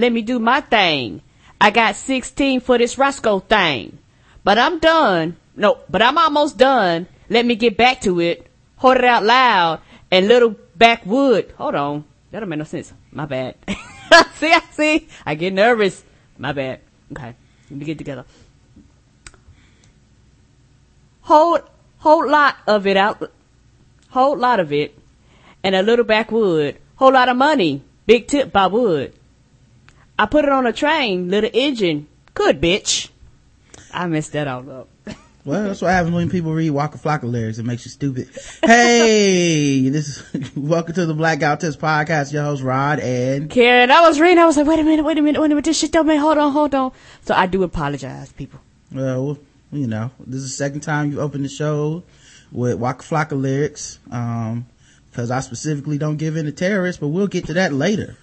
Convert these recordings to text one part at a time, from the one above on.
Let me do my thing. I got 16 for this Roscoe thing. But I'm done. No, but I'm almost done. Let me get back to it. Hold it out loud. And little backwood. Hold on. That don't make no sense. My bad. see, I see. I get nervous. My bad. Okay. Let me get together. Hold, whole lot of it out. Whole lot of it. And a little backwood. Whole lot of money. Big tip by wood. I put it on a train, little engine. Good bitch. I messed that all up. Well, that's what happens when people read Waka Flocka lyrics. It makes you stupid. Hey, this is, welcome to the Black Guy Who Tips podcast. Your host, Rod, and Karen, I was reading, I was like, wait a minute, wait a minute, wait a minute, this shit don't make, hold on, hold on. So I do apologize, people. well, you know, this is the second time you opened the show with Waka Flocka lyrics. Um, cause I specifically don't give in to terrorists, but we'll get to that later.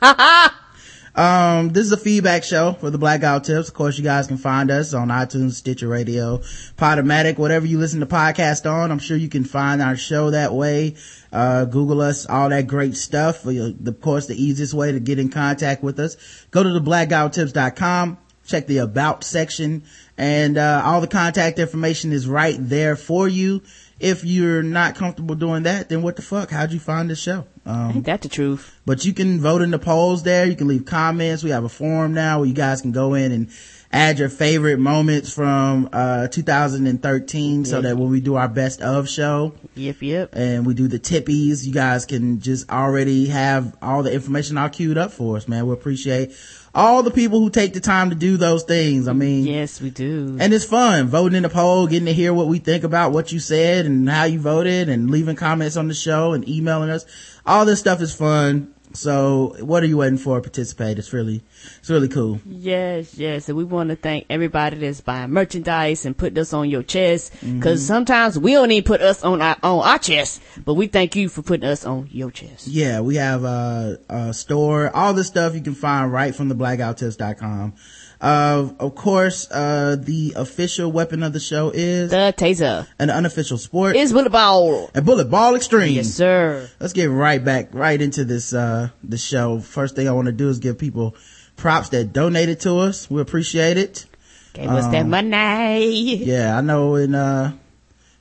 Um, this is a feedback show for the Black Guy Who Tips. Of course, you guys can find us on iTunes, Stitcher Radio, Podomatic, whatever you listen to podcast on. I'm sure you can find our show that way. Uh, Google us, all that great stuff. Your- Of course, the easiest way to get in contact with us. Go to the blackguywhotips.com, check the about section, and, uh, all the contact information is right there for you. If you're not comfortable doing that, then what the fuck? How'd you find this show? Um, Ain't that the truth? but you can vote in the polls there. You can leave comments. We have a forum now where you guys can go in and add your favorite moments from, uh, 2013 so that when we do our best of show Yep, yep. and we do the tippies, you guys can just already have all the information all queued up for us, man. We appreciate all the people who take the time to do those things. I mean, Yes, we do. and it's fun voting in the poll, getting to hear what we think about what you said and how you voted and leaving comments on the show and emailing us. All this stuff is fun. So what are you waiting for? Participate. It's really, it's really cool. Yes, yes. And we want to thank everybody that's buying merchandise and putting us on your chest. Mm-hmm. Cause sometimes we don't even put us on our, on our chest, but we thank you for putting us on your chest. Yeah, we have a, a store. All this stuff you can find right from the blackguywhotips.com. Uh, of course, uh, the official weapon of the show is The taser an unofficial sport is bullet ball. and bullet ball extreme. Yes, sir. Let's get right back, right into this, uh, the show. First thing I want to do is give people props that donated to us. We appreciate it. Gave us that Um, money. Yeah, I know in, uh,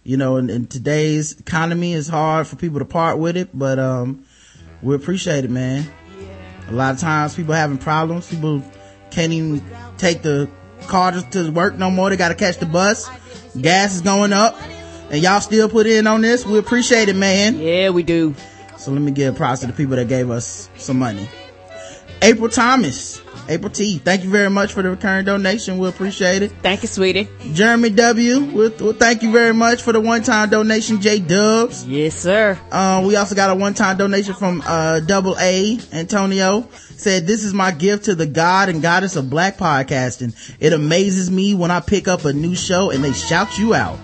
you know, in, in today's economy, it's hard for people to part with it, but, um, we appreciate it, man. A lot of times people having problems. People can't even take the car to- to work no more. They got to catch the bus. Gas is going up and y'all still put in on this. We appreciate it, man. Yeah, we do. So let me give props to the people that gave us some money. April Thomas, April T, thank you very much for the recurring donation. We appreciate it. Thank you, sweetie. Jeremy W, well, well, thank you very much for the one-time donation. J Dubs. Yes, sir. Um, we also got a one-time donation from, uh, double A, Antonio. Said, this is my gift to the God and Goddess of Black Podcasting. It amazes me when I pick up a new show and they shout you out.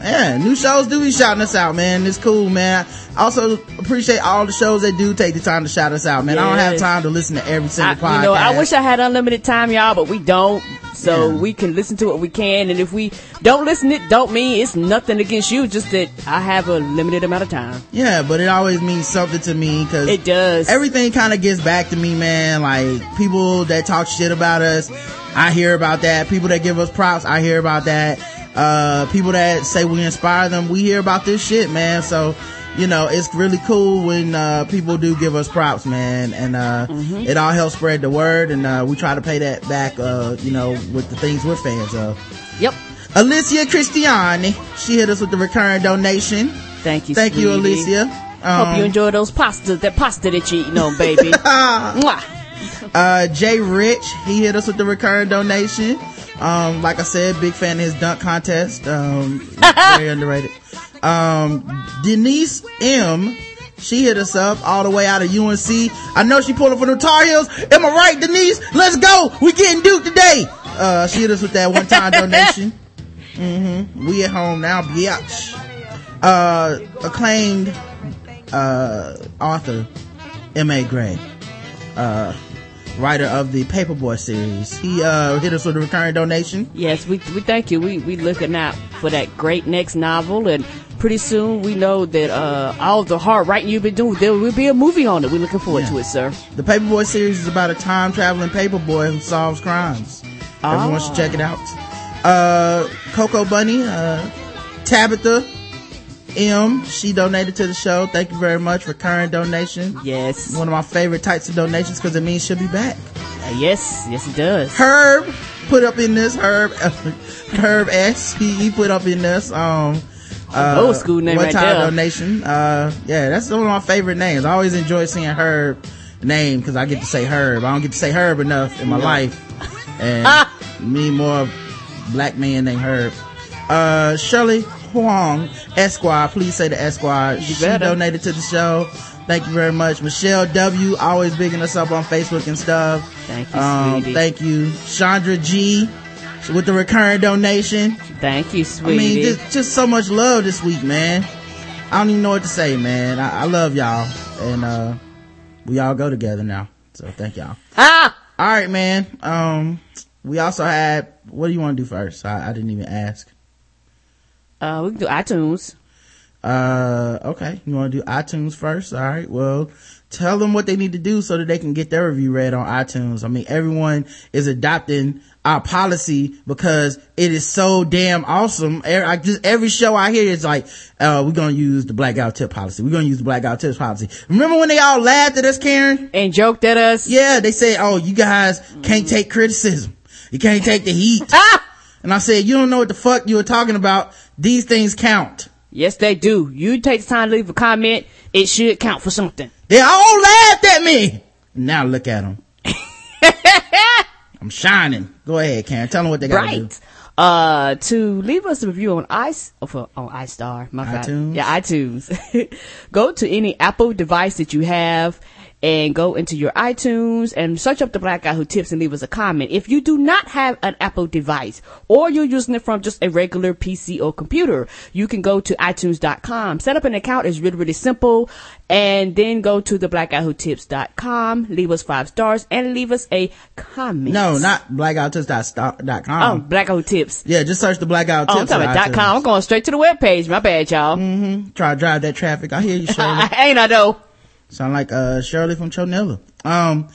Yeah, new shows do be shouting us out, man. It's cool, man. I also appreciate all the shows that do take the time to shout us out, man. I don't have time to listen to every I, single podcast. you know, I wish I had unlimited time, y'all, but we don't. So Yeah. we can listen to what we can, and if we don't listen, it don't mean it's nothing against you. Just that I have a limited amount of time. yeah, but it always means something to me because It does. everything kind of gets back to me, man. Like people that talk shit about us, I hear about that. People that give us props, I hear about that. Uh, people that say we inspire them, we hear about this shit, man. So, you know, it's really cool when, uh, people do give us props, man. And, uh, it all helps spread the word. And, uh, we try to pay that back, uh, you know, with the things we're fans of. yep. Alicia Christiani, she hit us with the recurring donation. Thank you. Thank you, sweetie. Alicia. Hope Um, you enjoy those pastas, that pasta that you eating on, baby. Mwah. Uh, Jay Rich, he hit us with the recurring donation. Um, like I said, big fan of his dunk contest. Um, very underrated. Um, Denise M, she hit us up all the way out of UNC. I know she pulling for the Tar Heels. Am I right, Denise? Let's go. We getting Duke today. Uh, she hit us with that one time donation. hmm We at home now, biatch. Uh, acclaimed, uh, author, M.A. Gray. Uh, writer of the Paperboy series. He, uh, hit us with a recurring donation. Yes, we we thank you. We we looking out for that great next novel, and pretty soon we know that uh all the hard writing you've been doing, there will be a movie on it. We're looking forward Yeah. to it, sir. The Paperboy series is about a time traveling paperboy who solves crimes. Everyone should check it out. Uh, Coco Bunny, uh, Tabitha M, she donated to the show. Thank you very much. Recurring donation. Yes, One of my favorite types of donations because it means she'll be back. Uh, yes, yes, it does. Herb put up in this. Herb, Herb S. He, he put up in this. Um, uh, old school name one right time there. donation. Uh, yeah, that's one of my favorite names. I always enjoy seeing Herb name because I get to say Herb. I don't get to say Herb enough in my life, and me more black man named Herb. Uh, Shirley Huang Esquire. Please say the Esquire. She better. donated to the show. Thank you very much. Michelle W. Always bigging us up on Facebook and stuff. Thank you, Um, sweetie. thank you. Chandra G with the recurring donation. Thank you, sweetie. I mean, just, just so much love this week, man. I don't even know what to say, man. I, I love y'all. And, uh, we all go together now. So thank y'all. ah, All right, man. Um, we also had, what do you want to do first? I, I didn't even ask. Uh, we can do iTunes. Uh, okay. You want to do iTunes first? All right. Well, tell them what they need to do so that they can get their review read on iTunes. I mean, everyone is adopting our policy because it is so damn awesome. I just, every show I hear is like, uh, we're going to use the blackout tip policy. We're going to use the black guy who tips policy. Remember when they all laughed at us, Karen? And joked at us. Yeah, they said, oh, you guys can't take criticism. You can't take the heat. And I said, you don't know what the fuck you were talking about. These things count. Yes, they do. You take the time to leave a comment. It should count for something. They all laughed at me. Now look at them. I'm shining. Go ahead, Karen. Tell them what they got to do. right. Uh, to leave us a review on ice, oh, for, on iStar, my iTunes? Yeah, iTunes. Go to any Apple device that you have and go into your iTunes and search up the black guy who tips and leave us a comment. If you do not have an Apple device or you're using it from just a regular PC or computer, you can go to iTunes.com. Set up an account is really, really simple and then go to the black guy who tips.com, leave us five stars and leave us a comment. No, not blackouttips.com. Oh, black guy who tips. Yeah, just search the blackout Oh, I'm talking com. I'm going straight to the webpage. My bad, y'all. Mm-hmm. Try to drive that traffic. I hear you, Shirley. Ain't I though? Sound like uh Shirley from Chonilla. Um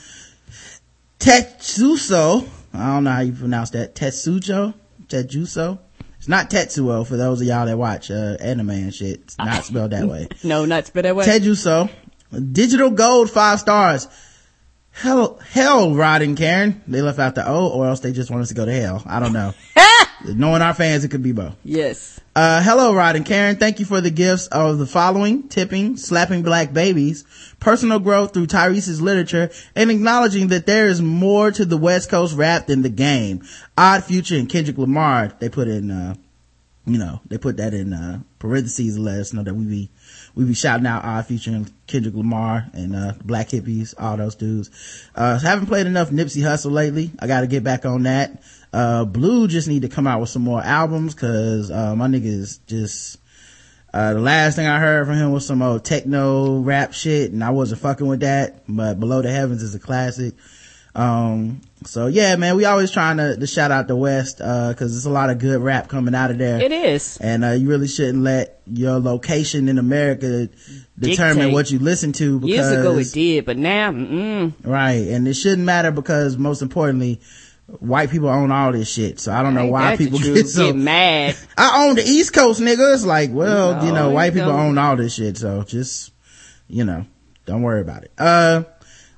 Tetsuso. I don't know how you pronounce that. Tetsujo? Tetsuso? It's not Tetsuo for those of y'all that watch uh anime and shit. It's not spelled that way. No, not spelled that way. Tetsuso. Digital gold five stars. Hell, hell, Rod and Karen. They left out the O or else they just want us to go to hell. I don't know. Knowing our fans, it could be both. yes. Uh, hello, Rod and Karen. Thank you for the gifts of the following, tipping, slapping black babies, personal growth through Tyrese's literature, and acknowledging that there is more to the West Coast rap than the game. Odd Future and Kendrick Lamar, they put in, uh, you know, they put that in, uh, parentheses to let us know that we be, we be shouting out Odd featuring Kendrick Lamar and, uh, Black Hippies, all those dudes. Uh, haven't played enough Nipsey Hussle lately. I gotta get back on that. Uh, Blu just need to come out with some more albums cause, uh, my nigga is just, uh, the last thing I heard from him was some old techno rap shit and I wasn't fucking with that, but Below the Heavens is a classic. Um, so yeah, man, we always trying to, to shout out the West, uh, cause there's a lot of good rap coming out of there. It is. And, uh, you really shouldn't let your location in America determine Dictate. what you listen to because, Years ago it did, but now, mm right. And it shouldn't matter because most importantly, white people own all this shit. So I don't know why people get so, get mad. I own the East Coast nigga. It's like, well, No, you know, white people own all this shit. So just, you know, don't worry about it. Uh,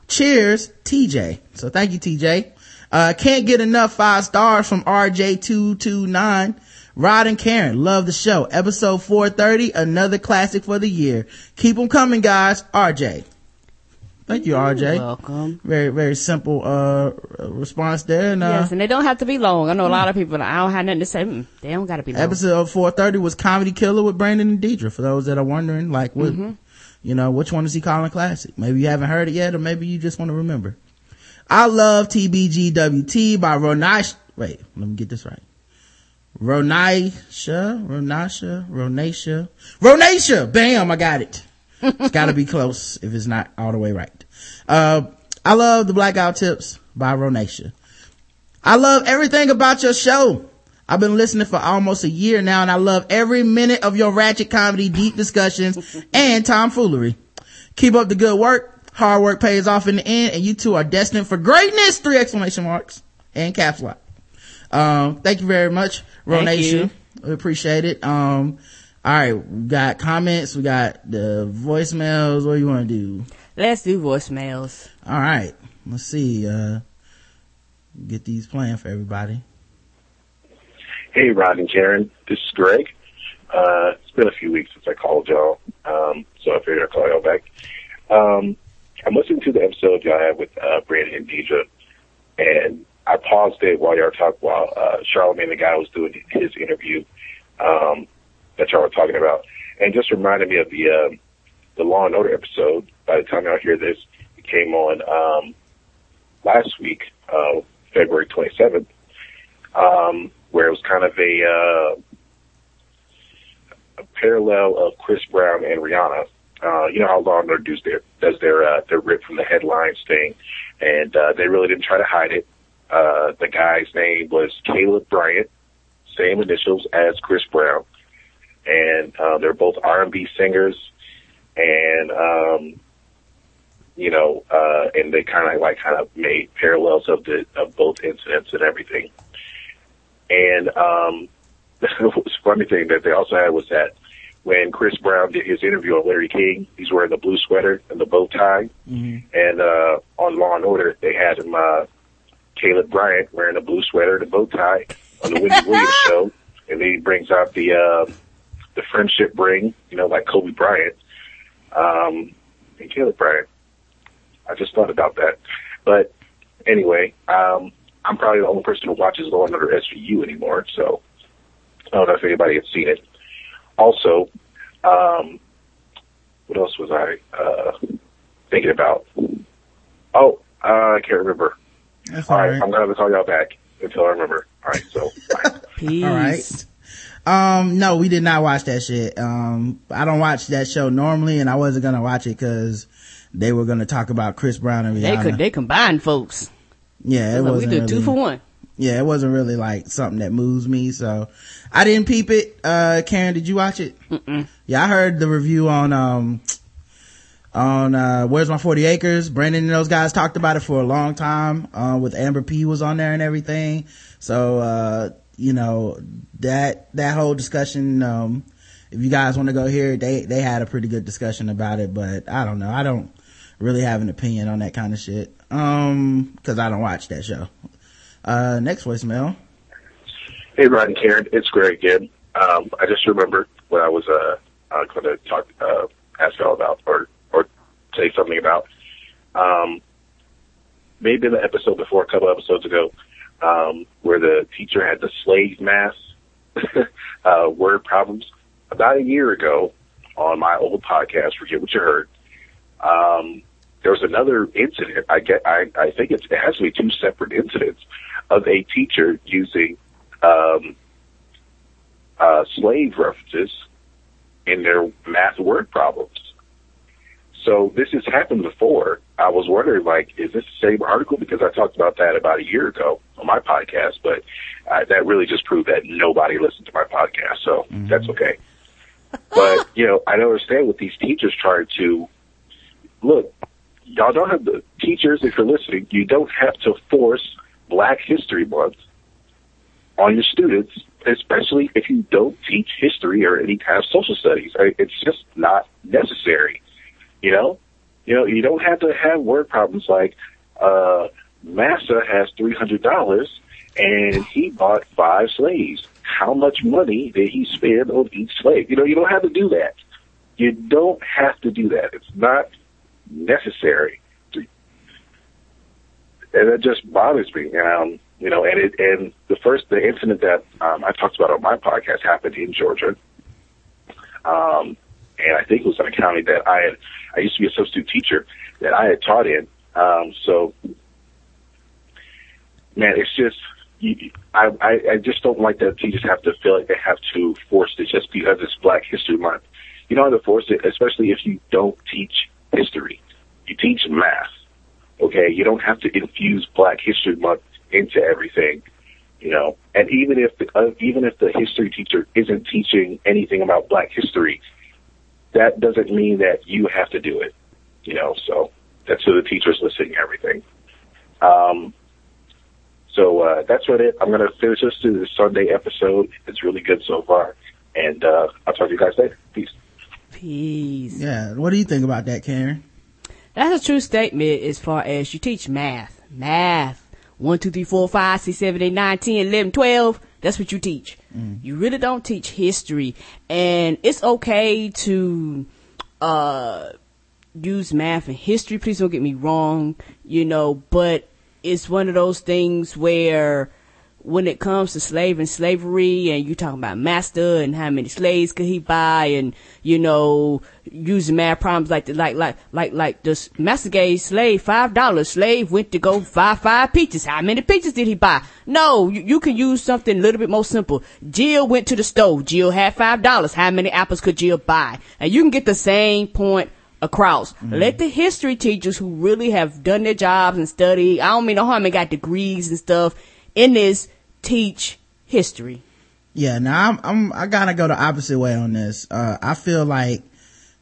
cheers, TJ. So thank you, TJ. Uh, can't get enough five stars from RJ229. Rod and Karen, love the show. Episode 430, another classic for the year. Keep them coming, guys. RJ. Thank you, RJ. Welcome. Very, very simple, uh, response there. And, uh, yes, and they don't have to be long. I know a lot of people. I don't have nothing to say. Mm, they don't got to be long. Episode 430 was Comedy Killer with Brandon and Deidre. For those that are wondering, like, what, you know, which one is he calling classic? Maybe you haven't heard it yet, or maybe you just want to remember. I love TBGWT by Ronash. Wait, let me get this right. Ronaisha, Ronasha, Ronasha, Ronasha. Bam, I got it. It's got to be close if it's not all the way right. Uh, I love the Black Guy Who Tips by Ronasha. I love everything about your show. I've been listening for almost a year now and I love every minute of your ratchet comedy, deep discussions, and tomfoolery. Keep up the good work. Hard work pays off in the end and you two are destined for greatness. Three exclamation marks and caps lock. Um, thank you very much, Thank Ronation. you. We appreciate it. Um, all right. We got comments. We got the voicemails. What do you want to do? Let's do voicemails. All right. Let's see. Uh, get these playing for everybody. Hey, Rod and Karen. This is Greg. Uh, it's been a few weeks since I called y'all, um, so I figured I'd call y'all back. Um, I'm listening to the episode y'all had with uh, Brandon and Deidre, and I paused it while y'all talking, while uh, Charlemagne, the guy, was doing his interview um, that y'all were talking about, and just reminded me of the um, the Law and Order episode. By the time y'all hear this, it came on um, last week, uh, February 27th um, where it was kind of a, uh, a parallel of Chris Brown and Rihanna. Uh, you know how Law and Order does their does their uh, their rip from the headlines thing, and uh, they really didn't try to hide it. Uh, the guy's name was Caleb Bryant, same initials as Chris Brown, and uh, they're both R&B singers, and um, you know, uh, and they kind of like kind of made parallels of the of both incidents and everything. And um, the funny thing that they also had was that when Chris Brown did his interview on Larry King, he's wearing the blue sweater and the bow tie. And uh, on Law and Order, they had him, uh, Caleb Bryant, wearing a blue sweater and a bow tie on the Wendy Williams show. And then he brings out the uh, the friendship ring, you know, like Kobe Bryant um, and Caleb Bryant. I just thought about that. But anyway, um, I'm probably the only person who watches Law and Order SVU anymore, so I don't know if anybody has seen it. Also, um, what else was I? Uh, thinking about. Oh, uh, I can't remember. That's All all right, right. I'm gonna have to call y'all back until I remember. All right, so. Peace. All right. Um, no, we did not watch that shit. Um, I don't watch that show normally, and I wasn't gonna watch it because they were gonna talk about Chris Brown and They Rihanna. could they combined folks. yeah, it Look, we wasn't did really, two for one. Yeah, it wasn't really like something that moves me, so I didn't peep it. Uh, Karen, did you watch it? Mm-mm. Yeah, I heard the review on um on uh Where's My 40 Acres. Brandon and those guys talked about it for a long time. Uh, with Amber P was on there and everything. So uh, you know, that that whole discussion, um if you guys want to go here, they they had a pretty good discussion about it, but I don't know. I don't really have an opinion on that kind of shit. Um, cause I don't watch that show. Uh, next voicemail. Hey, Rod and Karen, it's Greg again. Um, I just remembered what I was uh, uh, going to talk, uh, ask y'all about, or or say something about. Um, maybe in the episode before, a couple episodes ago, um, where the teacher had the slave math uh, word problems. About a year ago, on my old podcast, forget what you heard. Um, there was another incident. I get. I, I think it's, it has to be two separate incidents of a teacher using um, uh, slave references in their math word problems. So this has happened before. I was wondering, like, is this the same article? Because I talked about that about a year ago on my podcast, but uh, that really just proved that nobody listened to my podcast. So that's okay. But you know, I don't understand what these teachers try to look. Y'all don't have the teachers. If you're listening, you don't have to force Black History Month on your students, especially if you don't teach history or any kind of social studies. It's just not necessary. You know, you know, you don't have to have word problems like uh, Massa has three hundred dollars and he bought five slaves. How much money did he spend on each slave? You know, you don't have to do that. You don't have to do that. It's not necessary. And that just bothers me. Um, you know, and it and the first the incident that um, I talked about on my podcast happened in Georgia. Um, and I think it was in a county that I had I used to be a substitute teacher that I had taught in. Um, so man, it's just I I just don't like that teachers have to feel like they have to force it just because it's Black History Month. You don't have to force it, especially if you don't teach history. You teach math. Okay, you don't have to infuse Black History Month into everything. You know, and even if the, uh, even if the history teacher isn't teaching anything about Black history, that doesn't mean that you have to do it. You know, so that's to the teachers listening to everything. Um, so uh, that's what it. I'm going to finish this to the Sunday episode. It's really good so far, and uh, I'll talk to you guys later. Peace. Peace. Yeah. What do you think about that, Karen? That's a true statement as far as you teach math. Math. 1, 2, 3, 4, 5, 6, 7, 8, 9, 10, 11, 12. That's what you teach. You really don't teach history. And it's okay to, uh, use math and history. Please don't get me wrong, you know, but it's one of those things where when it comes to slave and slavery and you talking about master and how many slaves could he buy and you know using math problems like the, like like like like this master gave slave five dollars slave went to go buy five peaches. How many peaches did he buy? No you, you can use something a little bit more simple. Jill went to the store. Jill had five dollars. How many apples could jill buy? And you can get the same point across. Mm-hmm. Let the history teachers who really have done their jobs and studied, I don't mean no harm and got degrees and stuff in this, teach history. Yeah, now I'm, I'm, I gotta go the opposite way on this. Uh, I feel like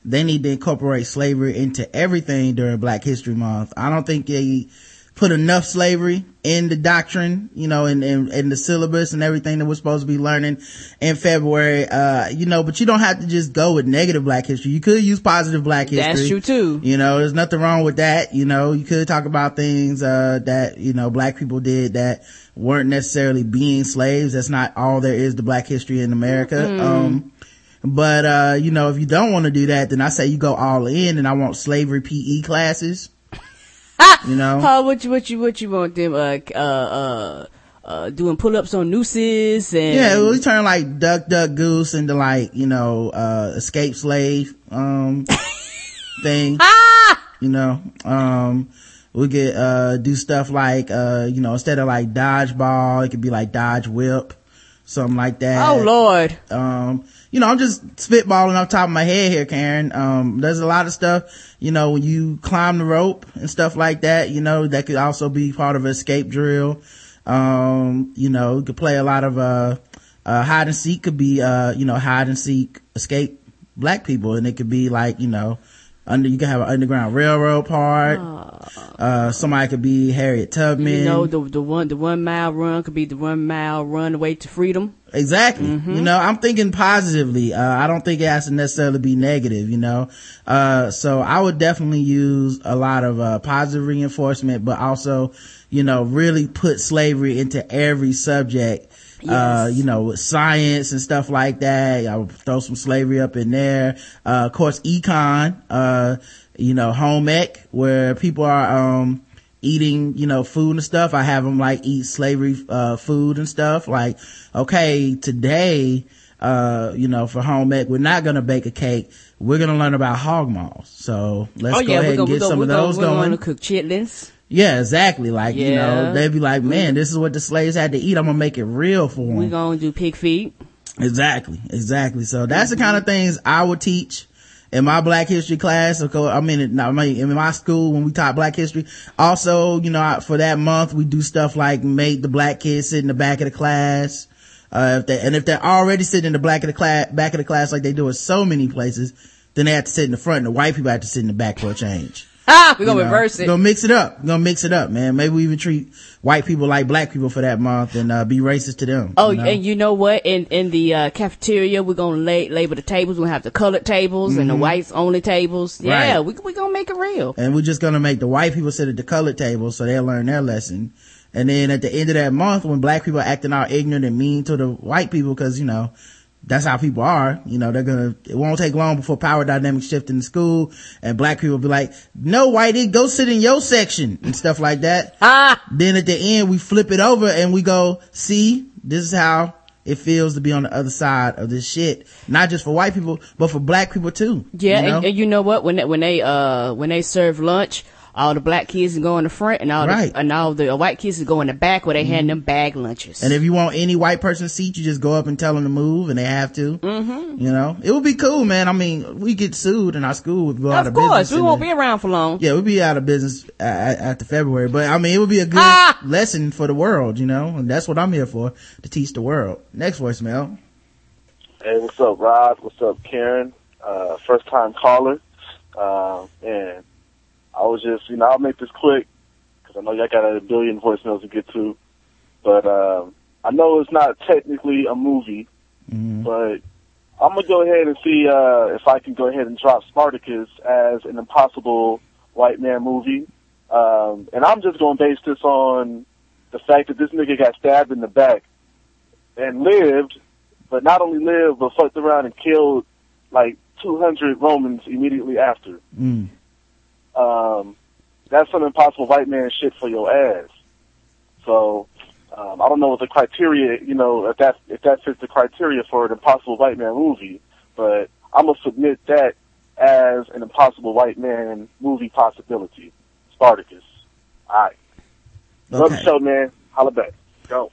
they need to incorporate slavery into everything during Black History Month. I don't think they put enough slavery in the doctrine, you know, in, in, in the syllabus and everything that we're supposed to be learning in February. Uh, you know, but you don't have to just go with negative Black history. You could use positive Black history. That's true too. You know, there's nothing wrong with that. You know, you could talk about things, uh, that, you know, black people did that weren't necessarily being slaves. That's not all there is to black history in America. Um, but, uh, you know, if you don't want to do that, then I say you go all in and I want slavery PE classes. you know? What you, what you, what you want them, uh, uh, uh, uh, doing pull-ups on nooses and. Yeah, we turn like duck, duck, goose into like, you know, uh, escape slave, um, thing. Ah! you know, um, we could, uh, do stuff like, uh, you know, instead of like dodgeball, it could be like dodge whip, something like that. Oh Lord. Um, you know, I'm just spitballing off top of my head here, Karen. Um, there's a lot of stuff, you know, when you climb the rope and stuff like that, you know, that could also be part of an escape drill. Um, you know, you could play a lot of, uh, uh, hide and seek could be, uh, you know, hide and seek escape black people and it could be like, you know, under, you can have an underground railroad part. Uh, somebody could be Harriet Tubman. You know, the the one the one mile run could be the one mile run away to freedom. Exactly. You know, I'm thinking positively. Uh, I don't think it has to necessarily be negative, you know. Uh, so I would definitely use a lot of, uh, positive reinforcement, but also, you know, really put slavery into every subject. Uh, you know, with science and stuff like that. I would throw some slavery up in there. Uh, of course, econ, uh, you know, home ec, where people are, um, eating, you know, food and stuff. I have them like eat slavery, uh, food and stuff. Like, okay, today, uh, you know, for home ec, we're not going to bake a cake. We're going to learn about hog maws. So let's oh go yeah, ahead we're and we're get gonna, some we're of those we're going. gonna cook chitlins. Yeah, exactly. Like, you know, they'd be like, man, this is what the slaves had to eat. I'm going to make it real for them. We're gonna do pig feet. Exactly, exactly. So that's the kind of things I would teach in my black history class. Of course, I mean, I mean, in my school when we taught black history. Also, you know, for that month, we do stuff like make the black kids sit in the back of the class. Uh, if they, and if they're already sitting in the back of the class, back of the class like they do in so many places, then they have to sit in the front and the white people have to sit in the back for a change. Ah, we're gonna You know, reverse it. Gonna mix it up. We're gonna mix it up, man. Maybe we even treat white people like black people for that month and, uh, be racist to them. Oh, you know? and you know what? In in the uh, cafeteria, we're gonna lay, label the tables. We're gonna have the colored tables and the whites only tables. Yeah, Right. we we gonna make it real. and we're just gonna make the white people sit at the colored table so they'll learn their lesson. And then at the end of that month, when black people are acting all ignorant and mean to the white people, cause you know, that's how people are, you know, they're gonna, it won't take long before power dynamics shift in the school and black people will be like, no whitey, go sit in your section and stuff like that. Ah, Then at the end, we flip it over and we go, see, this is how it feels to be on the other side of this shit. Not just for white people, but for black people too. yeah, you know? and, and you know what? When they, when they uh when they serve lunch, all the black kids go in the front, and all Right. the and all the white kids go in the back where they hand them bag lunches. And if you want any white person seat, you just go up and tell them to move, and they have to. Mm-hmm. You know, it would be cool, man. I mean, we get sued, and our school would go out of of course, we won't the- be around for long. Yeah, we'd be out of business uh, after February, but I mean, it would be a good Ah! lesson for the world, you know, and that's what I'm here for to teach the world. Next voicemail. Hey, what's up, Rod? What's up, Karen? Uh, first time caller. Uh, and I was just, you know, I'll make this quick because I know y'all got a billion voicemails to get to. But um, I know it's not technically a movie, but I'm gonna go ahead and see uh, if I can go ahead and drop Spartacus as an impossible white man movie. Um, and I'm just gonna base this on the fact that this nigga got stabbed in the back and lived, but not only lived, but fucked around and killed like 200 Romans immediately after. Mm. Um, that's some impossible white man shit for your ass. So, um, I don't know what the criteria, you know, if that if that fits the criteria for an impossible white man movie, but I'm gonna submit that as an impossible white man movie possibility. Spartacus. All right. Love the show, man. Holla back. Go.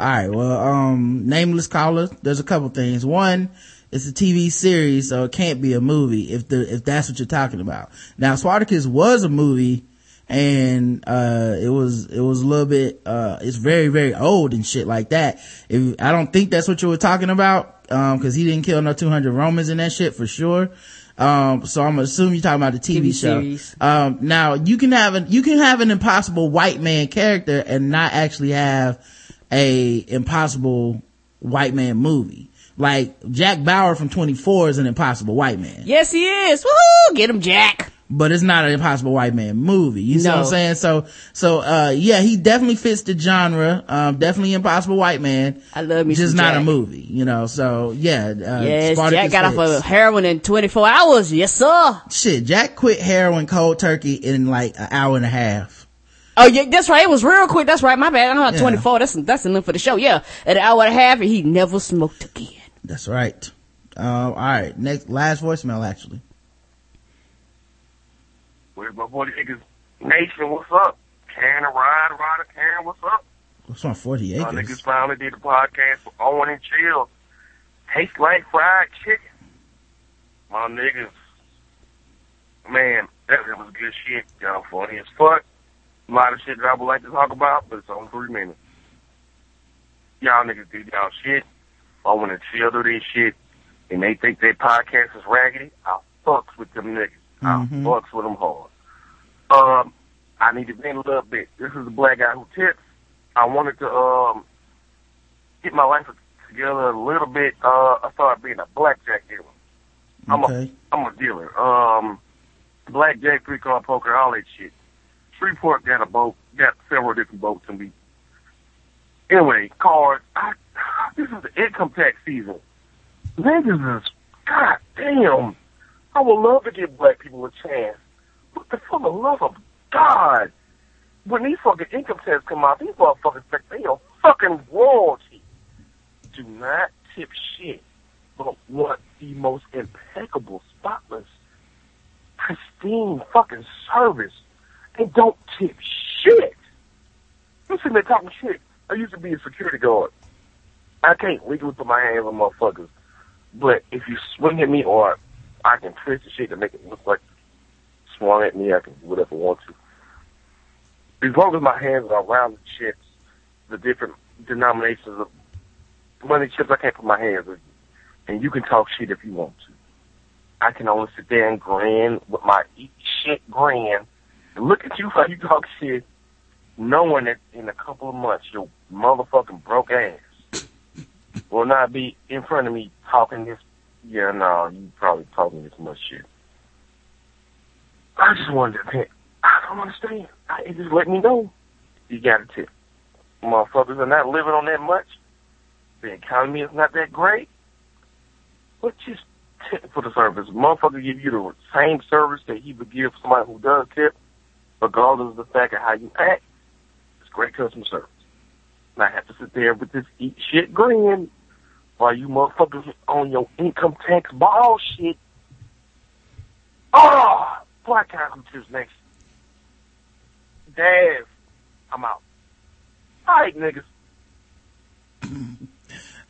All right. Well, um, nameless caller. There's a couple things. One, it's a TV series, so it can't be a movie if the if that's what you're talking about. Now, Spartacus was a movie, and uh, it was it was a little bit uh, it's very very old and shit like that. If I don't think that's what you were talking about, um, because he didn't kill no 200 Romans in that shit for sure. Um, so I'm assuming you're talking about the TV, TV show. series. Um, now you can have an you can have an impossible white man character and not actually have a impossible white man movie. Like Jack Bauer from 24 is an impossible white man, Yes, he is. Woohoo! Get him, Jack. but it's not an impossible white man movie. You see what I'm saying? So, so, uh, yeah, he definitely fits the genre. Um, definitely impossible white man. I love me Just not a movie, you know? So, yeah, uh, Yes, Spartacus Jack got off fits. of heroin in 24 hours. Yes, sir. Shit, Jack quit heroin cold turkey in like an hour and a half. Oh yeah, that's right. It was real quick. That's right. My bad. I'm not Yeah. 24. That's that's enough for the show. Yeah, at an hour and a half, and he never smoked again. That's right. Um, all right. Next, last voicemail, actually. Where's my boy niggas? Nation, what's up? Can and Ride, Ride and Karen, what's up? What's on 40 My acres? niggas finally did the podcast with Owen and Chill. Tastes like fried chicken. My niggas. Man, that, that was good shit. Y'all funny as fuck. A lot of shit that I would like to talk about, but it's only three minutes. Y'all niggas did y'all shit. I want to chill do this shit, and they think their podcast is raggedy. I fucks with them niggas. I Mhm. fucks with them hard. Um, I need to vent a little bit. This is the black guy who tips. I wanted to um get my life together a little bit. Uh, I started being a blackjack dealer. I'm Okay. a I'm a dealer. Um, blackjack, three card poker, all that shit. Shreveport got a boat, got several different boats, and we. Anyway, cards. I, this is the income tax season. Niggas is god damn. I would love to give black people a chance, but for the love of God, when these fucking income tax come out, these motherfuckers think they are fucking royalty. Do not tip shit, but want the most impeccable, spotless, pristine fucking service, and don't tip shit. You sitting there talking shit. I used to be a security guard. I can't legally put my hands on motherfuckers, but if you swing at me or I can twist the shit to make it look like swung at me, I can do whatever I want to. As long as my hands are around the chips, the different denominations of money chips, I can't put my hands on you. And you can talk shit if you want to. I can only sit there and grin with my shit grin and look at you while you talk shit, knowing that in a couple of months your motherfucking broke ass will not be in front of me talking this. Yeah, no, you probably talking this much shit. I just wanted to pick. I don't understand. I, just let me know you got a tip. Motherfuckers are not living on that much. The economy is not that great. But just tip for the service. Motherfucker give you the same service that he would give somebody who does tip, regardless of the fact of how you act. It's great customer service. And I have to sit there with this eat shit grin while you motherfuckers on your income tax ball shit. Oh, black guy who choose next. Dave, I'm out. All right, niggas.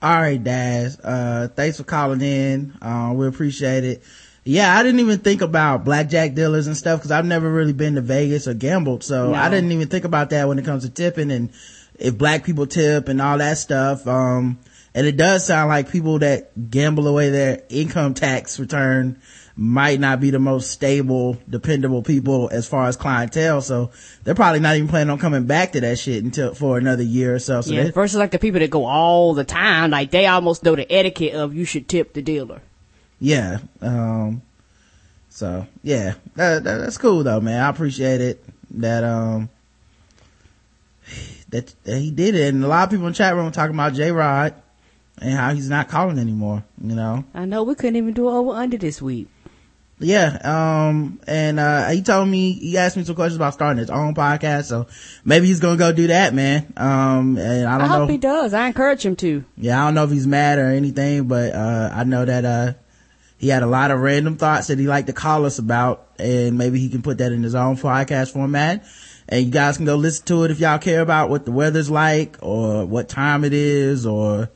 All right, Daz. Uh, thanks for calling in. Uh, we appreciate it. Yeah, I didn't even think about blackjack dealers and stuff because I've never really been to Vegas or gambled. So No. I didn't even think about that when it comes to tipping and if black people tip and all that stuff. Um, and it does sound like people that gamble away their income tax return might not be the most stable, dependable people as far as clientele. So they're probably not even planning on coming back to that shit until for another year or so. So yeah, they- versus like the people that go all the time, like they almost know the etiquette of you should tip the dealer. yeah um so yeah that, that- that's cool though man i appreciate it that um that, that he did it and a lot of people in the chat room were talking about j-rod and how he's not calling anymore you know I know we couldn't even do over under this week. yeah um and uh he told me he asked me some questions about starting his own podcast so maybe he's gonna go do that man um and i I, don't know hope he does. I encourage him to. yeah, I don't know if he's mad or anything, but, uh, I know that, uh, he had a lot of random thoughts that he liked to call us about, and maybe he can put that in his own podcast format. And you guys can go listen to it if y'all care about what the weather's like, or what time it is, or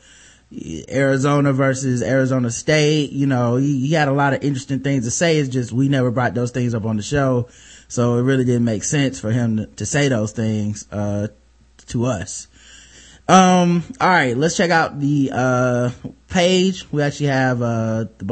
Arizona versus Arizona State. You know, he, he had a lot of interesting things to say. It's just we never brought those things up on the show. So it really didn't make sense for him to, to say those things, uh, to us. Um, all right, let's check out the, uh, page. We actually have, uh, the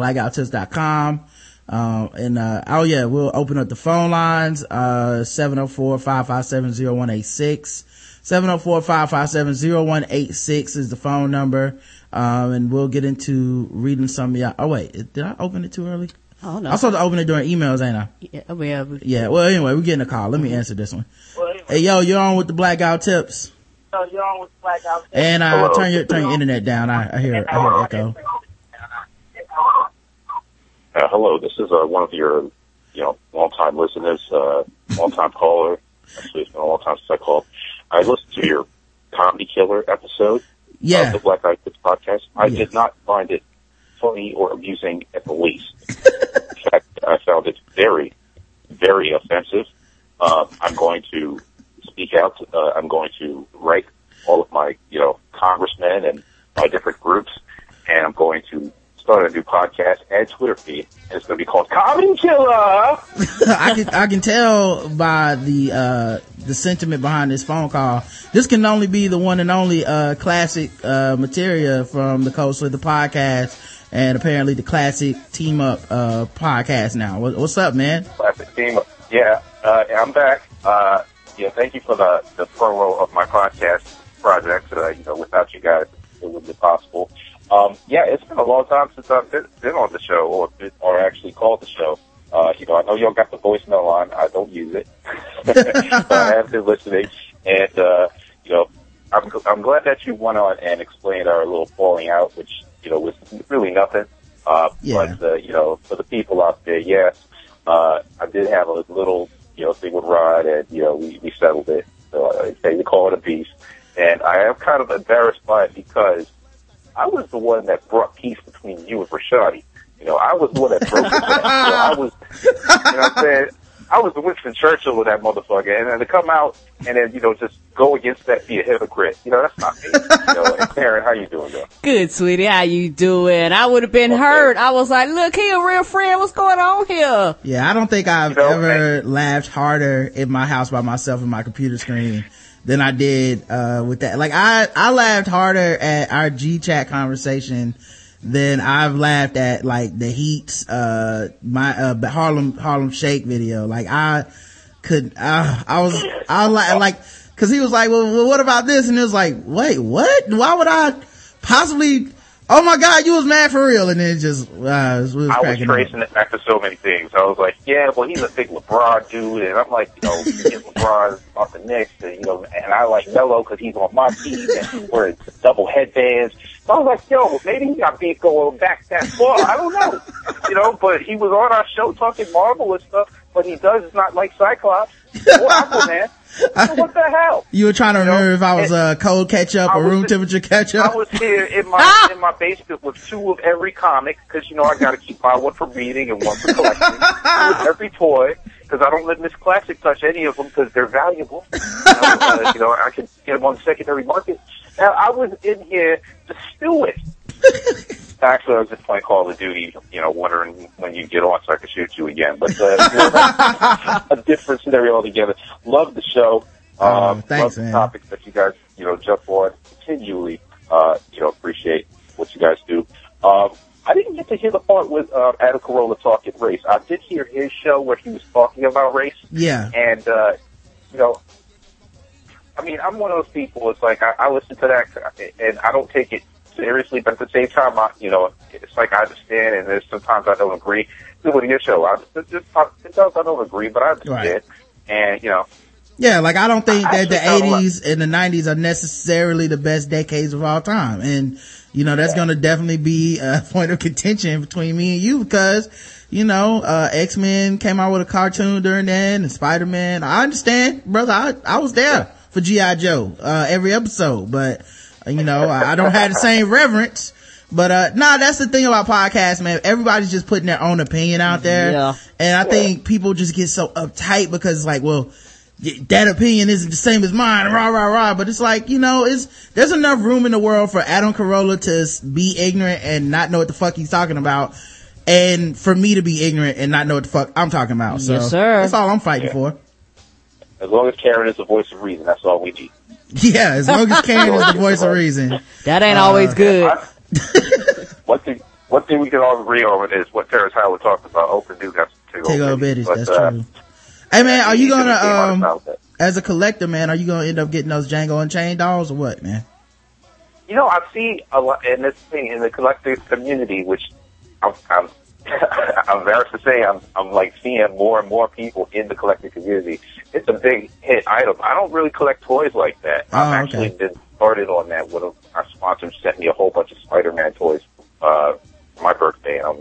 blackguywhotips.com. Um, and, uh, oh yeah, we'll open up the phone lines, uh, 704-557-0186. 704-557-0186 is the phone number. Um, and we'll get into reading some of y'all. Oh wait, did I open it too early? Oh no. I'm supposed to open it during emails, ain't I? yeah, well, we- Yeah, well anyway, we're getting a call. Let me answer this one. Hey yo, you're on with the black guy who tips. you're on with Blackout. And uh, Hello. turn your turn your internet down. I, I hear I hear echo. Uh, hello, this is uh, one of your, you know, long-time listeners, uh, long-time caller. Actually, it's been a long time since I called. I listened to your Comedy Killer episode of the Black Eyed Kids podcast. I Yes. did not find it funny or amusing at the least. In fact, I found it very, very offensive. Uh, I'm going to speak out. Uh, I'm going to write all of my, you know, congressmen and my different groups, and I'm going to start a new podcast and Twitter feed. And it's going to be called Common Killer. I can I can tell by the uh the sentiment behind this phone call. This can only be the one and only uh classic uh material from the Coast of the podcast and apparently the classic team up uh podcast now. What, what's up, man? Classic team. Up. Yeah, uh, I'm back. Uh, yeah, thank you for the, the promo of my podcast project. Uh, you know, without you guys, it wouldn't be possible. Um, yeah, it's been a long time since I've been, been on the show or, or actually called the show. Uh, you know, I know y'all got the voicemail on. I don't use it. but I have been listening and, uh, you know, I'm, I'm glad that you went on and explained our little falling out, which, you know, was really nothing. Uh, Yeah. but, uh, you know, for the people out there, yes, uh, I did have a little, you know, thing with Rod and, you know, we, we settled it. So I say we call it a beast. And I am kind of embarrassed by it because I was the one that brought peace between you and Rashadi. You know, I was the one that broke it. you know, I was, you know what I'm saying? I was the Winston Churchill of that motherfucker. And then to come out and then, you know, just go against that, be a hypocrite. You know, that's not me. You know, and Karen, how you doing though? Good, sweetie. How you doing? I would have been hurt. I was like, look, he a real friend. What's going on here? Yeah, I don't think I've You know, ever laughed harder in my house by myself in my computer screen than I did uh with that. Like I I laughed harder at our G chat conversation than I've laughed at like the Heat's uh my uh Harlem Harlem Shake video. Like I could uh, I was I like like cuz he was like, well, well, what about this?" And it was like, "Wait, what? Why would I possibly Oh my god, you was mad for real, and then it just uh, it was, it was I was cracking up. tracing it back to so many things. I was like, yeah, well, he's a big LeBron dude, and I'm like, you know, you get LeBron off the Knicks, and you know, and I like Melo because he's on my team, and wearing double headbands. So I was like, yo, maybe he got beef going back that far. I don't know, you know. But he was on our show talking Marvel and stuff, but he does not like Cyclops or Aquaman. So what the hell? You were trying to know, remember if I was a uh, cold ketchup I or room temperature ketchup. I was here in my in my basement with two of every comic because you know I got to keep my one for reading and one for collecting. of every toy because I don't let Miss Classic touch any of them because they're valuable. You know, uh, you know, I can get them on the secondary market. Now I was in here to stew it. Actually, I was just playing Call of Duty, you know, wondering when you get on so I can shoot you again. But uh, a different scenario altogether. Love the show. Oh, Um, thanks, love the man. topics that you guys, you know, jump on continually. Uh, you know, appreciate what you guys do. Um, I didn't get to hear the part with um, Adam Carolla talking race. I did hear his show where he was talking about race, yeah. and uh, you know, I mean, I'm one of those people. It's like I, I listen to that, and I don't take it seriously, but at the same time, I, you know, it's like I understand, and there's sometimes I don't agree. With your show, I, just, sometimes I don't agree, but I understand, and you know, Yeah, like I don't think I that the don't like- 80s and the 90s are necessarily the best decades of all time. And, you know, that's gonna definitely be a point of contention between me and you because, you know, uh, X-Men came out with a cartoon during then and Spider-Man. I understand, brother. I, I was there for G.I. Joe, uh, every episode, but, you know, I, I don't have the same reverence. But, uh, nah, that's the thing about podcasts, man. Everybody's just putting their own opinion out there. Yeah. And I think people just get so uptight because it's like, well, that opinion isn't the same as mine, rah, rah, rah. But it's like, you know, it's, there's enough room in the world for Adam Carolla to be ignorant and not know what the fuck he's talking about. And for me to be ignorant and not know what the fuck I'm talking about. So Yes, sir. that's all I'm fighting for. as long as Karen is the voice of reason, that's all we need. Yeah, as long as Karen is the voice of reason. That ain't always good. I- one thing, one thing we can all agree on is what Terrence Howard talked about. Open do got to take, Take over over That's uh, true. Hey man, are you gonna, um, as a collector, man, are you gonna end up getting those Django Unchained dolls or what, man? You know, I see a lot in this thing in the collective community, which I'm, I'm, I'm embarrassed to say, I'm, I'm like seeing more and more people in the collective community. It's a big hit item. I don't really collect toys like that. Oh, I've actually okay. been started on that with a, our sponsor sent me a whole bunch of Spider-Man toys, uh, for my birthday, and I'm,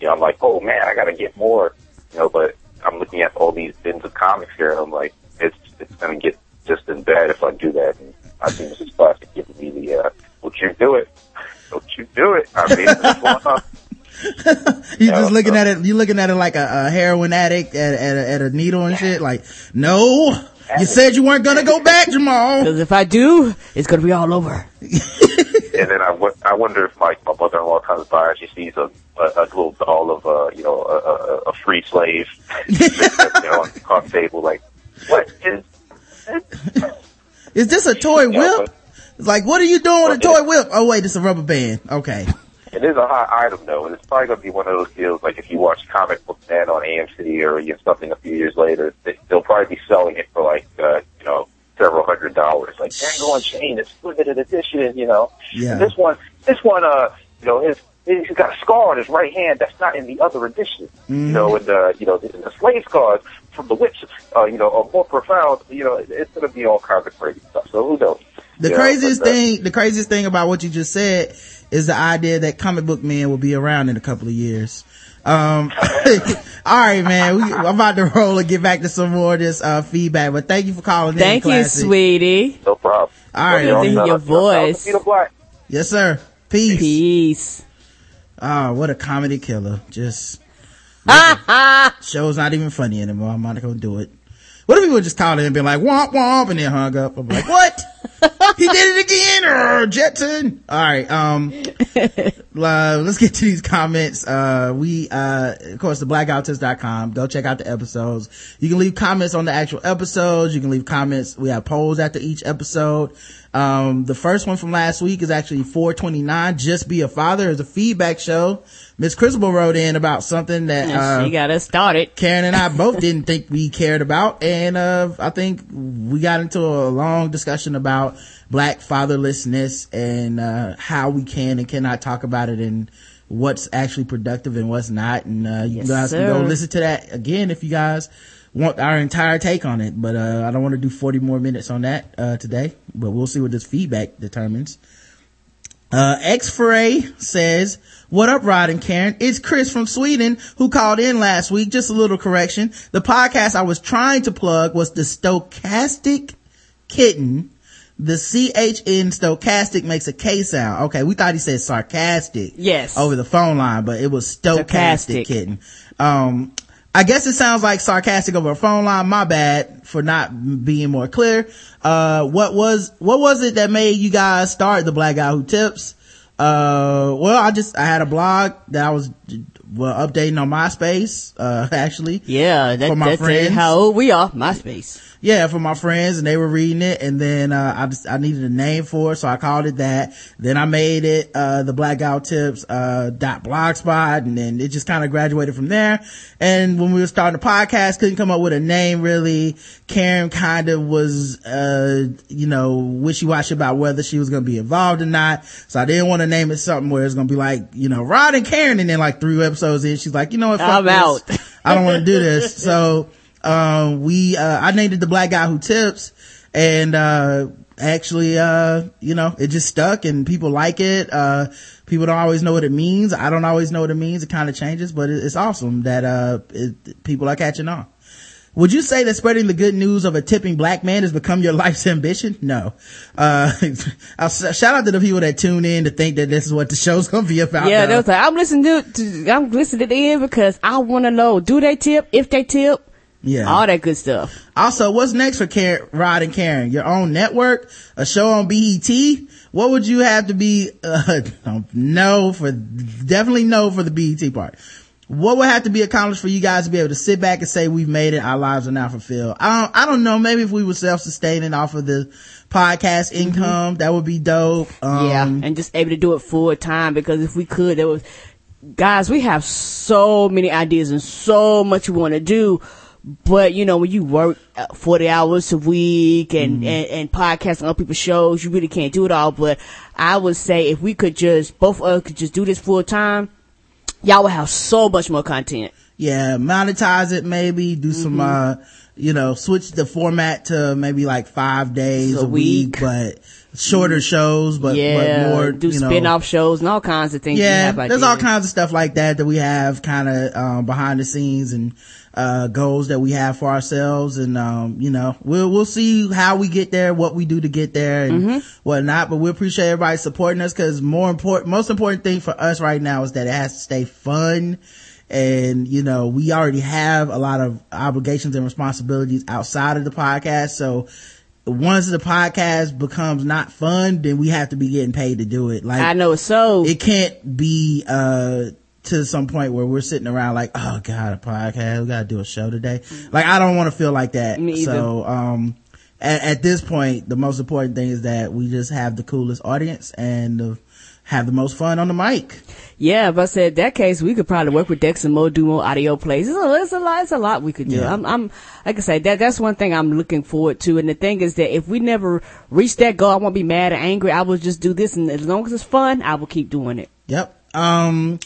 you know, I'm like, oh man, I gotta get more, you know, but I'm looking at all these bins of comics here, and I'm like, it's, it's gonna get just as bad if I do that. And I think Mrs. Classic giving me the, uh, don't you do it. Don't you do it. I mean, what's going on? You just looking at it, you looking at it like a, a heroin addict at, at, a, at a needle and shit. Like, no, you said you weren't gonna go back, Jamal. Because if I do, it's gonna be all over. And then I, I wonder if like my mother-in-law comes by and she sees a, a, a little doll of uh, you know a, a, a free slave you know, on the coffee table. Like, what is? Is this a toy Yeah, whip? but- It's like, what are you doing with a toy whip? Oh wait, it's a rubber band. Okay. It is a hot item though, and it's probably going to be one of those deals like if you watch Comic Book Man on AMC or you know, something a few years later, they, they'll probably be selling it for like uh, you know several hundred dollars. Like Django Unchained, it's limited edition, you know. Yeah. And this one, this one, uh, you know, his he's got a scar on his right hand that's not in the other edition. You know, and uh, you know the, the slave scars from the whips, uh, you know, are more profound. You know, it's going to be all kinds of crazy stuff. So who knows? The You know, craziest thing, the craziest thing about what you just said is the idea that comic book men will be around in a couple of years. Um, all right, man. We, I'm about to roll and get back to some more of this, uh, feedback, but thank you for calling Thank in. you, Classic. sweetie. No problem. All right. Good to hear your voice. Yes, sir. Peace. Peace. Oh, what a comedy killer. Just, Ah, show's not even funny anymore. I'm not gonna do it. What if he would just call in and be like, womp womp, and then hung up? I'm like, what? he did it again, or Jetson. All right, um, uh, let's get to these comments. Uh, we, uh, of course, the blackguywhotips.com. Go check out the episodes. You can leave comments on the actual episodes. You can leave comments. We have polls after each episode. Um, the first one from last week is actually 429. Just be a father is a feedback show. Miss Criswell wrote in about something that, uh, she got us started. Karen and I both didn't think we cared about. And, uh, I think we got into a long discussion about black fatherlessness and, uh, how we can and cannot talk about it and what's actually productive and what's not. And, uh, you Yes, guys can go listen to that again if you guys want our entire take on it. But, uh, I don't want to do 40 more minutes on that, uh, today, but we'll see what this feedback determines. Uh, X Foray says, what up, Rod and Karen? It's Chris from Sweden who called in last week. Just a little correction. The podcast I was trying to plug was the Stochastic Kitten. The CHN stochastic makes a K sound. Okay, we thought he said sarcastic. Yes. Over the phone line, but it was stochastic, Stochastic. kitten. Um, I guess it sounds like sarcastic over a phone line. My bad for not being more clear. Uh, what was, what was it that made you guys start the Black Guy Who Tips? Uh, well, I just, I had a blog that I was, well, updating on MySpace, uh, actually. Yeah, that, For my that's friends. how old we are. MySpace. Yeah, for my friends and they were reading it and then, uh, I just, I needed a name for it. So I called it that. Then I made it, uh, the black guy who tips, uh, dot blogspot and then it just kind of graduated from there. And when we were starting the podcast, couldn't come up with a name really. Karen kind of was, uh, you know, wishy-washy about whether she was going to be involved or not. So I didn't want to name it something where it's going to be like, you know, Rod and Karen. And then like three episodes in, she's like, you know what? I'm this. out. I don't want to do this. So, um, we, uh, I named it the black guy who tips and, uh, actually, uh, you know, it just stuck and people like it. Uh, people don't always know what it means. I don't always know what it means. It kind of changes, but it, it's awesome that, uh, it, people are catching on. Would you say that spreading the good news of a tipping black man has become your life's ambition? No. Uh, shout out to the people that tune in to think that this is what the show's gonna be about. Yeah, though. that was like, I'm listening to, to I'm listening in because I want to know, do they tip? If they tip? Yeah. All that good stuff. Also, what's next for Karen, Rod and Karen? Your own network? A show on BET? What would you have to be, uh, no for, definitely no for the BET part. What would have to be accomplished for you guys to be able to sit back and say we've made it, our lives are now fulfilled? I don't, I don't know, maybe if we were self-sustaining off of the podcast income, that would be dope. Um, yeah. And just able to do it full time because if we could, there was, guys, we have so many ideas and so much we want to do. But you know, when you work uh, 40 hours a week and, and, and podcast on other people's shows, you really can't do it all. But I would say if we could just, both of us could just do this full time, y'all would have so much more content. yeah, monetize it maybe, do some, Mm-hmm. uh, you know, switch the format to maybe like five days A a, week, week. but shorter shows, but, yeah. but more, do you know, spin off shows and all kinds of things. yeah, have there's all kinds of stuff like that that we have kind of, um, behind the scenes and, uh, goals that we have for ourselves. And, um, you know, we'll, we'll see how we get there, what we do to get there and Mm-hmm. whatnot. But we appreciate everybody supporting us because more important, most important thing for us right now is that it has to stay fun And, you know, we already have a lot of obligations and responsibilities outside of the podcast. So once the podcast becomes not fun, then we have to be getting paid to do it. Like I know so. it can't be uh to some point where we're sitting around like oh god a podcast we gotta do a show today like i don't want to feel like that Me so um at, at this point the most important thing is that we just have the coolest audience and uh, have the most fun on the mic Yeah, but I said that case, we could probably work with Dex and Mo, do more audio plays. It's a, it's a lot, it's a lot we could do. Yeah. I'm, I'm, like I said, that, that's one thing I'm looking forward to. And the thing is that if we never reach that goal, I won't be mad or angry. I will just do this. And as long as it's fun, I will keep doing it. Yep. Um,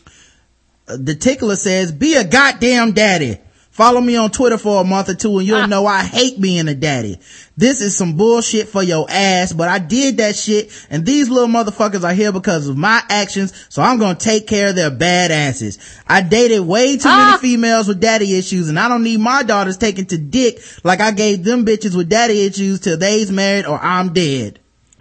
the tickler says, be a goddamn daddy. Follow me on Twitter for a month or two and you'll ah. know I hate being a daddy. This is some bullshit for your ass, but I did that shit and these little motherfuckers are here because of my actions, so I'm gonna take care of their bad asses. I dated way too ah. many females with daddy issues and I don't need my daughters taken to dick like I gave them bitches with daddy issues till they's married or I'm dead.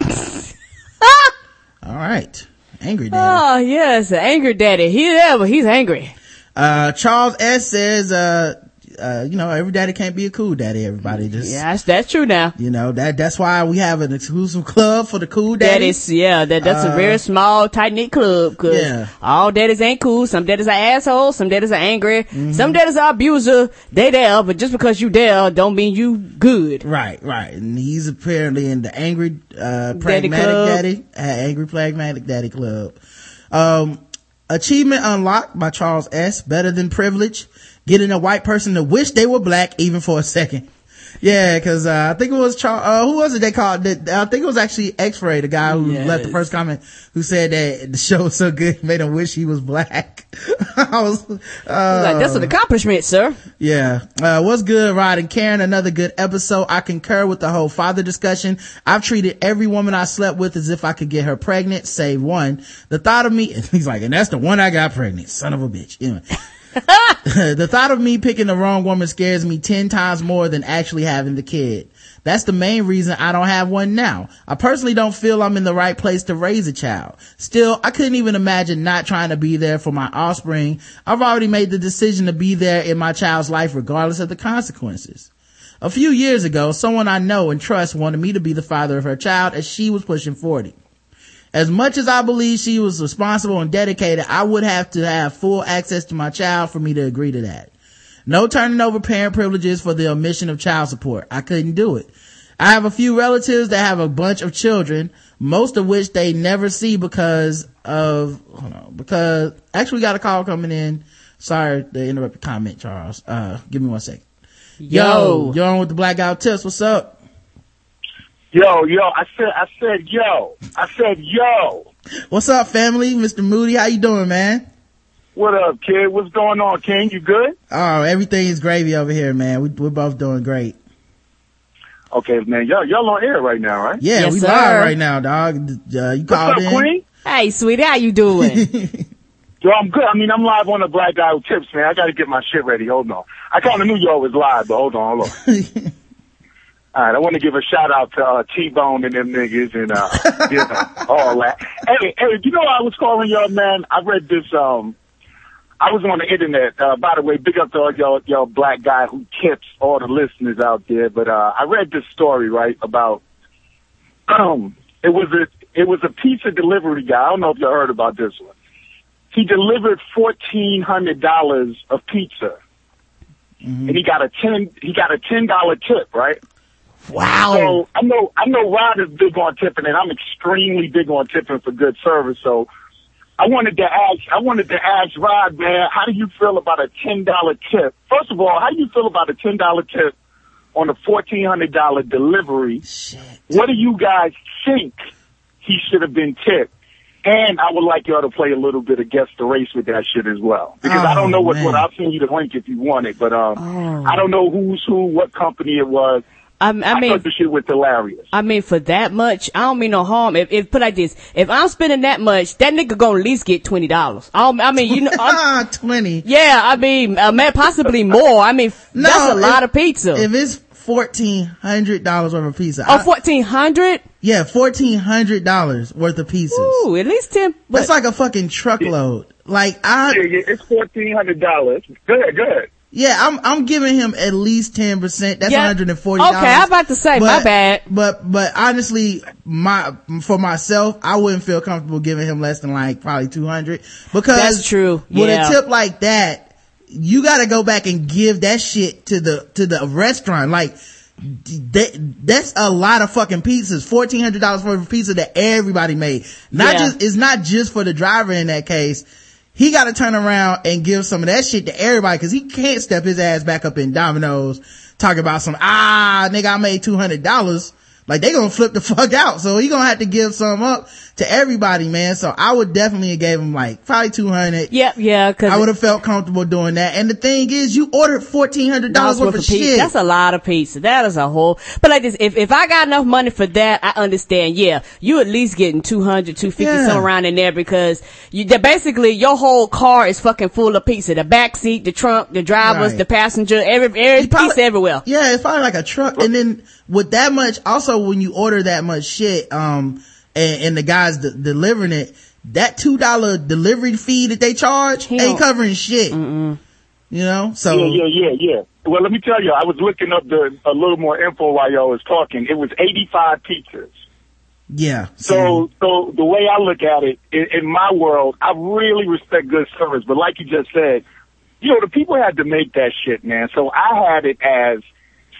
Alright. Angry daddy. Oh, yes, angry daddy. He there, but he's angry. Uh, Charles S says, uh, uh, you know, every daddy can't be a cool daddy. Everybody just, Yeah, that's, that's true now. you know, that, that's why we have an exclusive club for the cool That daddies. is, yeah, that, that's a Uh, very small, tight knit club. Cause Yeah. all daddies ain't cool. Some daddies are assholes. Some daddies are angry. Mm-hmm. Some daddies are abuser. They there, but just because you there don't mean you good. Right, right. And he's apparently in the angry, uh, pragmatic club. daddy, uh, angry pragmatic daddy club. Um, achievement unlocked by Charles S. Better than privilege. Getting a white person to wish they were black even for a second. Yeah, cause, uh, I think it was Charles, uh, who was it they called, I think it was actually X-Ray, the guy who Yes. left the first comment, who said that the show was so good, made him wish he was black. I was, uh, Like, that's an accomplishment, sir. yeah. Uh, what's good, Rod and Karen? Another good episode. I concur with the whole father discussion. I've treated every woman I slept with as if I could get her pregnant, save one. The thought of me, he's like, and that's the one I got pregnant. Son of a bitch. Anyway. the thought of me picking the wrong woman scares me 10 times more than actually having the kid. That's the main reason I don't have one now. I personally don't feel I'm in the right place to raise a child. Still, I couldn't even imagine not trying to be there for my offspring. I've already made the decision to be there in my child's life regardless of the consequences. A few years ago, someone I know and trust wanted me to be the father of her child as she was pushing 40. As much as I believe she was responsible and dedicated, I would have to have full access to my child for me to agree to that. No turning over parent privileges for the omission of child support. I couldn't do it. I have a few relatives that have a bunch of children, most of which they never see because of, hold on, because, actually we got a call coming in. Sorry to interrupt the comment, Charles. Uh, give me one second. Yo, you're on with the black guy who tips. What's up? Yo, yo, I said, I said, yo, I said, yo. What's up, family? Mr. Moody, how you doing, man? What up, kid? What's going on, King? You good? Oh, everything is gravy over here, man. We, we're both doing great. Okay, man. Y'all, y'all on air right now, right? Yeah, Yes, we sir. live right now, dog. Uh, you What's called up, in. Queen? Hey, sweetie, how you doing? Yo, I'm good. I mean, I'm live on the Black Guy Who Tips, man. I got to get my shit ready. Hold on. I kind of knew y'all was live, but hold on, hold on. All right, I want to give a shout out to uh, T-Bone and them niggas and uh, you know, all that. Hey, hey, you know I was calling y'all, man? I read this. Um, I was on the internet. Uh, by the way, big up to all y'all, y'all black guy who tips all the listeners out there. But uh, I read this story right about. Um, it was a it was a pizza delivery guy. I don't know if y'all heard about this one. He delivered fourteen hundred dollars of pizza, and he got a ten he got a ten dollar tip, right? Wow. So I know I know Rod is big on tipping, and I'm extremely big on tipping for good service. So I wanted to ask I wanted to ask Rod, man, how do you feel about a ten dollar tip? First of all, how do you feel about a ten dollar tip on a fourteen hundred dollar delivery? What do you guys think he should have been tipped? And I would like y'all to play a little bit of guess the race with that shit as well. Because I Oh, don't know what, man. what I'll send you the link if you want it, but um Oh. I don't know who's who, what company it was. I, I I mean, thought the shit was hilarious. I mean, for that much, I don't mean no harm. If, if put like this, if I'm spending that much, that nigga gonna at least get twenty dollars. I, I mean, you know, I'm- Ah, 20. yeah, I mean, uh, man, possibly more. I mean, No, that's a lot of pizza. If it's $1,400 worth of pizza. oh, I- fourteen hundred. yeah, $1,400 worth of pizzas. Ooh, at least ten. That's like a fucking truckload. Like I, Yeah, yeah, it's fourteen hundred dollars. Go ahead, go ahead. Yeah, I'm, I'm giving him at least 10%. That's Yeah. $140. Okay, I'm about to say, my bad. But, but honestly, my, for myself, I wouldn't feel comfortable giving him less than like probably 200 because That's true. with Yeah. a tip like that, you gotta go back and give that shit to the, to the restaurant. Like, that, that's a lot of fucking pizzas. Fourteen hundred dollars for a pizza that everybody made. Not Yeah. just it's not just for the driver in that case. He got to turn around and give some of that shit to everybody because he can't step his ass back up in Domino's talking about some ah nigga I made two hundred dollars. Like they gonna flip the fuck out. So he gonna have to give some up to everybody, man. So I would definitely have gave him like probably two hundred. Yep, yeah, cause I would have felt comfortable doing that. And the thing is, you ordered fourteen hundred dollars worth of pizza. shit. That's a lot of pizza. That is a whole, but like this, if, if I got enough money for that, I understand. Yeah, you at least getting 200, 250, Yeah. something around in there because you, basically your whole car is fucking full of pizza. The back seat, the trunk, the drivers, Right. the passenger, every, every probably- pizza everywhere. Yeah, it's probably like a truck. And then with that much, also when you order that much shit, um, and, and the guys de- delivering it, that two dollar delivery fee that they charge He ain't don't- covering shit. You know, so Yeah, yeah, yeah, yeah. Well, let me tell you, I was looking up the a little more info while y'all was talking. It was eighty five pizzas. yeah. So, so the way I look at it, in, in my world, I really respect good service. But like you just said, you know, the people had to make that shit, man. So I had it as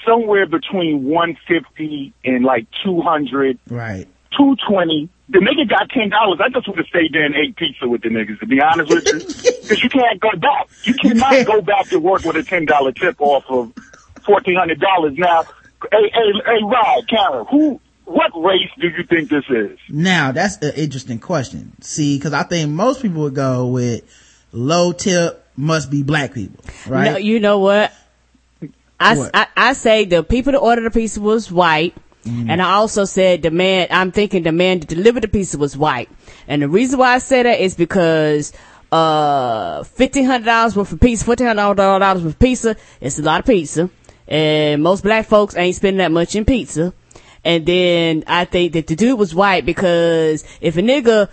somewhere between 150 and like 200, right. 220. The nigga got $10. I just would have stayed there and ate pizza with the niggas, to be honest with you. Because you can't go back. You cannot go back to work with a $10 tip off of $1,400. Now, hey, hey, hey, Rod, Karen, who, what race do you think this is? Now that's an interesting question. See, cause I think most people would go with low tip must be black people, right? No, you know what? I, What? I, I say the people that ordered the pizza was white. And I also said the man, I'm thinking the man that delivered the pizza was white. And the reason why I say that is because, uh, $1,500 worth of pizza, $1,400 worth of pizza, it's a lot of pizza. And most black folks ain't spending that much in pizza. And then I think that the dude was white because if a nigga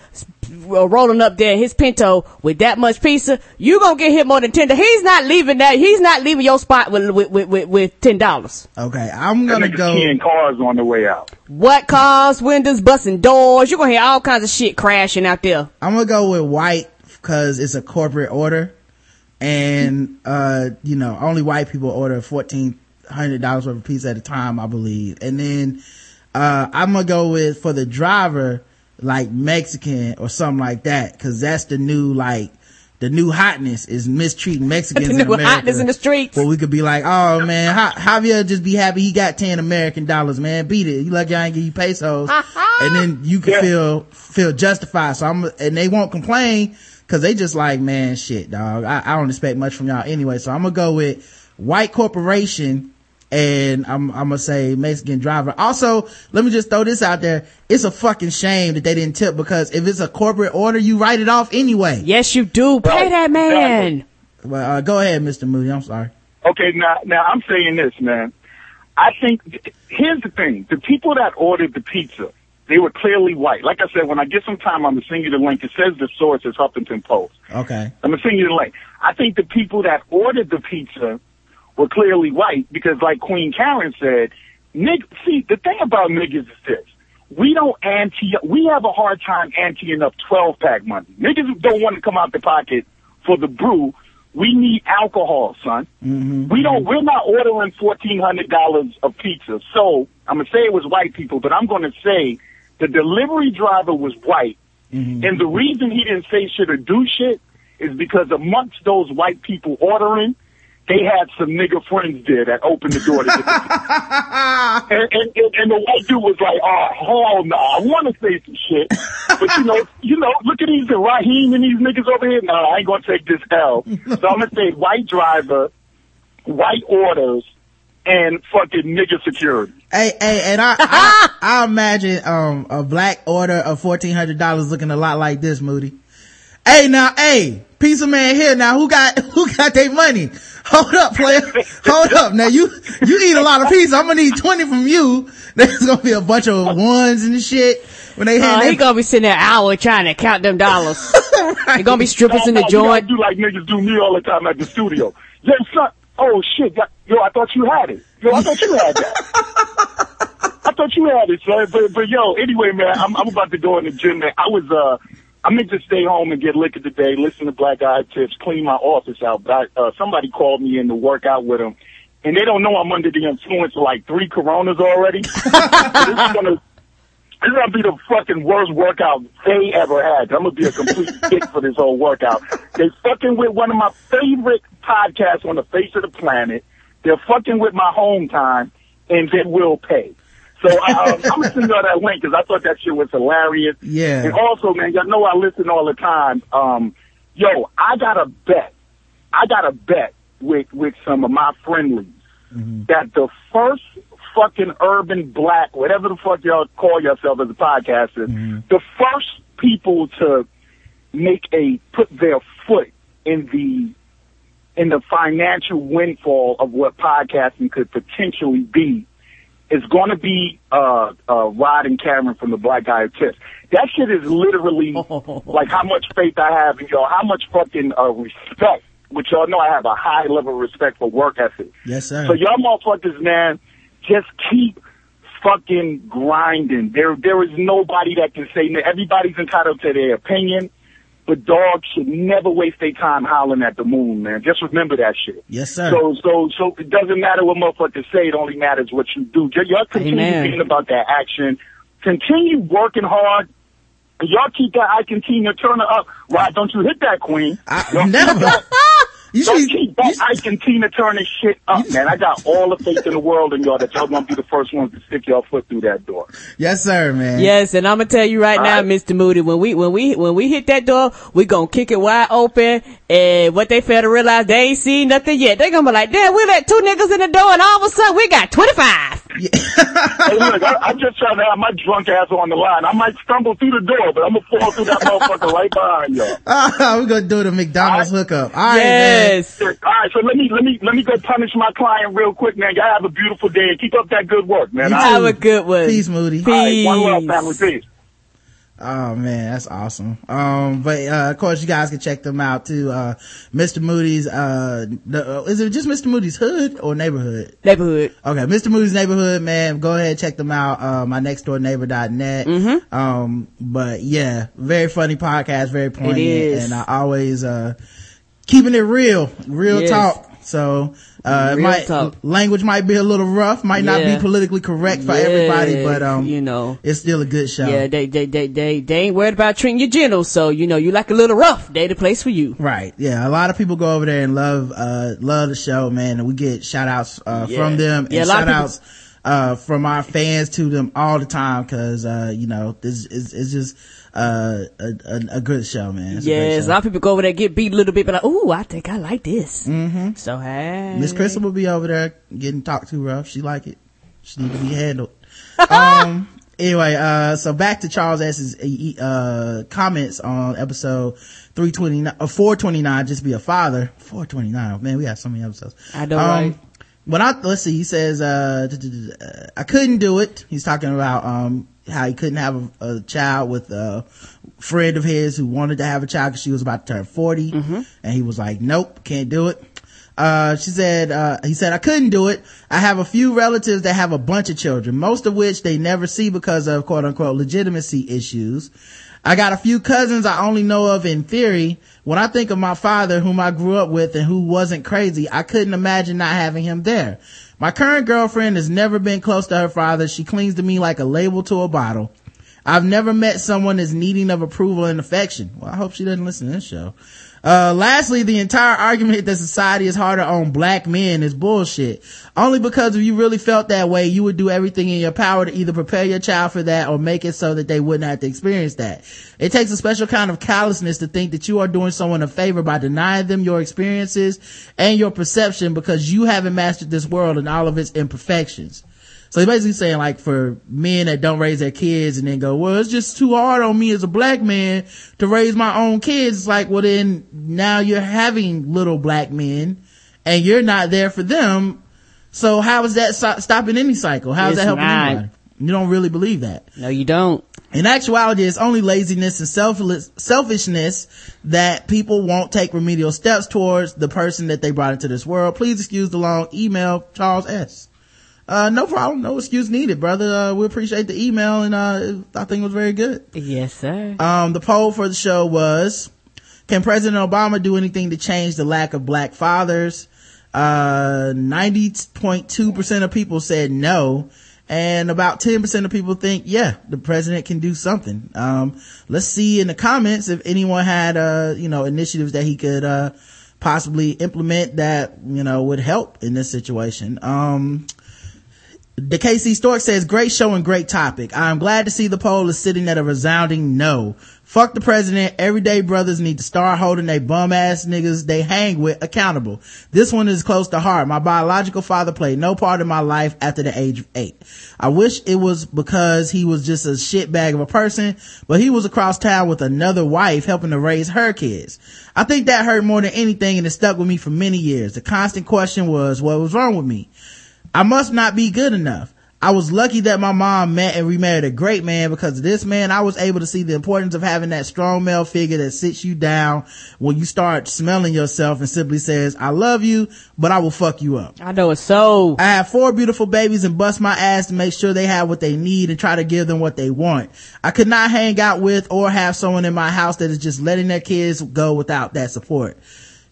rolling up there in his Pinto with that much pizza, you gonna get hit more than ten. He's not leaving that. He's not leaving your spot with with with, with, with ten dollars. Okay, I'm gonna nigga's go. keying cars on the way out. What cars, windows, busting doors? You gonna hear all kinds of shit crashing out there. I'm gonna go with white because it's a corporate order, and uh, you know, only white people order fourteen hundred dollars worth of pizza at a time, I believe. And then uh, I'm gonna go with for the driver, like Mexican or something like that, because that's the new like. The new hotness is mistreating Mexicans The in new America. hotness in the streets. Well, we could be like, oh man, Ja- Javier just be happy he got 10 American dollars, man. Beat it. You lucky I ain't give you pesos. and then you can Yeah. feel, feel justified. So I'm, and they won't complain cause they just like, man, shit, dog. I, I don't expect much from y'all anyway. So I'm gonna go with white corporation and I'm, I'm gonna say Mexican driver. Also, let me just throw this out there. It's a fucking shame that they didn't tip because if it's a corporate order, you write it off anyway. Yes, you do. Pay Right, that man. Well, uh, go ahead, Mr. Moody. I'm sorry. Okay, now now I'm saying this, man. I think here's the thing: the people that ordered the pizza, they were clearly white. Like I said, when I get some time, I'm gonna send you the link. It says the source is Huffington Post. Okay. I'm gonna send you the link. I think the people that ordered the pizza were clearly white because, like Queen Karen said, nig- see the thing about niggas is this: we don't anti, We have a hard time anteing up 12 pack money. Niggas don't want to come out the pocket for the brew. We need alcohol, son. Mm-hmm. We don't. We're not ordering fourteen hundred dollars of pizza. So I'm gonna say it was white people, but I'm gonna say the delivery driver was white, mm-hmm. and the reason he didn't say shit or do shit is because amongst those white people ordering, they had some nigga friends there that opened the door to get the and, and, and, and the white dude was like, "Oh hell no, I want to say some shit, but you know, you know, look at these Raheem and these niggas over here. No, I ain't gonna take this L. So I'm gonna say white driver, white orders, and fucking nigga security. Hey, hey, and I, I, I imagine, um, a black order of $1,400 looking a lot like this, Moody. Hey, now, hey, pizza man here now. Who got, who got their money? Hold up, player. Hold up. Now you, you eat a lot of pizza. I'm gonna need 20 from you. There's gonna be a bunch of ones and shit. When they Uh, hand he gonna be sitting there an hour trying to count them dollars. There gonna be strippers in the No, no, joint. do like niggas do me all the time at the studio. Yo, son. Oh shit. Yo, I thought you had it. Yo, I thought you had that. I thought you had it, son. But, but yo, anyway, man, I'm, I'm about to go in the gym, man. I was, uh, I meant to stay home and get liquor today, listen to Black Guy Tips, clean my office out. But I, uh, somebody called me in to work out with them. And they don't know I'm under the influence of like three Coronas already. this is gonna, this is gonna be the fucking worst workout they ever had. I'm gonna be a complete dick for this whole workout. They're fucking with one of my favorite podcasts on the face of the planet. They're fucking with my home time, and they will pay. So I, um, I'm gonna send y'all that link because I thought that shit was hilarious. Yeah. And also, man, y'all know I listen all the time. Um, yo, I got a bet. I got a bet with with some of my friendlies that the first fucking urban black, whatever the fuck y'all call yourself as a podcaster, the first people to make a put their foot in the in the financial windfall of what podcasting could potentially be is going to be uh, uh, Rod and Cameron from the Black Guy Tips. That shit is literally like how much faith I have in y'all, how much fucking uh, respect, which y'all know I have a high level of respect for work ethic. yes, sir. So y'all motherfuckers, man, just keep fucking grinding. There, there is nobody that can say everybody's entitled to their opinion, but dogs should never waste their time howling at the moon, man. Just remember that shit. yes, sir. So, so, so it doesn't matter what motherfuckers say. It only matters what you do. Y'all continue Amen. being about that action. Continue working hard. Y'all keep that I continue turning up. Why don't you hit that queen? I, never. That- You Don't should, keep that Ike and Tina Turner shit up, man. I got all the faith in the world in y'all that y'all gonna be the first ones to stick your foot through that door. yes, sir, man. Yes, and I'm gonna tell you right All now, right. Mr. Moody, when we when we when we hit that door, we gonna kick it wide open. And what they fail to realize, they ain't seen nothing yet. They gonna be like, damn, we let two niggas in the door, and all of a sudden we got 25. Hey, look, I, I'm just trying to have my drunk ass on the line. I might stumble through the door, but I'm gonna fall through that motherfucker right behind y'all. Ah, we're gonna do the McDonald's All right. hookup. All right, man. Yes. All right, so let me let me let me go punish my client real quick, man. Y'all have a beautiful day and keep up that good work, man. You All too. Have a good one. Peace, Moody. All right, one love, family. Peace. Oh man, that's awesome. Um, but, uh, of course you guys can check them out too. Uh, Mr. Moody's, uh, the, uh, is it just Mr. Moody's hood or neighborhood? Neighborhood. Okay, Mr. Moody's neighborhood, man. Go ahead, check them out. Uh, my next door neighbor.net. Mm-hmm. Um, but yeah, very funny podcast, very poignant. is. And I always, uh, keeping it real, real Yes. talk. So, uh, might, talk. language might be a little rough, might not be politically correct for everybody, but, um, you know. it's still a good show. Yeah, they, they, they, they, they ain't worried about treating you gentle, so, you know, you like a little rough, they the place for you. Right. Yeah. A lot of people go over there and love, uh, love the show, man. And we get shout outs, uh, Yeah. from them and Yeah, shout of people- outs, uh, from our fans to them all the time. Cause, uh, you know, this is, it's just, uh, a, a, a good show, man. It's Yes, a show. lot of people go over there, get beat a little bit, but like, ooh, I think I like this. Mm-hmm. So, hey. Miss Crystal will be over there getting talked to rough. She like it. She need to be handled. um, anyway, uh, so back to Charles S's, uh, comments on episode 329, uh, 429, just be a father. 429. Man, we have so many episodes. I don't know, right? When I, let's see, he says, uh, uh, I couldn't do it. He's talking about, um, how he couldn't have a, a child with a friend of his who wanted to have a child because she was about to turn 40. And he was like, nope, can't do it. Uh, she said, uh, he said, I couldn't do it. I have a few relatives that have a bunch of children, most of which they never see because of quote unquote legitimacy issues. I got a few cousins I only know of in theory. When I think of my father, whom I grew up with and who wasn't crazy, I couldn't imagine not having him there. My current girlfriend has never been close to her father. She clings to me like a label to a bottle. I've never met someone as needing of approval and affection. Well, I hope she doesn't listen to this show. Uh, lastly, the entire argument that society is harder on black men is bullshit. Only because if you really felt that way, you would do everything in your power to either prepare your child for that or make it so that they wouldn't have to experience that. It takes a special kind of callousness to think that you are doing someone a favor by denying them your experiences and your perception because you haven't mastered this world and all of its imperfections. So he's basically saying like for men that don't raise their kids and then go, well, it's just too hard on me as a black man to raise my own kids. It's like, well then now you're having little black men and you're not there for them. So how is that so- stopping any cycle? How is It's that helping not. anybody? You don't really believe that. No, you don't. In actuality, it's only laziness and selfless, selfishness that people won't take remedial steps towards the person that they brought into this world. Please excuse the long email, Charles S. Uh, no problem. No excuse needed, brother. Uh, we appreciate the email and, uh, I think it was very good. Yes, sir. Um, the poll for the show was, can President Obama do anything to change the lack of black fathers? Uh, 90.2% of people said no. And about 10% of people think, yeah, the president can do something. Um, let's see in the comments if anyone had, uh, you know, initiatives that he could, uh, possibly implement that, you know, would help in this situation. Um, the KC Stork says, great show and great topic. I'm glad to see the poll is sitting at a resounding no. Fuck the president. Everyday brothers need to start holding they bum ass niggas they hang with accountable. This one is close to heart. My biological father played no part in my life after the age of eight. I wish it was because he was just a shitbag of a person, but he was across town with another wife helping to raise her kids. I think that hurt more than anything and it stuck with me for many years. The constant question was, what was wrong with me? I must not be good enough. I was lucky that my mom met and remarried a great man because of this man. I was able to see the importance of having that strong male figure that sits you down when you start smelling yourself and simply says, I love you, but I will fuck you up. I know it's so. I have four beautiful babies and bust my ass to make sure they have what they need and try to give them what they want. I could not hang out with or have someone in my house that is just letting their kids go without that support.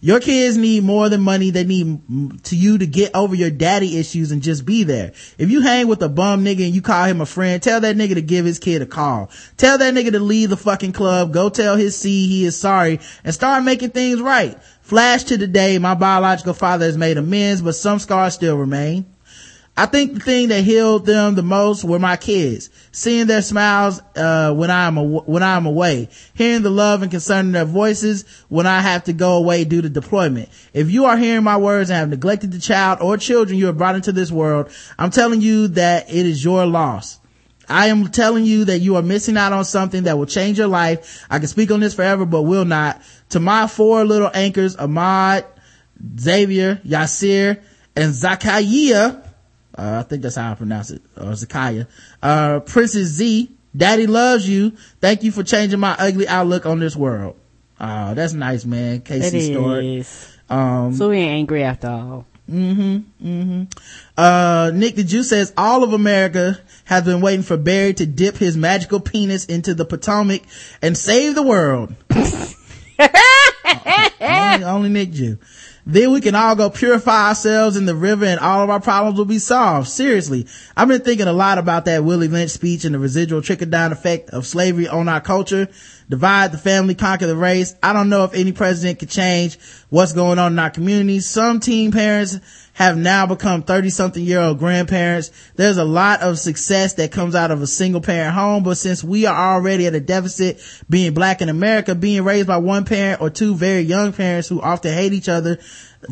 Your kids need more than money. They need to you to get over your daddy issues and just be there. If you hang with a bum nigga and you call him a friend, tell that nigga to give his kid a call. Tell that nigga to leave the fucking club. Go tell his C he is sorry and start making things right. Flash to the day, my biological father has made amends, but some scars still remain. I think the thing that healed them the most were my kids. Seeing their smiles, uh, when I'm, aw- when I'm away. Hearing the love and concern in their voices when I have to go away due to deployment. If you are hearing my words and have neglected the child or children you have brought into this world, I'm telling you that it is your loss. I am telling you that you are missing out on something that will change your life. I can speak on this forever, but will not. To my four little anchors, Ahmad, Xavier, Yasir, and Zakaria, uh, I think that's how I pronounce it, or Zakaya, uh, Princess Z, Daddy loves you. Thank you for changing my ugly outlook on this world. Oh, that's nice, man. Casey Stewart. Um, So we ain't angry after all. Mm-hmm. Mm-hmm. Uh, Nick the Jew says all of America has been waiting for Barry to dip his magical penis into the Potomac and save the world. only, only Nick Jew. Then we can all go purify ourselves in the river and all of our problems will be solved. Seriously. I've been thinking a lot about that Willie Lynch speech and the residual trickle down effect of slavery on our culture. Divide the family, conquer the race. I don't know if any president could change what's going on in our communities. Some teen parents have now become 30 something year old grandparents. There's a lot of success that comes out of a single parent home, but since we are already at a deficit being black in America, being raised by one parent or two very young parents who often hate each other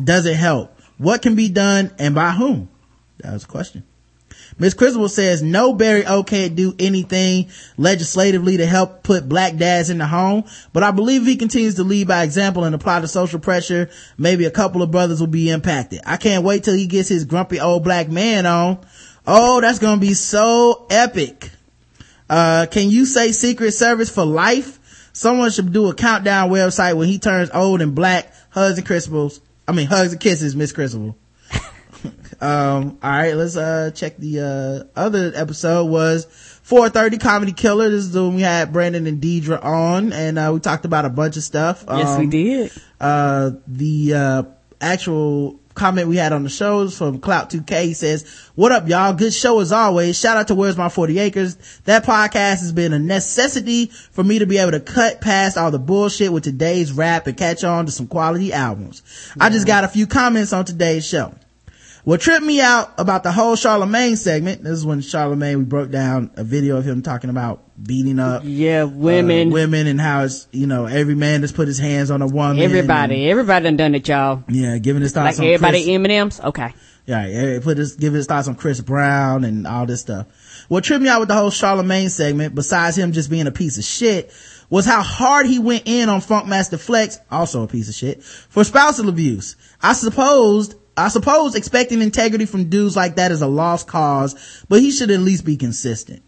doesn't help. What can be done and by whom? That was a question. Miss Criswell says no Barry O can't do anything legislatively to help put black dads in the home, but I believe if he continues to lead by example and apply the social pressure, maybe a couple of brothers will be impacted. I can't wait till he gets his grumpy old black man on. Oh, that's gonna be so epic. Uh, can you say Secret Service for life? Someone should do a countdown website when he turns old and black. Hugs and Criswells. I mean, hugs and kisses, Miss Criswell. Um, all right, let's, uh, check the, uh, other episode was 430 Comedy Killer. This is the one we had Brandon and Deidre on, and, uh, we talked about a bunch of stuff. Yes, we Um, did. uh, the, uh, actual comment we had on the shows from Clout 2K He says, what up y'all? Good show as always. Shout out to Where's My 40 Acres. That podcast has been a necessity for me to be able to cut past all the bullshit with today's rap and catch on to some quality albums. I just got a few comments on today's show. What tripped me out about the whole Charlemagne segment, this is when Charlemagne, we broke down a video of him talking about beating up Yeah, women. uh, women and how it's, you know, every man that's put his hands on a woman. everybody. Everybody done done it, y'all. yeah, giving his thoughts Like on everybody Chris, M&M's? Okay. Yeah, yeah, put his, give his thoughts on Chris Brown and all this stuff. What tripped me out with the whole Charlemagne segment, besides him just being a piece of shit, was how hard he went in on Funkmaster Flex, also a piece of shit, for spousal abuse. I supposed, I suppose expecting integrity from dudes like that is a lost cause, but he should at least be consistent.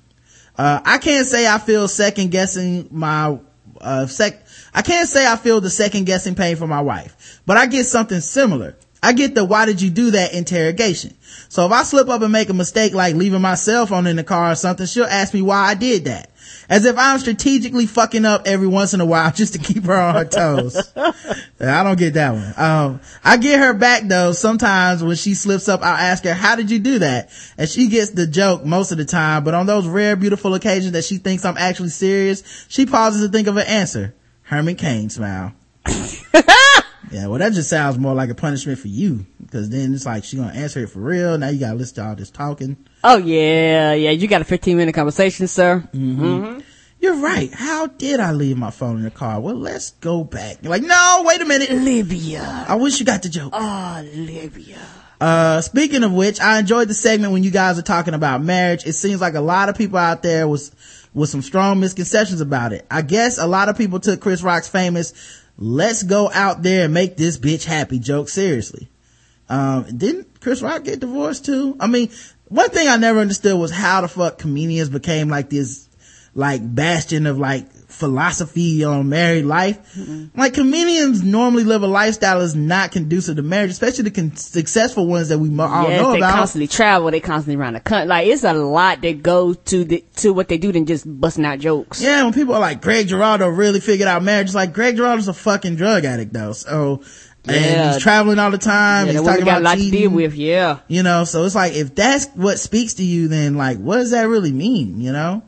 Uh, I can't say I feel second guessing my, uh, sec, I can't say I feel the second guessing pain for my wife, but I get something similar. I get the why did you do that interrogation. So if I slip up and make a mistake like leaving my cell phone in the car or something, she'll ask me why I did that. As if I'm strategically fucking up every once in a while just to keep her on her toes. I don't get that one. Um, I get her back though. Sometimes when she slips up, I'll ask her, how did you do that? And she gets the joke most of the time, but on those rare, beautiful occasions that she thinks I'm actually serious, she pauses to think of an answer. Herman Cain smile. yeah, well that just sounds more like a punishment for you. Cause then it's like she gonna answer it for real. Now you gotta listen to all this talking. Oh yeah, yeah. You got a 15 minute conversation, sir. Mm-hmm. You're right. How did I leave my phone in the car? Well, let's go back. You're like, no, wait a minute. Libya. I wish you got the joke. Oh, Libya. Uh, speaking of which, I enjoyed the segment when you guys are talking about marriage. It seems like a lot of people out there was, with some strong misconceptions about it. I guess a lot of people took Chris Rock's famous, let's go out there and make this bitch happy joke seriously. Um, didn't Chris Rock get divorced too? I mean, one thing I never understood was how the fuck comedians became like this, like bastion of like philosophy on married life. Mm-hmm. Like comedians normally live a lifestyle that's not conducive to marriage, especially the con- successful ones that we mo- all yes, know they about. constantly travel. They constantly around the country. Like it's a lot that goes to the to what they do than just busting out jokes. Yeah, when people are like Greg Giraldo really figured out marriage, it's like Greg Giraldo's a fucking drug addict though. So, and Yeah. he's traveling all the time. Yeah, he's talking got a about lot to cheating. deal with. Yeah. You know, so it's like, if that's what speaks to you, then like, what does that really mean? You know?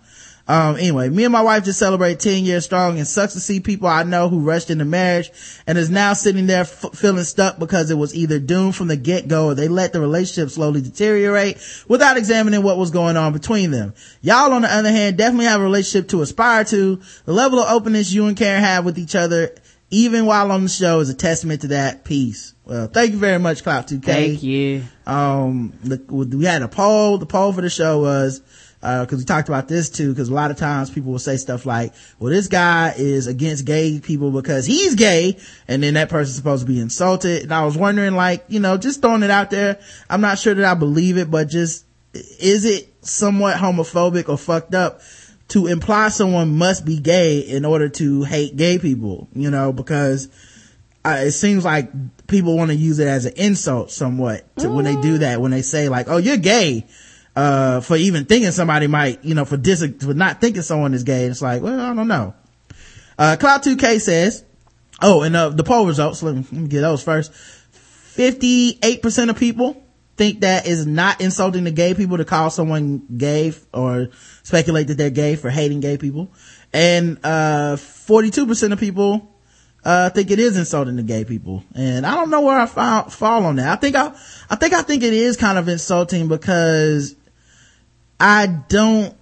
Um, anyway, me and my wife just celebrate 10 years strong and sucks to see people I know who rushed into marriage and is now sitting there f- feeling stuck because it was either doomed from the get-go or they let the relationship slowly deteriorate without examining what was going on between them. Y'all, on the other hand, definitely have a relationship to aspire to. The level of openness you and Karen have with each other, even while on the show, is a testament to that. Peace. Well, thank you very much, Cloud 2K. Thank you. Um, the, we had a poll. The poll for the show was, uh, cause we talked about this too, cause a lot of times people will say stuff like, well, this guy is against gay people because he's gay. And then that person's supposed to be insulted. And I was wondering like, you know, just throwing it out there. I'm not sure that I believe it, but just, is it somewhat homophobic or fucked up to imply someone must be gay in order to hate gay people, you know, because uh, it seems like people want to use it as an insult somewhat to when they do that, when they say like, oh, you're gay, uh, for even thinking somebody might, you know, for dis, for not thinking someone is gay. It's like, well, I don't know. Uh, Cloud 2K says, oh, and, uh, the poll results, let me, let me get those first. 58% of people think that is not insulting to gay people to call someone gay or speculate that they're gay for hating gay people. And, uh, 42% of people, uh, think it is insulting to gay people. And I don't know where I fall, fall on that. I think I, I think I think it is kind of insulting because I don't,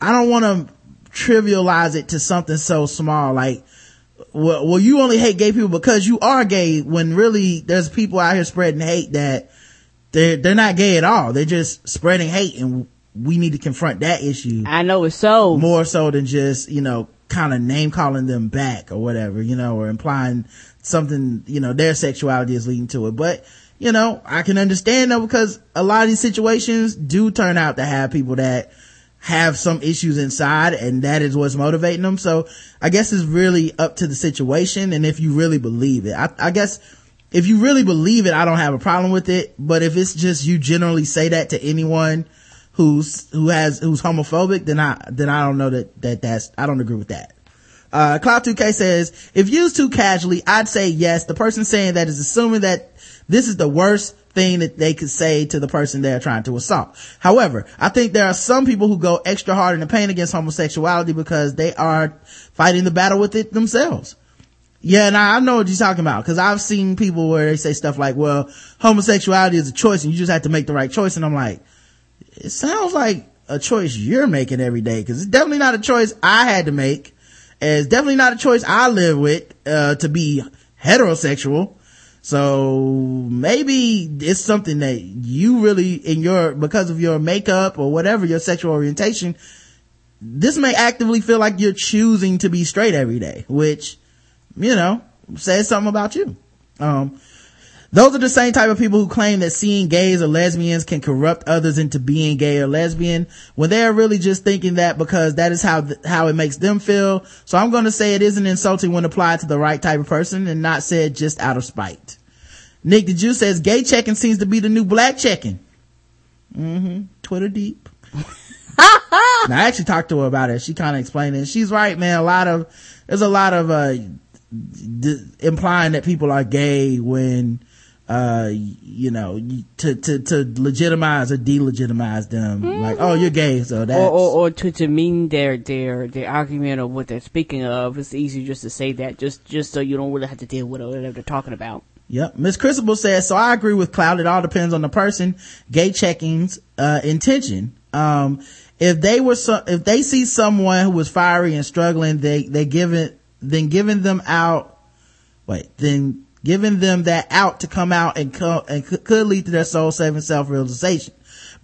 I don't want to trivialize it to something so small. Like, well, well, you only hate gay people because you are gay when really there's people out here spreading hate that they're, they're not gay at all. They're just spreading hate and we need to confront that issue. I know it's so. More so than just, you know, kind of name calling them back or whatever, you know, or implying something, you know, their sexuality is leading to it. But, you know, I can understand though because a lot of these situations do turn out to have people that have some issues inside and that is what's motivating them. So I guess it's really up to the situation and if you really believe it. I, I guess if you really believe it, I don't have a problem with it. But if it's just you generally say that to anyone who's, who has, who's homophobic, then I, then I don't know that, that that's, I don't agree with that. Uh, Cloud2K says, if used too casually, I'd say yes. The person saying that is assuming that this is the worst thing that they could say to the person they're trying to assault. However, I think there are some people who go extra hard in the pain against homosexuality because they are fighting the battle with it themselves. Yeah, now I know what you're talking about because I've seen people where they say stuff like, well, homosexuality is a choice and you just have to make the right choice. And I'm like, it sounds like a choice you're making every day because it's definitely not a choice I had to make. And it's definitely not a choice I live with, uh, to be heterosexual. So maybe it's something that you really, in your, because of your makeup or whatever, your sexual orientation, this may actively feel like you're choosing to be straight every day, which, you know, says something about you. Um, those are the same type of people who claim that seeing gays or lesbians can corrupt others into being gay or lesbian when they're really just thinking that because that is how, th- how it makes them feel. So I'm going to say it isn't insulting when applied to the right type of person and not said just out of spite. Nick the Jew says gay checking seems to be the new black checking. Mm-hmm. Twitter deep. I actually talked to her about it. She kind of explained it. She's right, man. A lot of, there's a lot of, uh, d- implying that people are gay when, uh, you know, to, to, to legitimize or delegitimize them. Like, oh, you're gay, so that's. or, or, or to demean their, their, their argument or what they're speaking of. It's easy just to say that, just, just so you don't really have to deal with whatever they're talking about. Yep. Miss Crucible says, so I agree with Cloud. It all depends on the person, gay checking's, uh, intention. Um, if they were so, if they see someone who was fiery and struggling, they, they give it, then giving them out, wait, then giving them that out to come out and co- and could, could lead to their soul saving self-realization.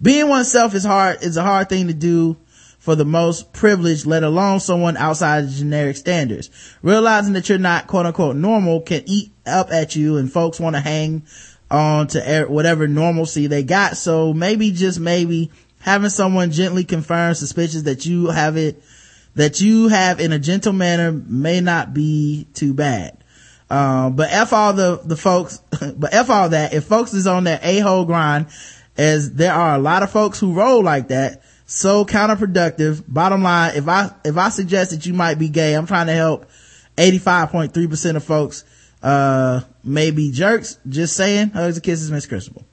Being oneself is hard, is a hard thing to do for the most privileged, let alone someone outside of generic standards. Realizing that you're not quote unquote normal can eat up at you and folks want to hang on to er- whatever normalcy they got. So maybe just maybe having someone gently confirm suspicions that you have it, that you have in a gentle manner may not be too bad. Um, but F all the, the folks, but F all that, if folks is on their a-hole grind, as there are a lot of folks who roll like that, so counterproductive. Bottom line, if I, if I suggest that you might be gay, I'm trying to help 85.3% of folks, uh, may be jerks. Just saying, hugs and kisses, Miss Crucible.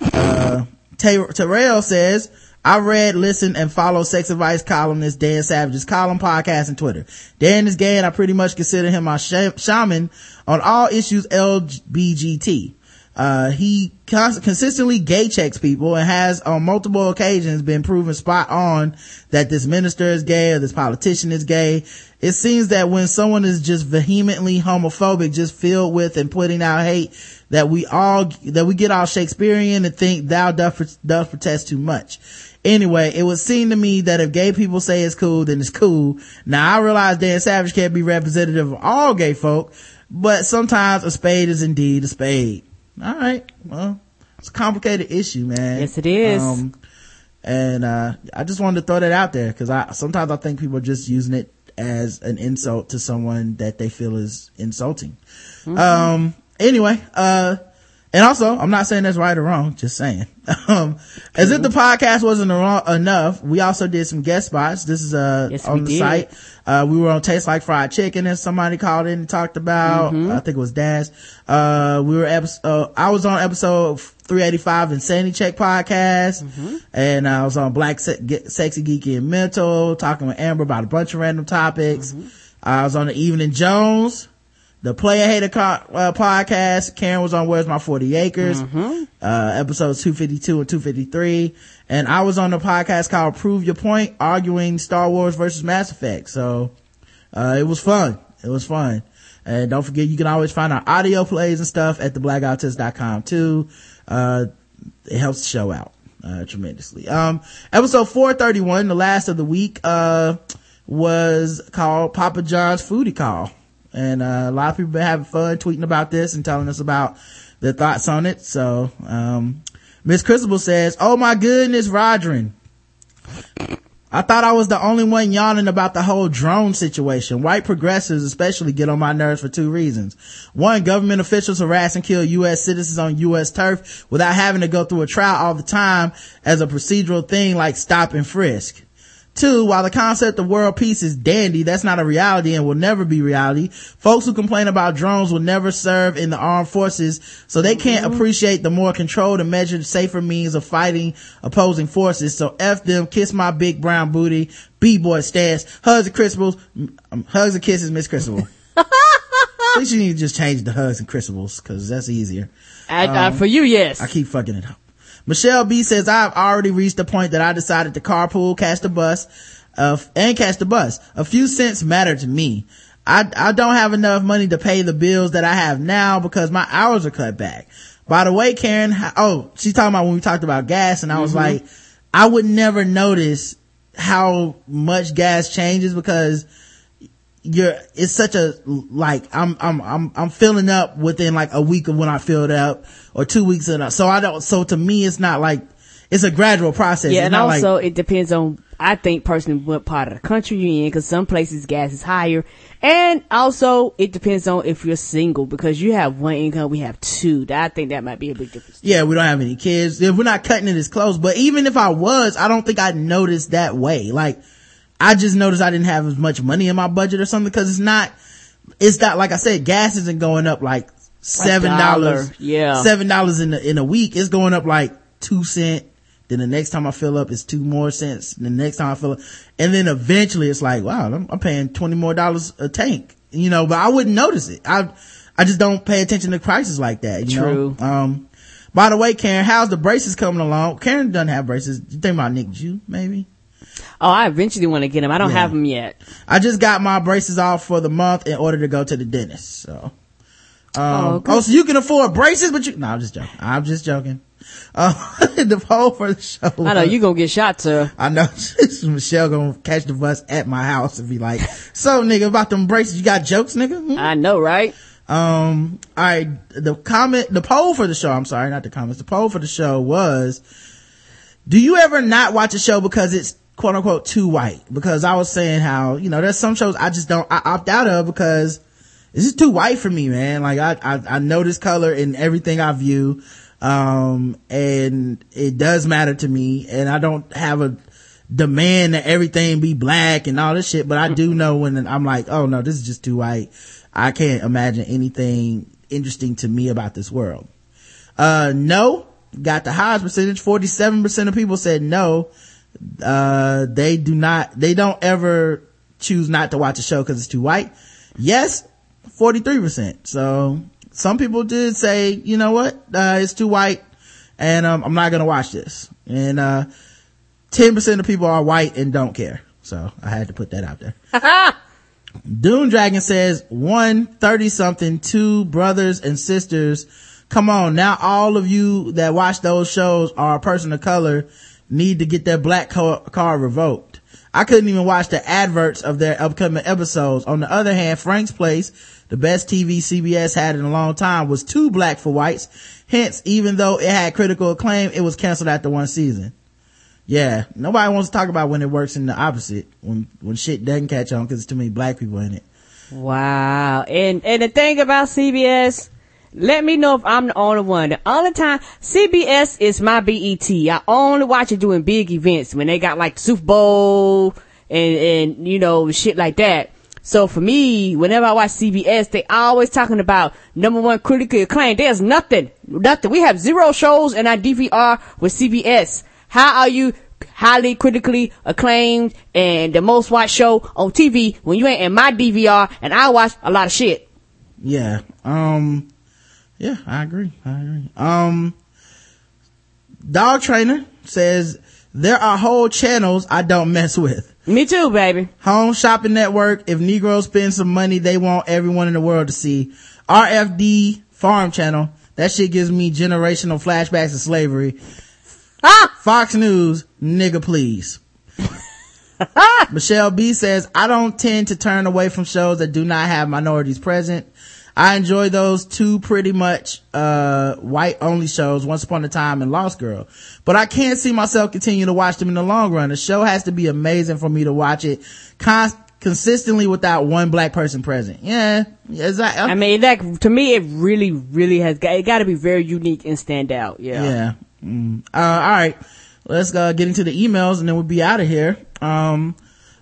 Uh, Ter- Terrell says, I read, listen, and follow sex advice columnist Dan Savage's column, podcast, and Twitter. Dan is gay and I pretty much consider him my sh- shaman on all issues LGBT. Uh, he cons- consistently gay checks people and has on multiple occasions been proven spot on that this minister is gay or this politician is gay. It seems that when someone is just vehemently homophobic, just filled with and putting out hate, that we all, that we get all Shakespearean and think thou doth, doth protest too much. Anyway, it would seem to me that if gay people say it's cool, then it's cool. Now I realize Dan Savage can't be representative of all gay folk, but sometimes a spade is indeed a spade. All right. Well, it's a complicated issue, man. Yes, it is. Um, and, uh, I just wanted to throw that out there because I, sometimes I think people are just using it as an insult to someone that they feel is insulting. Um, anyway, uh, and also, I'm not saying that's right or wrong, just saying. Um, as if the podcast wasn't wrong enough, we also did some guest spots. This is, uh, Yes, on the did. site. Uh, we were on Taste Like Fried Chicken and somebody called in and talked about, Mm-hmm. I think it was Daz. Uh, we were, episode, uh, I was on episode 385 Insanity Check podcast. Mm-hmm. And I was on Black Se- Sexy Geeky and Mental, talking with Amber about a bunch of random topics. Mm-hmm. I was on the Evening Jones the player hater co- uh, podcast. Karen was on where's my 40 acres Mm-hmm. uh episodes 252 and 253 and i was on the podcast called prove your point arguing star wars versus mass effect. So uh it was fun. It was fun. And don't forget you can always find our audio plays and stuff at theblackouttest.com too. Uh it helps the show out uh tremendously. Um episode 431 the last of the week uh was called papa john's foodie call and uh, a lot of people been having fun tweeting about this and telling us about their thoughts on it so um miss says oh my goodness rodrin I thought I was the only one yawning about the whole drone situation. White progressives especially get on my nerves for two reasons. One, government officials harass and kill U.S. citizens on U.S. turf without having to go through a trial all the time as a procedural thing like stop and frisk. Two, while the concept of world peace is dandy, that's not a reality and will never be reality. Folks who complain about drones will never serve in the armed forces, so they can't appreciate the more controlled and measured, safer means of fighting opposing forces. So F them, kiss my big brown booty, B-boy stance, hugs and crucibles, um, hugs and kisses, Miss Crucible. At least you need to just change the hugs and crucibles, cause that's easier. I, I, for you, yes. I keep fucking it up. Michelle B says, I've already reached the point that I decided to carpool, catch the bus, uh, and catch the bus. A few cents matter to me. I, I don't have enough money to pay the bills that I have now because my hours are cut back. By the way, Karen, oh, she's talking about when we talked about gas and I was Mhm. like, I would never notice how much gas changes because you're, it's such a, like, I'm, I'm, I'm, I'm filling up within like a week of when I filled up or two weeks in. So I don't, so to me, it's not like, it's a gradual process. Yeah, It's and not like- also it depends on I think personally what part of the country you're in because some places gas is higher, and also it depends on if you're single because you have one income, we have two. I think that might be a big difference. Yeah, we don't have any kids. If we're not cutting it as close, but even if I was, I don't think I'd notice that way. Like, I just noticed I didn't have as much money in my budget or something because it's not, it's not, like I said, gas isn't going up like seven dollars. yeah. Seven dollars in a, in a week. It's going up like two cent. Then the next time I fill up, it's two more cents. The next time I fill up, and then eventually it's like, wow, I'm, I'm paying twenty more dollars a tank. You know, but I wouldn't notice it. I, I just don't pay attention to prices like that. You True. Know? Um, by the way, Karen, how's the braces coming along? Karen doesn't have braces. You think about Nick Jew, maybe? Oh, I eventually want to get them. I don't Yeah. have them yet. I just got my braces off for the month in order to go to the dentist. So, um, Oh, oh, so you can afford braces, but you, no, I'm just joking. I'm just joking. Uh, the poll for the show. I know you gonna get shot, sir. I know Michelle gonna catch the bus at my house and be like, so nigga, about them braces, you got jokes, nigga? Hmm? I know, right? Um, all right. The comment, the poll for the show, I'm sorry, not the comments. The poll for the show was, do you ever not watch a show because it's quote unquote too white? Because I was saying how, you know, there's some shows I just don't, I opt out of because this is too white for me, man. Like I, I, I know this color in everything I view. Um, and it does matter to me and I don't have a demand that everything be black and all this shit, but I do know when I'm like, oh no, this is just too white. I can't imagine anything interesting to me about this world. Uh, no, got the highest percentage. 47% of people said no. Uh, they do not, they don't ever choose not to watch a show because it's too white. Yes, 43%. So some people did say, you know what, uh, it's too white and, um, I'm not gonna watch this. And, uh, 10% of people are white and don't care. So I had to put that out there. Dune Dragon says one 30 something, two brothers and sisters. Come on. Now all of you that watch those shows are a person of color need to get their black card revoked. I couldn't even watch the adverts of their upcoming episodes. On the other hand, Frank's Place, the best TV CBS had in a long time was too black for whites. Hence, even though it had critical acclaim, it was canceled after one season. Yeah, nobody wants to talk about when it works in the opposite, when, when shit doesn't catch on because too many black people in it. Wow. And and the thing about CBS, let me know if I'm the only one. The time CBS is my BET. I only watch it during big events when they got like the Super Bowl and and you know shit like that. So for me, whenever I watch CBS, they always talking about number one critically acclaimed. There's nothing, nothing. We have zero shows in our DVR with CBS. How are you highly critically acclaimed and the most watched show on TV when you ain't in my DVR and I watch a lot of shit? Yeah. Um, yeah, I agree. I agree. Um, Dog Trainer says there are whole channels I don't mess with. Me too, baby. Home Shopping Network. If Negroes spend some money, they want everyone in the world to see. RFD Farm Channel. That shit gives me generational flashbacks of slavery. Ah! Fox News, nigga please. Michelle B says, I don't tend to turn away from shows that do not have minorities present. I enjoy those two pretty much, uh, white only shows, Once Upon a Time and Lost Girl. But I can't see myself continue to watch them in the long run. The show has to be amazing for me to watch it con- consistently without one black person present. Yeah. Exactly. I mean, that to me, it really, really has got it. Got to be very unique and stand out. Yeah. Yeah. Mm. Uh, all right. Let's uh, get into the emails and then we'll be out of here. Um,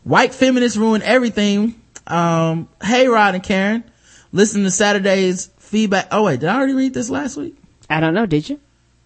white feminists ruin everything. Um, hey, Rod and Karen. Listen to Saturday's feedback. Oh wait, did I already read this last week? I don't know. Did you?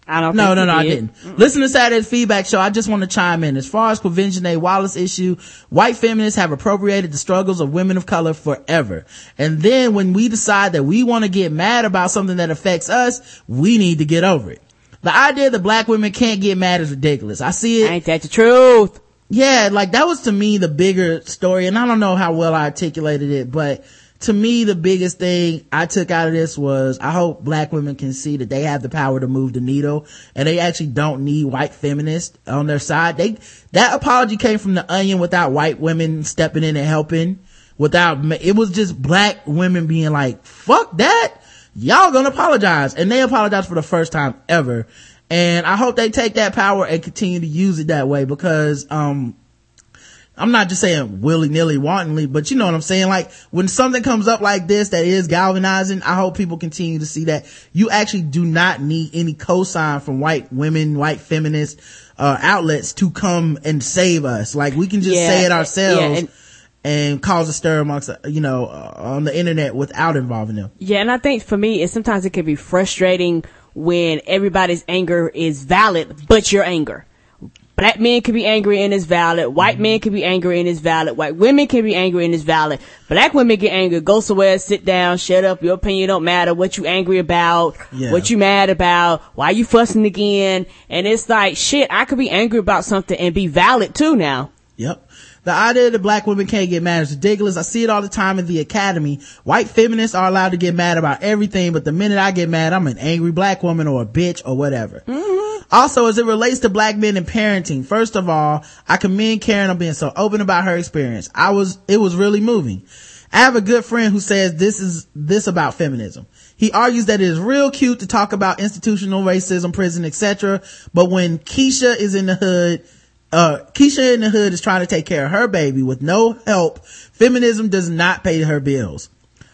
I don't. No, no, no, I did. didn't. Listen to Saturday's feedback show. I just want to chime in. As far as Quvenzhané Wallace issue, white feminists have appropriated the struggles of women of color forever. And then when we decide that we want to get mad about something that affects us, we need to get over it. The idea that black women can't get mad is ridiculous. I see it. Ain't that the truth? Yeah, like that was to me the bigger story, and I don't know how well I articulated it, but to me, the biggest thing I took out of this was I hope black women can see that they have the power to move the needle and they actually don't need white feminists on their side. They, that apology came from the onion without white women stepping in and helping without, it was just black women being like, fuck that. Y'all gonna apologize. And they apologized for the first time ever. And I hope they take that power and continue to use it that way because, um, I'm not just saying willy nilly wantonly, but you know what I'm saying? Like when something comes up like this that is galvanizing, I hope people continue to see that you actually do not need any cosign from white women, white feminist, uh, outlets to come and save us. Like we can just Yeah, say it yeah, ourselves and- and cause a stir amongst, uh, you know, uh, on the internet without involving them. Yeah, and I think for me, it sometimes it can be frustrating when everybody's anger is valid, but your anger. Black men can be angry and it's valid. White men can be angry and it's valid. White women can be angry and it's valid. Black women get angry. Go somewhere, sit down, shut up. Your opinion don't matter. What you angry about? Yeah. What you mad about? Why you fussing again? And it's like, shit, I could be angry about something and be valid too now. Yep. The idea that black women can't get mad is ridiculous. I see it all the time in the academy. White feminists are allowed to get mad about everything, but the minute I get mad, I'm an angry black woman or a bitch or whatever. Mm-hmm. Also, as it relates to black men and parenting, first of all, I commend Karen on being so open about her experience. I was, it was really moving. I have a good friend who says this is this about feminism. He argues that it is real cute to talk about institutional racism, prison, etc. But when Keisha is in the hood, uh, Keisha in the hood is trying to take care of her baby with no help. Feminism does not pay her bills.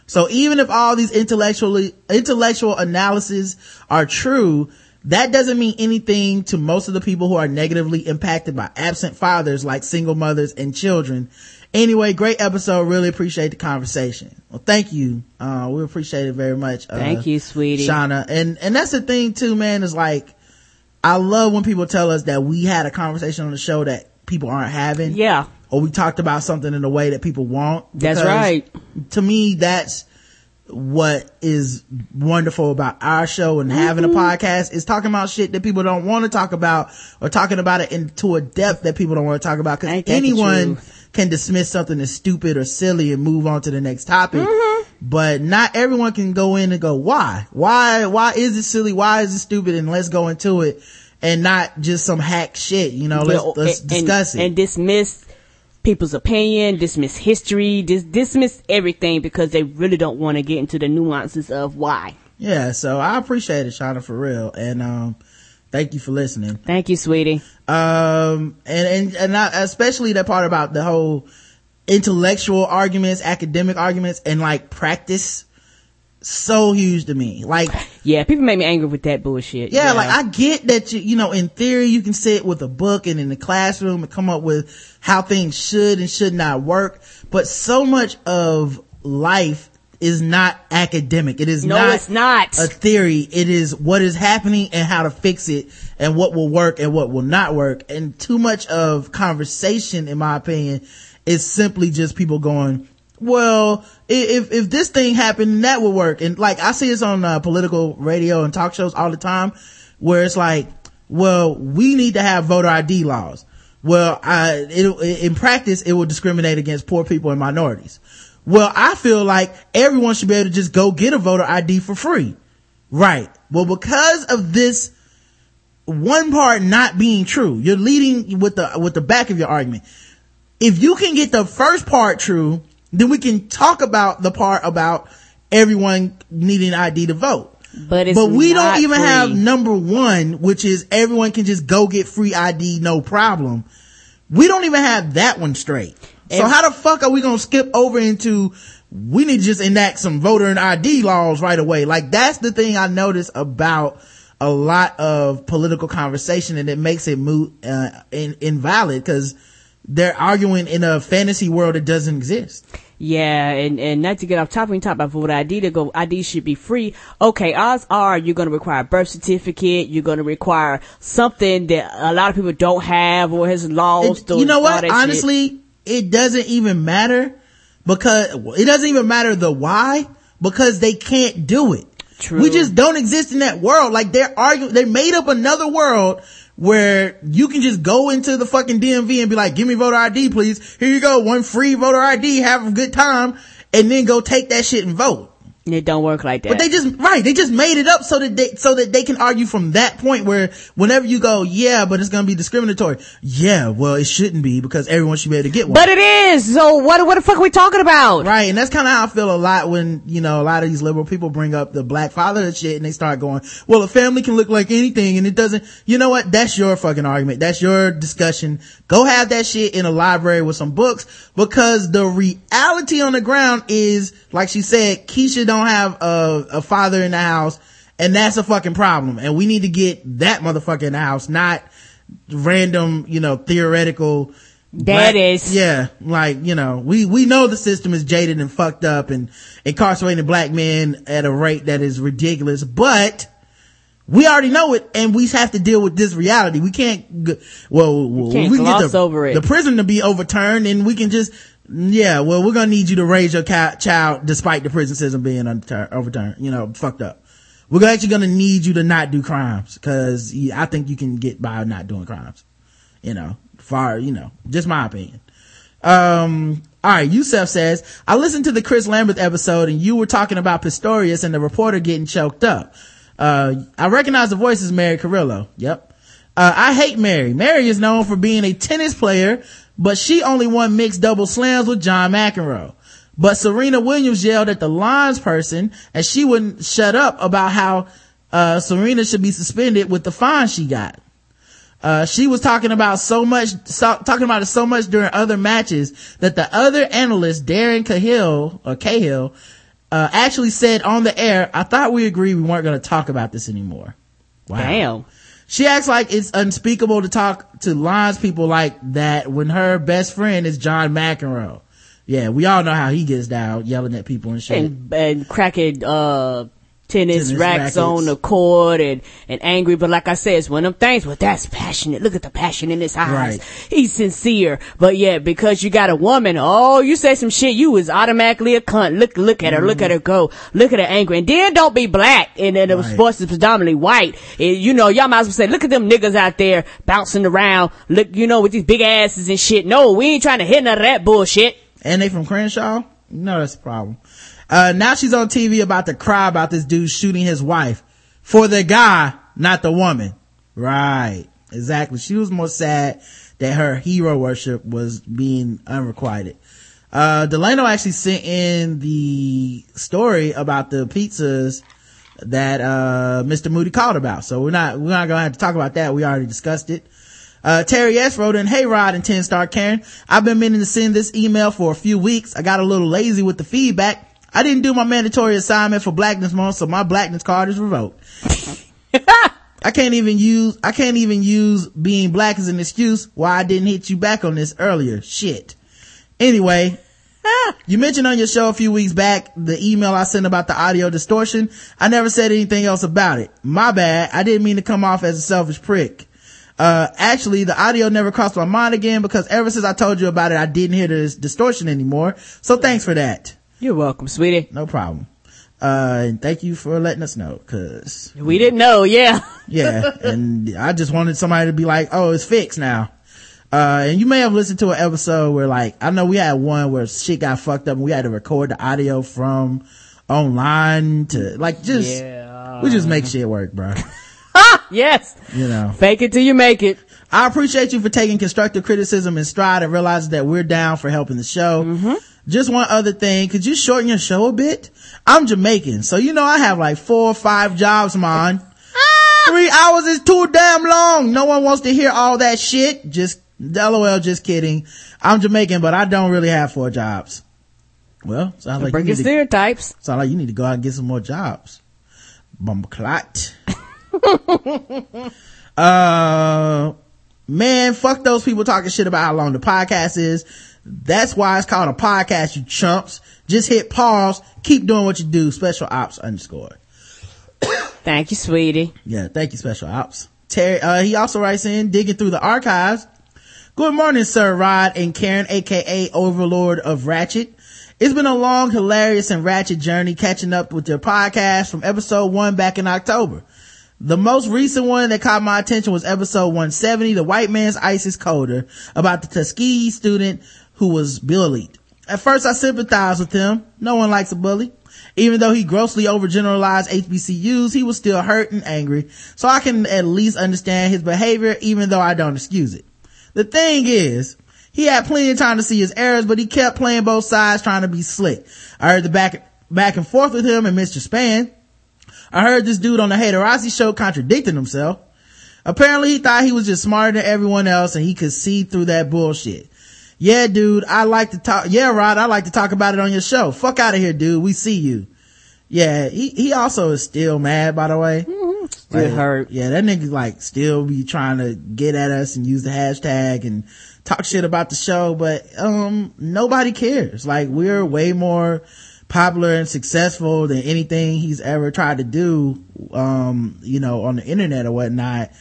So even if all these intellectually, intellectual analyses are true, that doesn't mean anything to most of the people who are negatively impacted by absent fathers like single mothers and children. Anyway, great episode. Really appreciate the conversation. Well, thank you. Uh, we appreciate it very much. Uh, Thank you, sweetie. Shauna. And, and that's the thing too, man, is like, I love when people tell us that we had a conversation on the show that people aren't having. Yeah. Or we talked about something in a way that people want. That's right. To me, that's what is wonderful about our show and having Mm-hmm. a podcast is talking about shit that people don't want to talk about or talking about it into a depth that people don't want to talk about because Ain't that the anyone can dismiss something as stupid or silly and move on to the next topic. Mm-hmm. But not everyone can go in and go, why? Why, why is it silly? Why is it stupid? And let's go into it and not just some hack shit, you know, let's, let's and- discuss and, it. And dismiss people's opinion, dismiss history, dis- dismiss everything because they really don't want to get into the nuances of why. yeah. So I appreciate it, Shauna, for real. And, um, thank you for listening. Thank you, sweetie. um and and and I, especially that part about the whole intellectual arguments academic arguments and like practice so huge to me like Yeah, people make me angry with that bullshit. yeah, like I get that you, you know, in theory you can sit with a book and in the classroom and come up with how things should and should not work, but so much of life is not academic. It is No, not, it's not. a theory. It is what is happening and how to fix it and what will work and what will not work. And too much of conversation, in my opinion, is simply just people going, well, if, if this thing happened, that would work. And like, I see this on uh, political radio and talk shows all the time where it's like, well, we need to have voter ID laws. Well, I, it, in practice, it will discriminate against poor people and minorities. Well, I feel like everyone should be able to just go get a voter ID for free. Right. Well, because of this one part not being true, you're leading with the, with the back of your argument. If you can get the first part true, then we can talk about the part about everyone needing ID to vote. But it's but we don't even free. have number one, which is everyone can just go get free ID, no problem. We don't even have that one straight. So And- how the fuck are we gonna skip over into we need to just enact some voter and ID laws right away? Like that's the thing I notice about a lot of political conversation and it makes it moot, uh, in, invalid because they're arguing in a fantasy world that doesn't exist. Yeah, and, and not to get off topic, you talk about voter ID, to go, ID should be free. Okay, odds are you're going to require a birth certificate, you're going to require something that a lot of people don't have or has lost. It- or you know what? that shit. Honestly, it doesn't even matter because it doesn't even matter the why because they can't do it. True. We just don't exist in that world. Like they're arguing, they made up another world where you can just go into the fucking DMV and be like, give me voter ID, please. Here you go. One free voter ID. Have a good time. And then go take that shit and vote. It don't work like that. But they just, right, they just made it up so that they, so that they can argue from that point where whenever you go, yeah, but it's gonna be discriminatory. Yeah, well, it shouldn't be because everyone should be able to get one. but it is. So what? What the fuck are we talking about? Right, and that's kind of how I feel a lot when, you know, a lot of these liberal people bring up the black father shit and they start going, well, a family can look like anything and it doesn't, you know what? That's your fucking argument. That's your discussion. Go have that shit in a library with some books because the reality on the ground is, like she said, Keisha don't have a, a father in the house and that's a fucking problem. And we need to get that motherfucker in the house, not random, you know, theoretical black- Daddies. yeah, like, you know, we, we know the system is jaded and fucked up and incarcerating black men at a rate that is ridiculous, but we already know it and we have to deal with this reality. We can't, well, well, can't we can gloss the, over it. the prison to be overturned and we can just, yeah, well, we're gonna need you to raise your ca- child despite the prison system being undertur- overturned, you know, fucked up. We're actually gonna need you to not do crimes cause I think you can get by not doing crimes you know, far, you know, just my opinion. Um, all right, Yusef says, I listened to the Chris Lambert episode and you were talking about Pistorius and the reporter getting choked up. Uh, I recognize the voice as Mary Carrillo. Yep. Uh, I hate Mary. Mary is known for being a tennis player, but she only won mixed double slams with John McEnroe. But Serena Williams yelled at the lines person and she wouldn't shut up about how, uh, Serena should be suspended with the fine she got. Uh, she was talking about so much, so, talking about it so much during other matches that the other analyst, Darren Cahill, or Cahill, uh, actually said on the air, I thought we agreed we weren't going to talk about this anymore. Wow. Damn. She acts like it's unspeakable to talk to lines people like that when her best friend is John McEnroe. Yeah, we all know how he gets down, yelling at people and shit. and, and cracking uh tennis, Tennis racks rackets. on the court and and angry. But like i said it's one of them things. Well that's passionate. Look at the passion in his eyes. Right. he's sincere. But yeah because you got a woman oh you say some shit you was automatically a cunt. Look look at her. Look at mm-hmm. her go. Look at her angry. And then don't be black. And then the Right. sports is predominantly white. And, you know y'all might as well say look at them niggas out there bouncing around. Look you know with these big asses and shit. No we ain't trying to hit none of that bullshit. And they from Crenshaw? No, that's a problem. Uh, now she's on TV about to cry about this dude shooting his wife for the guy, not the woman. Right. Exactly. She was more sad that her hero worship was being unrequited. Uh, Delano actually sent in the story about the pizzas that, uh, Mr. Moody called about. So we're not, we're not gonna have to talk about that. We already discussed it. Uh, Terry S wrote in, Hey Rod and 10 star Karen, I've been meaning to send this email for a few weeks. I got a little lazy with the feedback. I didn't do my mandatory assignment for Blackness Month, so my Blackness card is revoked. I can't even use, I can't even use being black as an excuse why I didn't hit you back on this earlier. Shit. Anyway, you mentioned on your show a few weeks back the email I sent about the audio distortion. I never said anything else about it. My bad. I didn't mean to come off as a selfish prick. Uh, actually, the audio never crossed my mind again because ever since I told you about it, I didn't hear the distortion anymore. So thanks for that. You're welcome sweetie No problem. Uh, and thank you for letting us know cause we didn't know yeah yeah, and I just wanted somebody to be like, oh, it's fixed now. Uh, and you may have listened to an episode where like, I know we had one where shit got fucked up and we had to record the audio from online to like just, Yeah. we just make shit work, bro. yes You know. Fake it till you make it. I appreciate you for taking constructive criticism in stride and realizing that we're down for helping the show. Mm-hmm. Just one other thing. Could you shorten your show a bit? I'm Jamaican. So, you know, I have like four or five jobs, man. Three hours is too damn long. No one wants to hear all that shit. Just, lol, just kidding. I'm Jamaican, but I don't really have four jobs. Well, sounds like you Break need your to, stereotypes. sounds like you need to go out and get some more jobs. Bumbleclot. uh, man, fuck those people talking shit about how long the podcast is. That's why it's called a podcast, you chumps. Just hit pause. Keep doing what you do. Special ops underscore. Thank you, sweetie. Yeah, thank you, Special Ops. Terry, uh, he also writes in, digging through the archives. Good morning, Sir Rod and Karen, aka Overlord of Ratchet. It's been a long, hilarious, and ratchet journey catching up with your podcast from episode one back in October. The most recent one that caught my attention was episode 170, The White Man's Ice is Colder, about the Tuskegee student who was bullied. At first I sympathized with him. No one likes a bully. Even though he grossly overgeneralized HBCUs, he was still hurt and angry. So I can at least understand his behavior, even though I don't excuse it. The thing is, he had plenty of time to see his errors, but he kept playing both sides trying to be slick. I heard the back, back and forth with him and Mr. Span. I heard this dude on the Haterossi show contradicting himself. Apparently he thought he was just smarter than everyone else and he could see through that bullshit. Yeah, dude, I like to talk, yeah, Rod, I like to talk about it on your show. Fuck out of here, dude. We see you. Yeah, he, he also is still mad, by the way. Still Like, hurt. Yeah, that nigga like still be trying to get at us and use the hashtag and talk shit about the show, but, um, nobody cares. Like we're way more popular and successful than anything he's ever tried to do, um, you know, on the internet or whatnot.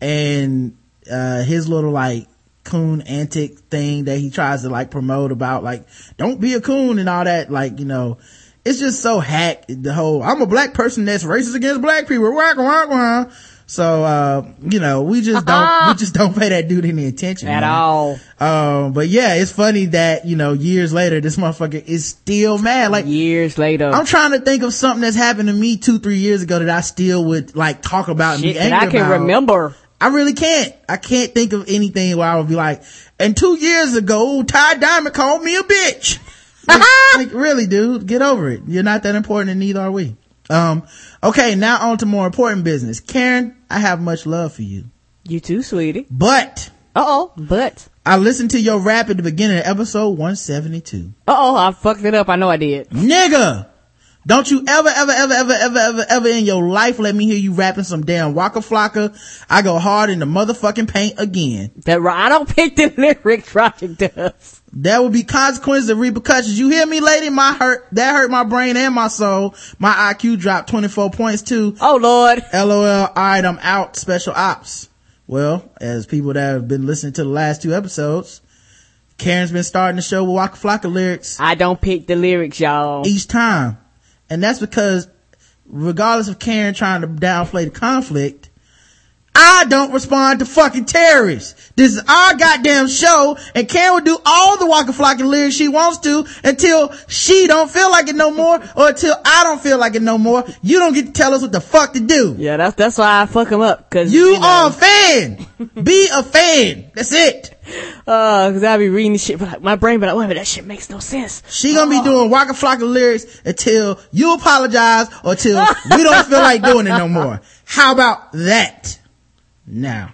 And, uh, his little like, coon antic thing that he tries to like promote about like don't be a coon and all that like you know it's just so hack the whole i'm a black person that's racist against black people whack, whack, whack. so uh you know we just don't we just don't pay that dude any attention At man. all. um but yeah it's funny that you know years later this motherfucker is still mad like Years later. i'm trying to think of something that's happened to me two three years ago that i still would like talk about and Shit be that angry I can about. remember. I really can't. I can't think of anything where I would be like, and two years ago, Ty Diamond called me a bitch. like, like, really, dude, get over it. You're not that important and neither are we. Um, okay, now on to more important business. Karen, I have much love for you. You too, sweetie. But, Uh oh, but. I listened to your rap at the beginning of episode 172. Uh oh, I fucked it up. I know I did. Nigga! Don't you ever, ever, ever, ever, ever, ever, ever in your life let me hear you rapping some damn Waka Flocka. I go hard in the motherfucking paint again. That I don't pick the lyrics Roger does. There will be consequences and repercussions. You hear me, lady? My hurt, that hurt my brain and my soul. My IQ dropped 24 points too. Oh lord. LOL. All right, I'm out. Special ops. Well, as people that have been listening to the last two episodes, Karen's been starting the show with Waka Flocka lyrics I don't pick the lyrics, y'all. each time. And that's because regardless of Karen trying to downplay the conflict, I don't respond to fucking terrorists. This is our goddamn show and Karen will do all the Waka Flocka lyrics she wants to until she don't feel like it no more or until I don't feel like it no more. You don't get to tell us what the fuck to do. Yeah, that's that's why I fuck him up. Cause You know, are a fan. Be a fan. That's it. Uh, cause I be reading this shit, but like, my brain be like, wait a minute, that shit makes no sense. She gonna be doing Waka Flocka lyrics until you apologize or till we don't feel like doing it no more. How about that? Now,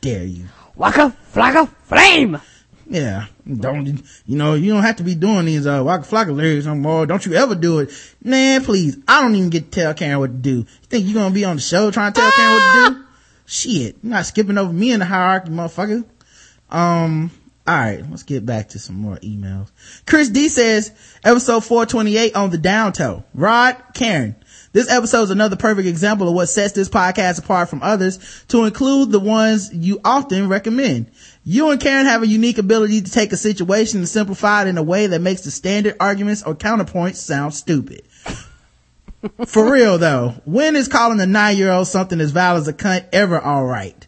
dare you? Waka flocka flame. Yeah, don't you know? You don't have to be doing these uh, Waka Flocka lyrics no more. Don't you ever do it, man? Please, I don't even get to tell Karen what to do. You think you gonna be on the show trying to tell Karen what to do? Shit, you're not skipping over me in the hierarchy, motherfucker. Um, all right, let's get back to some more emails. Chris D says, episode 428 on the down toe. Rod, Karen. This episode is another perfect example of what sets this podcast apart from others to include the ones you often recommend. You and Karen have a unique ability to take a situation and simplify it in a way that makes the standard arguments or counterpoints sound stupid. For real though, when is calling a nine year old something as valid as a cunt ever alright?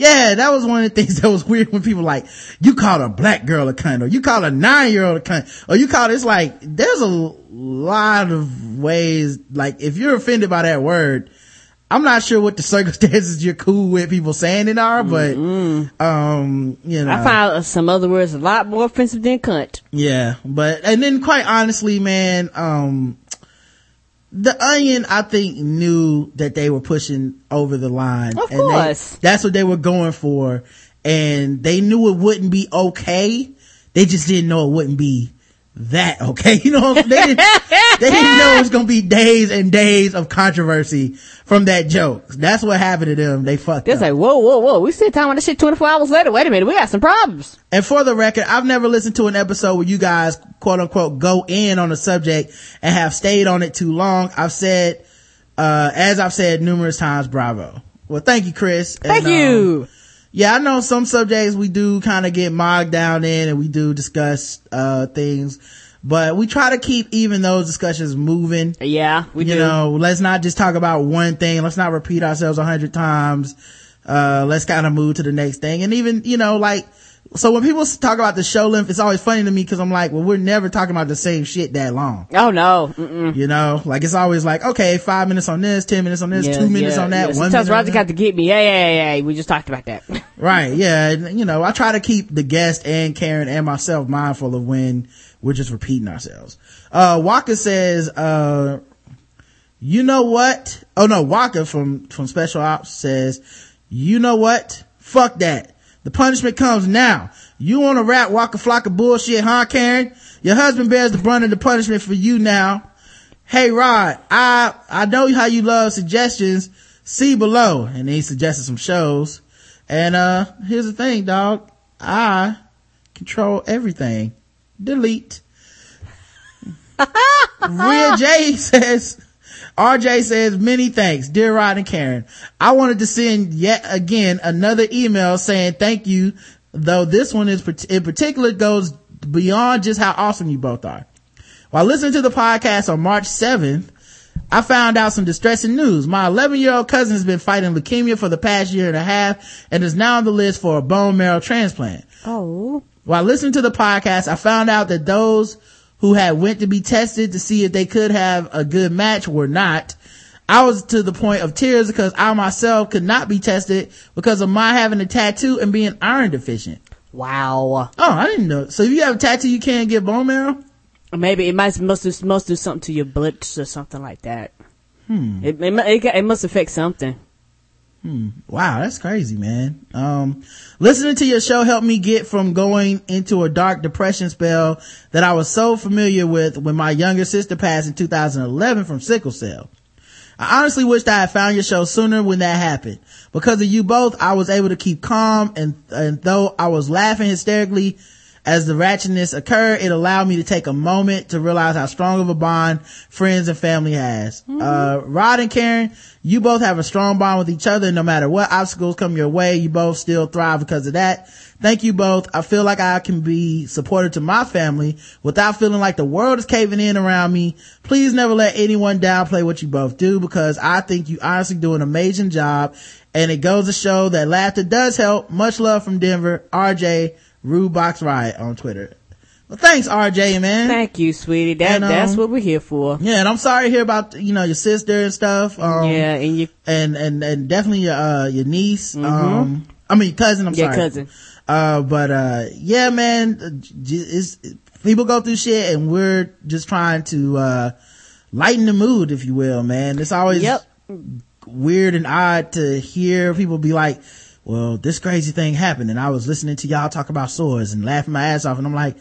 Yeah, that was one of the things that was weird when people like, you call a black girl a cunt, or you call a nine year old a cunt, or you call it's like, there's a lot of ways, like, if you're offended by that word, I'm not sure what the circumstances you're cool with people saying it are, but, um, you know. I found some other words a lot more offensive than cunt. Yeah, but and then quite honestly, man, um the onion I think knew that they were pushing over the line. Of and they- course. that's what they were going for. And they knew it wouldn't be okay. They just didn't know it wouldn't be that okay. You know, they didn't, they didn't know it was gonna be days and days of controversy from that joke. That's what happened to them. They fucked It's up. like, whoa, whoa, whoa. We still talking about this shit 24 hours later. Wait a minute. We got some problems. And for the record, I've never listened to an episode where you guys quote unquote go in on a subject and have stayed on it too long. I've said, uh, as I've said numerous times, bravo. Well, thank you, Chris. And, Thank um, you. Yeah, I know some subjects we do kind of get mogged down in and we do discuss, uh, things. but we try to keep even those discussions moving. Yeah, we you do. know, let's not just talk about one thing. Let's not repeat ourselves a hundred times. Uh, let's kind of move to the next thing. And even, you know, like, so when people talk about the show length, it's always funny to me because I'm like, well, we're never talking about the same shit that long. Oh no. Mm-mm. You know, like it's always like, okay, five minutes on this, ten minutes on this, Yeah, two minutes yeah, on that, yeah. one Sometimes minute Roger got to get me. Yeah, yeah, yeah. We just talked about that. Right. Yeah. And, you know, I try to keep the guest and Karen and myself mindful of when we're just repeating ourselves. Uh, Waka says, uh, you know what? Oh no, Walker from, from Special Ops says, you know what? Fuck that. The punishment comes now. You want to rap walk a flock of bullshit, huh, Karen? Your husband bears the brunt of the punishment for you now. Hey Rod, I, I know how you love suggestions. See below. And he suggested some shows. And, uh, here's the thing, dog. I control everything. Delete. Rhea J says, RJ says, many thanks, dear Rod and Karen. I wanted to send yet again another email saying thank you, though this one is in particular goes beyond just how awesome you both are. While listening to the podcast on March 7th, I found out some distressing news. My 11 year old cousin has been fighting leukemia for the past year and a half and is now on the list for a bone marrow transplant. Oh. While listening to the podcast, I found out that those who had went to be tested to see if they could have a good match were not. I was to the point of tears because I myself could not be tested because of my having a tattoo and being iron deficient. Wow. Oh, I didn't know. So if you have a tattoo, you can't get bone marrow? Maybe it might must do, must do something to your blood or something like that. Hmm. It it, it, it must affect something. Hmm. Wow, that's crazy, man. Um, listening to your show helped me get from going into a dark depression spell that I was so familiar with when my younger sister passed in 2011 from sickle cell. I honestly wished I had found your show sooner when that happened. Because of you both, I was able to keep calm and, and though I was laughing hysterically as the ratchetness occurred, it allowed me to take a moment to realize how strong of a bond friends and family has. Uh, Rod and Karen, you both have a strong bond with each other. No matter what obstacles come your way, you both still thrive because of that. Thank you both. I feel like I can be supportive to my family without feeling like the world is caving in around me. Please never let anyone downplay what you both do because I think you honestly do an amazing job and it goes to show that laughter does help. Much love from Denver. RJ, Rude Box Riot on Twitter. Well, thanks, RJ, man. Thank you, sweetie. That And, um, that's what we're here for. Yeah, and I'm sorry to hear about, you know, your sister and stuff. Um, Yeah, and you and, and, and definitely your, uh, your niece. Um, I mean, your cousin, I'm Your sorry. cousin. Uh, but, uh, yeah, man, it's, people go through shit and we're just trying to, uh, lighten the mood, if you will, man. It's always Yep. weird and odd to hear people be like, well, this crazy thing happened and I was listening to y'all talk about swords and laughing my ass off and I'm like,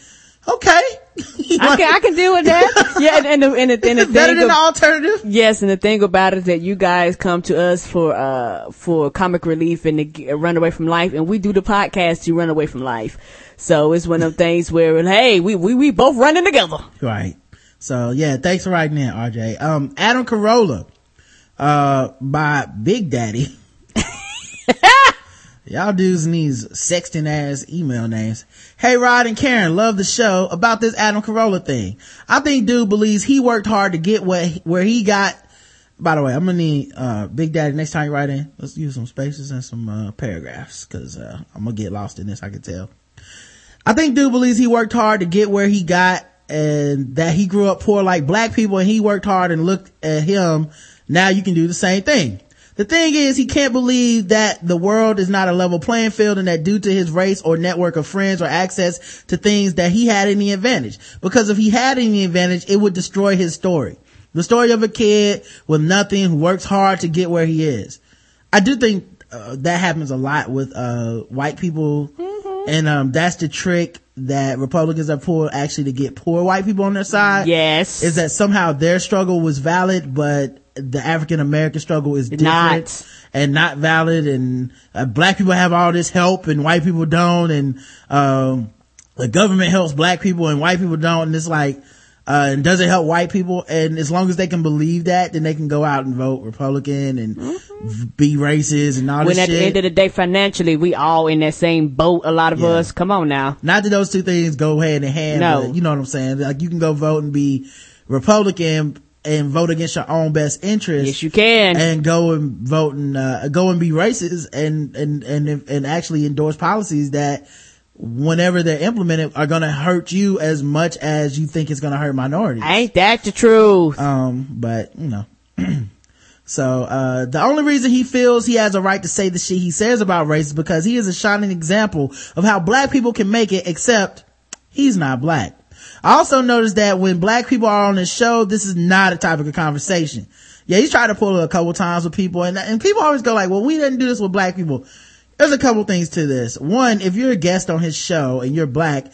okay. I can I can deal with that. Yeah, and, and the and the, and the better than the alternative. Yes, and the thing about it is that you guys come to us for uh for comic relief and to g- run away from life, and we do the podcast to run away from life. So it's one of things where hey, we we we both running together. Right. So yeah, thanks for writing in, RJ. Um, Adam Carolla, uh, by Big Daddy. Y'all dudes these sexting ass email names. Hey Rod and Karen, love the show about this Adam Carolla thing. I think dude believes he worked hard to get what, where he got. By the way, I'm gonna need, uh, Big Daddy next time you write in, let's use some spaces and some, uh, paragraphs, cause, uh, I'm gonna get lost in this, I can tell. I think dude believes he worked hard to get where he got and that he grew up poor like black people and he worked hard and looked at him. Now you can do the same thing. The thing is, he can't believe that the world is not a level playing field and that due to his race or network of friends or access to things that he had any advantage. Because if he had any advantage, it would destroy his story. The story of a kid with nothing who works hard to get where he is. I do think uh, that happens a lot with uh, white people, and um, that's the trick that Republicans are pulled actually to get poor white people on their side. Yes, is that somehow their struggle was valid, but the African American struggle is different Not. and not valid, and uh, black people have all this help and white people don't, and um, the government helps black people and white people don't, and it's like. uh, and doesn't help white people. And as long as they can believe that, then they can go out and vote Republican and v- be racist and all Mm-hmm. When at the end of the day, financially, we all in that same boat. A lot of Yeah. us. Come on now. Not that those two things go hand in hand, No. but you know what I'm saying? Like you can go vote and be Republican and vote against your own best interest. Yes, you can. And go and vote and, uh, go and be racist and, and, and, and actually endorse policies that whenever they're implemented are going to hurt you as much as you think it's going to hurt minorities. Ain't that the truth? Um, but you know. so, uh, the only reason he feels he has a right to say the shit he says about race is because he is a shining example of how black people can make it, except he's not black. I also noticed that when black people are on this show, this is not a topic of conversation. Yeah, he's tried to pull it a couple times with people and, and people always go like, well, we didn't do this with black people. There's a couple things to this. One, if you're a guest on his show and you're black,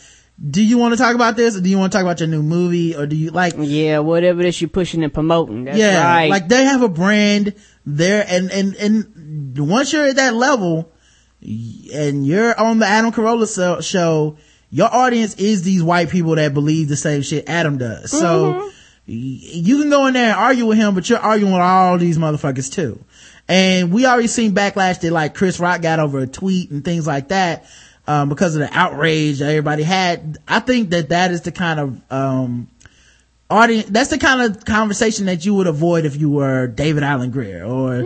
do you want to talk about this or do you want to talk about your new movie or do you like Yeah, whatever it is you're pushing and promoting. That's yeah, right. like they have a brand there and, and, and once you're at that level and you're on the Adam Carolla show, your audience is these white people that believe the same shit Adam does. So you can go in there and argue with him, but you're arguing with all these motherfuckers too. And we already seen backlash that like Chris Rock got over a tweet and things like that. Um, because of the outrage that everybody had. I think that that is the kind of, um, audience that's the kind of conversation that you would avoid if you were david alan grier or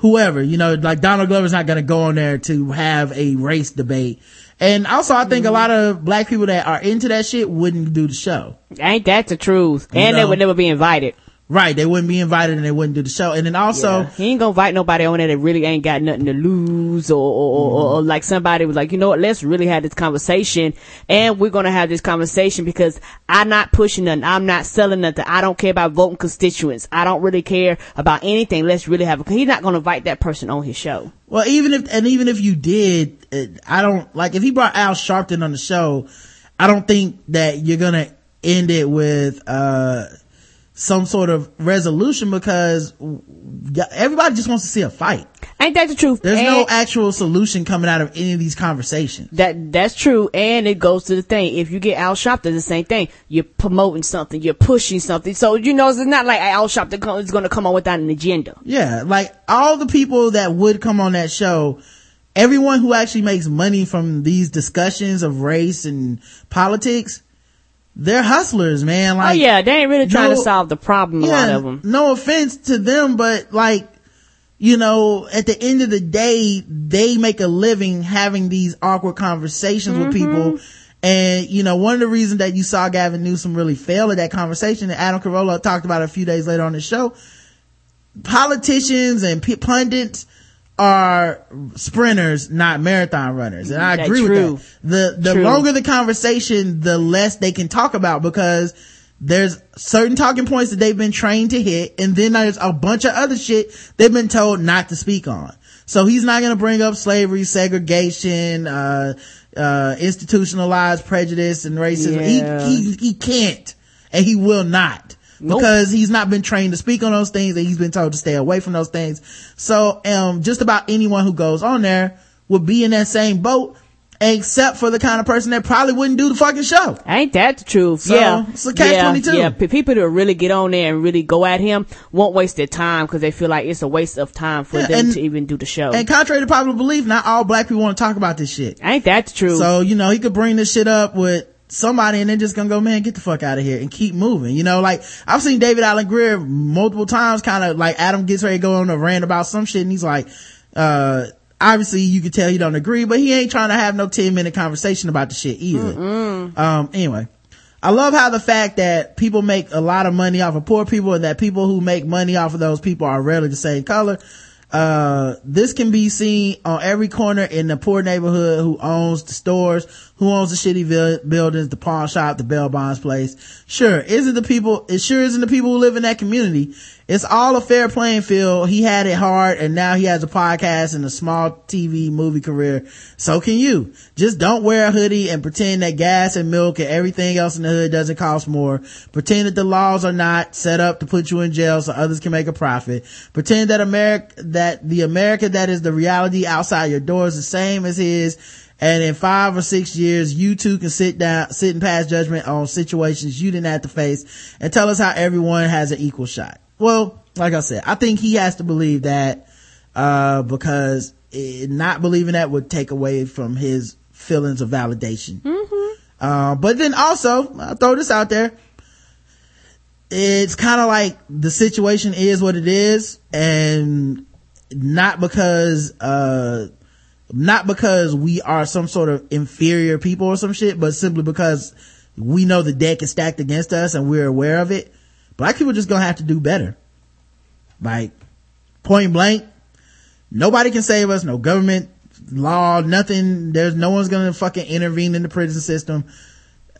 whoever you know like donald glover's not going to go in there to have a race debate and also i think a mm-hmm. lot of black people that are into that shit wouldn't do the show Ain't that the truth? You And they would never be invited. Right they wouldn't be invited and they wouldn't do the show and then also Yeah. he ain't gonna invite nobody on there that really ain't got nothing to lose or, or, or, or, or like somebody was like, you know what, let's really have this conversation and we're gonna have this conversation because I'm not pushing nothing. I'm not selling nothing. I don't care about voting constituents. I don't really care about anything. Let's really have a, he's not gonna invite that person on his show. Well, even if, and even if you did, it, I don't, like, if he brought Al Sharpton on the show, I don't think that you're gonna end it with, uh, some sort of resolution because everybody just wants to see a fight. Ain't that the truth? There's no actual solution coming out of any of these conversations. That that's true, and it goes to the thing. If you get Al Sharpton, the same thing. You're promoting something, you're pushing something. So you know, it's not like co- is going to come on without an agenda. Yeah, like all the people that would come on that show, everyone who actually makes money from these discussions of race and politics, they're hustlers, man. Like, oh yeah, they ain't really trying no- to solve the problem. A lot of them. No offense to them, but like, you know, at the end of the day, they make a living having these awkward conversations with Mm-hmm. people. And, you know, one of the reasons that you saw Gavin Newsom really fail at that conversation, that Adam Carolla talked about a few days later on the show, politicians and pundits are sprinters, not marathon runners. And I That's agree true. with that. The, the True. longer the conversation, the less they can talk about because there's certain talking points that they've been trained to hit. And then there's a bunch of other shit they've been told not to speak on. So he's not going to bring up slavery, segregation, uh, uh, institutionalized prejudice and racism. Yeah. He, he, he can't and he will not Nope. because he's not been trained to speak on those things and he's been told to stay away from those things. So, um, just about anyone who goes on there would be in that same boat except for the kind of person that probably wouldn't do the fucking show. Ain't that the truth? So, yeah, it's a catch-22. Yeah, yeah. P- people that really get on there and really go at him won't waste their time because they feel like it's a waste of time for Yeah, them and- to even do the show. And contrary to popular belief, not all black people want to talk about this shit. Ain't that the truth? So, you know, he could bring this shit up with somebody and they're just gonna go, man, get the fuck out of here and keep moving. You know, like I've seen David Alan Grier multiple times kind of like Adam gets ready to go on a rant about some shit and he's like, uh, obviously you can tell he don't agree, but he ain't trying to have no 10 minute conversation about the shit either. Um, anyway. I love how the fact that people make a lot of money off of poor people and that people who make money off of those people are rarely the same color. Uh, this can be seen on every corner in the poor neighborhood who owns the stores, who owns the shitty buildings, the pawn shop, the bail bonds place. Sure, isn't the people, it sure isn't the people who live in that community. It's all a fair playing field. He had it hard and now he has a podcast and a small TV movie career. So can you. Just don't wear a hoodie and pretend that gas and milk and everything else in the hood doesn't cost more. Pretend that the laws are not set up to put you in jail so others can make a profit. Pretend that America, that the America that is the reality outside your door is the same as his And in five or six years, you two can sit down, sit and pass judgment on situations you didn't have to face and tell us how everyone has an equal shot. Well, like I said, I think he has to believe that, uh, because it, not believing that would take away from his feelings of validation. Uh, but then also, I'll throw this out there. It's kind of like the situation is what it is and not because, uh, not because we are some sort of inferior people or some shit, but simply because we know the deck is stacked against us and we're aware of it. Black people just gonna have to do better. Like, point blank, nobody can save us, no government, law, nothing. There's no one's gonna fucking intervene in the prison system.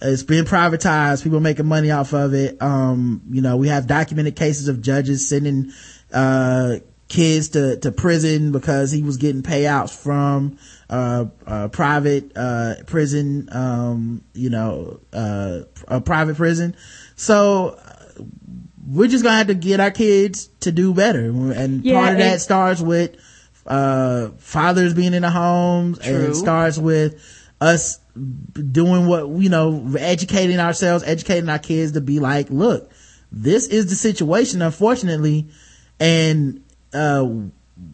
It's been privatized. People making money off of it. Um, you know, we have documented cases of judges sending, uh, kids to, to prison because he was getting payouts from, uh, uh, private, uh, prison, um, you know, uh, a private prison. So, uh, we're just gonna have to get our kids to do better. And Yeah, part of that starts with, uh, fathers being in the homes and it starts with us doing what, you know, educating ourselves, educating our kids to be like, look, this is the situation, unfortunately. And, uh,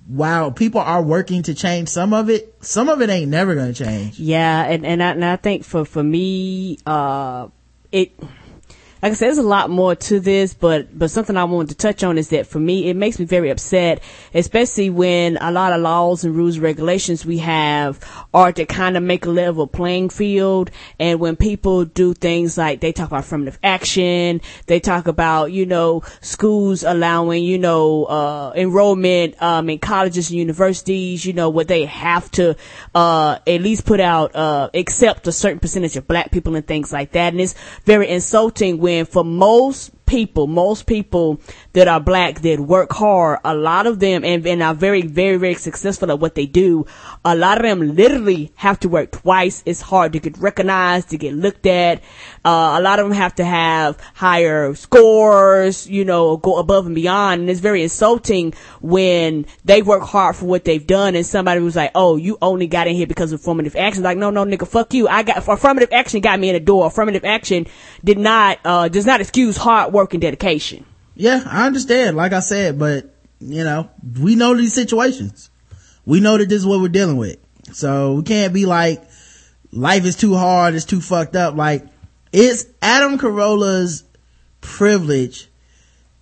while people are working to change some of it, some of it ain't never gonna change. Yeah, and and I, and I think for for me, uh, it like I said, there's a lot more to this, but but something I wanted to touch on is that for me, it makes me very upset, especially when a lot of laws and rules and regulations we have are to kind of make a level playing field, and when people do things like they talk about affirmative action, they talk about you know schools allowing you know uh, enrollment um, in colleges and universities, you know what they have to uh, at least put out uh, accept a certain percentage of black people and things like that, and it's very insulting when for most people, most people that are black that work hard, a lot of them and, and are very, very, very successful at what they do, a lot of them literally have to work twice as hard to get recognized, to get looked at. Uh, a lot of them have to have higher scores, you know, go above and beyond. And it's very insulting when they work hard for what they've done and somebody was like, oh, you only got in here because of affirmative action. Like, no, no, nigga, fuck you. I got, affirmative action got me in the door. Affirmative action did not, uh, does not excuse hard work and dedication. Yeah, I understand, like I said, but, you know, we know these situations. We know that this is what we're dealing with. So we can't be like, life is too hard, it's too fucked up. Like, it's Adam Carolla's privilege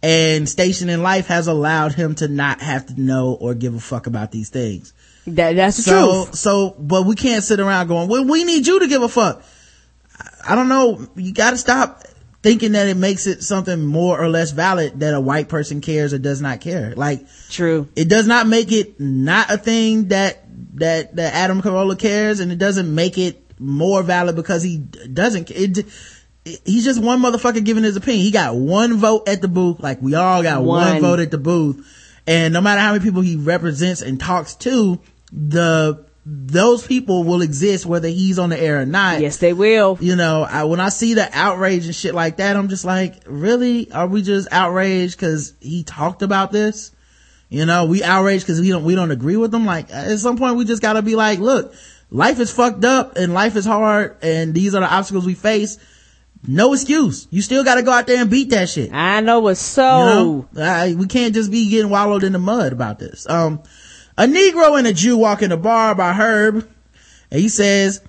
and station in life has allowed him to not have to know or give a fuck about these things. That, that's the so, truth. So, but we can't sit around going, well, we need you to give a fuck. I- I don't know. You gotta stop thinking that it makes it something more or less valid that a white person cares or does not care. Like, true. It does not make it not a thing that, that, that Adam Carolla cares and it doesn't make it more valid because he doesn't, it, he's just one motherfucker giving his opinion. He got one vote at the booth, like we all got one, One. vote at the booth. And no matter how many people he represents and talks to, the, those people will exist whether he's on the air or not. Yes, they will. You know, I, when I see the outrage and shit like that, I'm just like, really? Are we just outraged cause he talked about this? You know, we outraged cause we don't, we don't agree with them. Like, at some point we just gotta be like, look, life is fucked up and life is hard and these are the obstacles we face. No excuse. You still gotta go out there and beat that shit. I know it's so. You know? Uh, we can't just be getting wallowed in the mud about this. Um, a Negro and a Jew walk in a bar by Herb, and he says,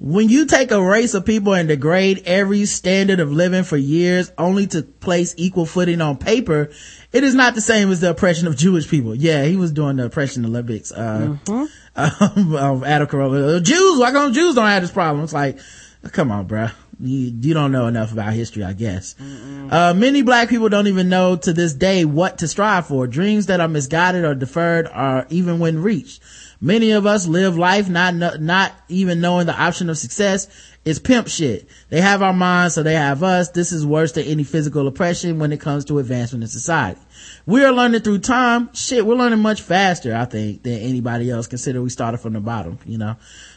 when you take a race of people and degrade every standard of living for years only to place equal footing on paper, it is not the same as the oppression of Jewish people. Yeah, he was doing the oppression Olympics, uh, um, of Adam Carolla. Jews, why come Jews don't have this problem? It's like, come on, bruh. You, you don't know enough about history, I guess. Uh, many black people don't even know to this day what to strive for. Dreams that are misguided or deferred are even when reached. Many of us live life not, not even knowing the option of success is pimp shit. They have our minds, so they have us. This is worse than any physical oppression when it comes to advancement in society. We are learning through time. Shit, we're learning much faster, I think, than anybody else. Consider we started from the bottom, you know.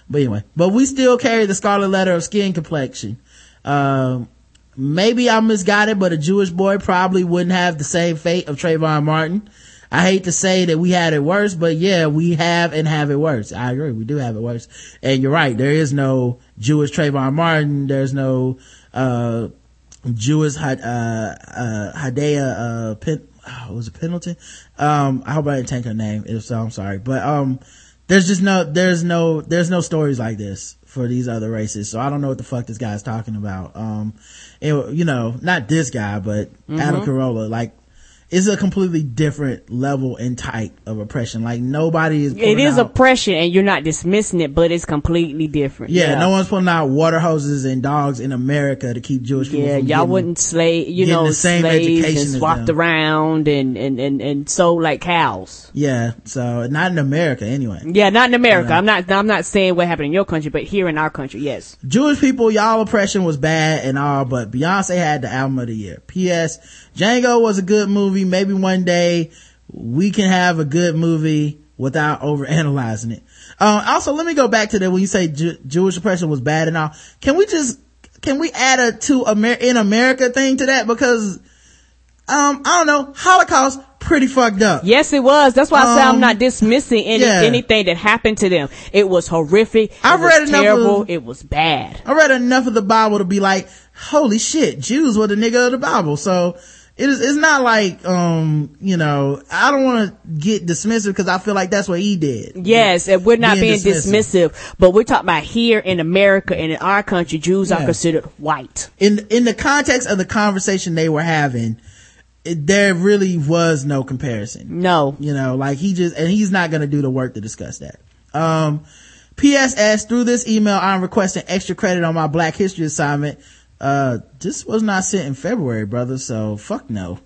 But anyway, but we still carry the scarlet letter of skin complexion. Um, maybe I'm misguided, but a Jewish boy probably wouldn't have the same fate of Trayvon Martin. I hate to say that we had it worse, but yeah, we have and have it worse. I agree. We do have it worse. And you're right. There is no Jewish Trayvon Martin. There's no, uh, Jewish, uh, uh, Hadiya, uh, Pen, oh, was it Pendleton? Um, I hope I didn't take her name. If so, I'm sorry. But, um, there's just no, there's no, there's no stories like this for these other races. So I don't know what the fuck this guy's talking about. Um, it, you know, not this guy, but Adam Carolla, like, it's a completely different level and type of oppression. Like nobody is. It is out- oppression and you're not dismissing it, but it's completely different. Yeah, no one's putting out water hoses and dogs in America to keep Jewish people. Yeah, from y'all getting- wouldn't slave, you know, the same education and swapped around and, and, and, and sold like cows. Yeah, so not in America anyway. Yeah, not in America. Yeah. I'm not, I'm not saying what happened in your country, but here in our country, yes. Jewish people, y'all oppression was bad and all, but Beyonce had the album of the year. P.S. Django was a good movie. Maybe one day we can have a good movie without over analyzing it. Um, also, let me go back to that when you say Ju- Jewish oppression was bad and all. Can we just, can we add a to Amer- in America thing to that? Because, um, I don't know, Holocaust pretty fucked up. Yes, it was. That's why I say I'm Um, not dismissing any, yeah. anything that happened to them. It was horrific. I've it read enough terrible. of- it was bad. I read enough of the Bible to be like, holy shit, Jews were the nigga of the Bible. So it is, it's not like, um, you know, I don't want to get dismissive because I feel like that's what he did. Yes, and we're not being, Being dismissive. dismissive. but we're talking about here in America and in our country, Jews are considered white. In, in the context of the conversation they were having, it, there really was no comparison. No. You know, like he just, and he's not going to do the work to discuss that. Um, PSS, through this email, I'm requesting extra credit on my Black History assignment. Uh, this was not sent in February, brother, so fuck no.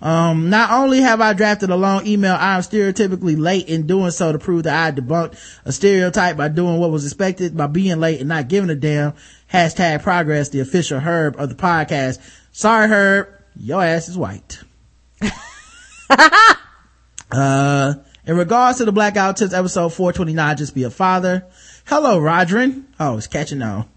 Um, not only have I drafted a long email, I am stereotypically late in doing so to prove that I debunked a stereotype by doing what was expected by being late and not giving a damn. Hashtag progress, the official Herb of the podcast. Sorry, Herb. Your ass is white. uh, in regards to the Black Guy Tips episode 429, just be a father. Hello, Rodrin. Oh, it's catching on.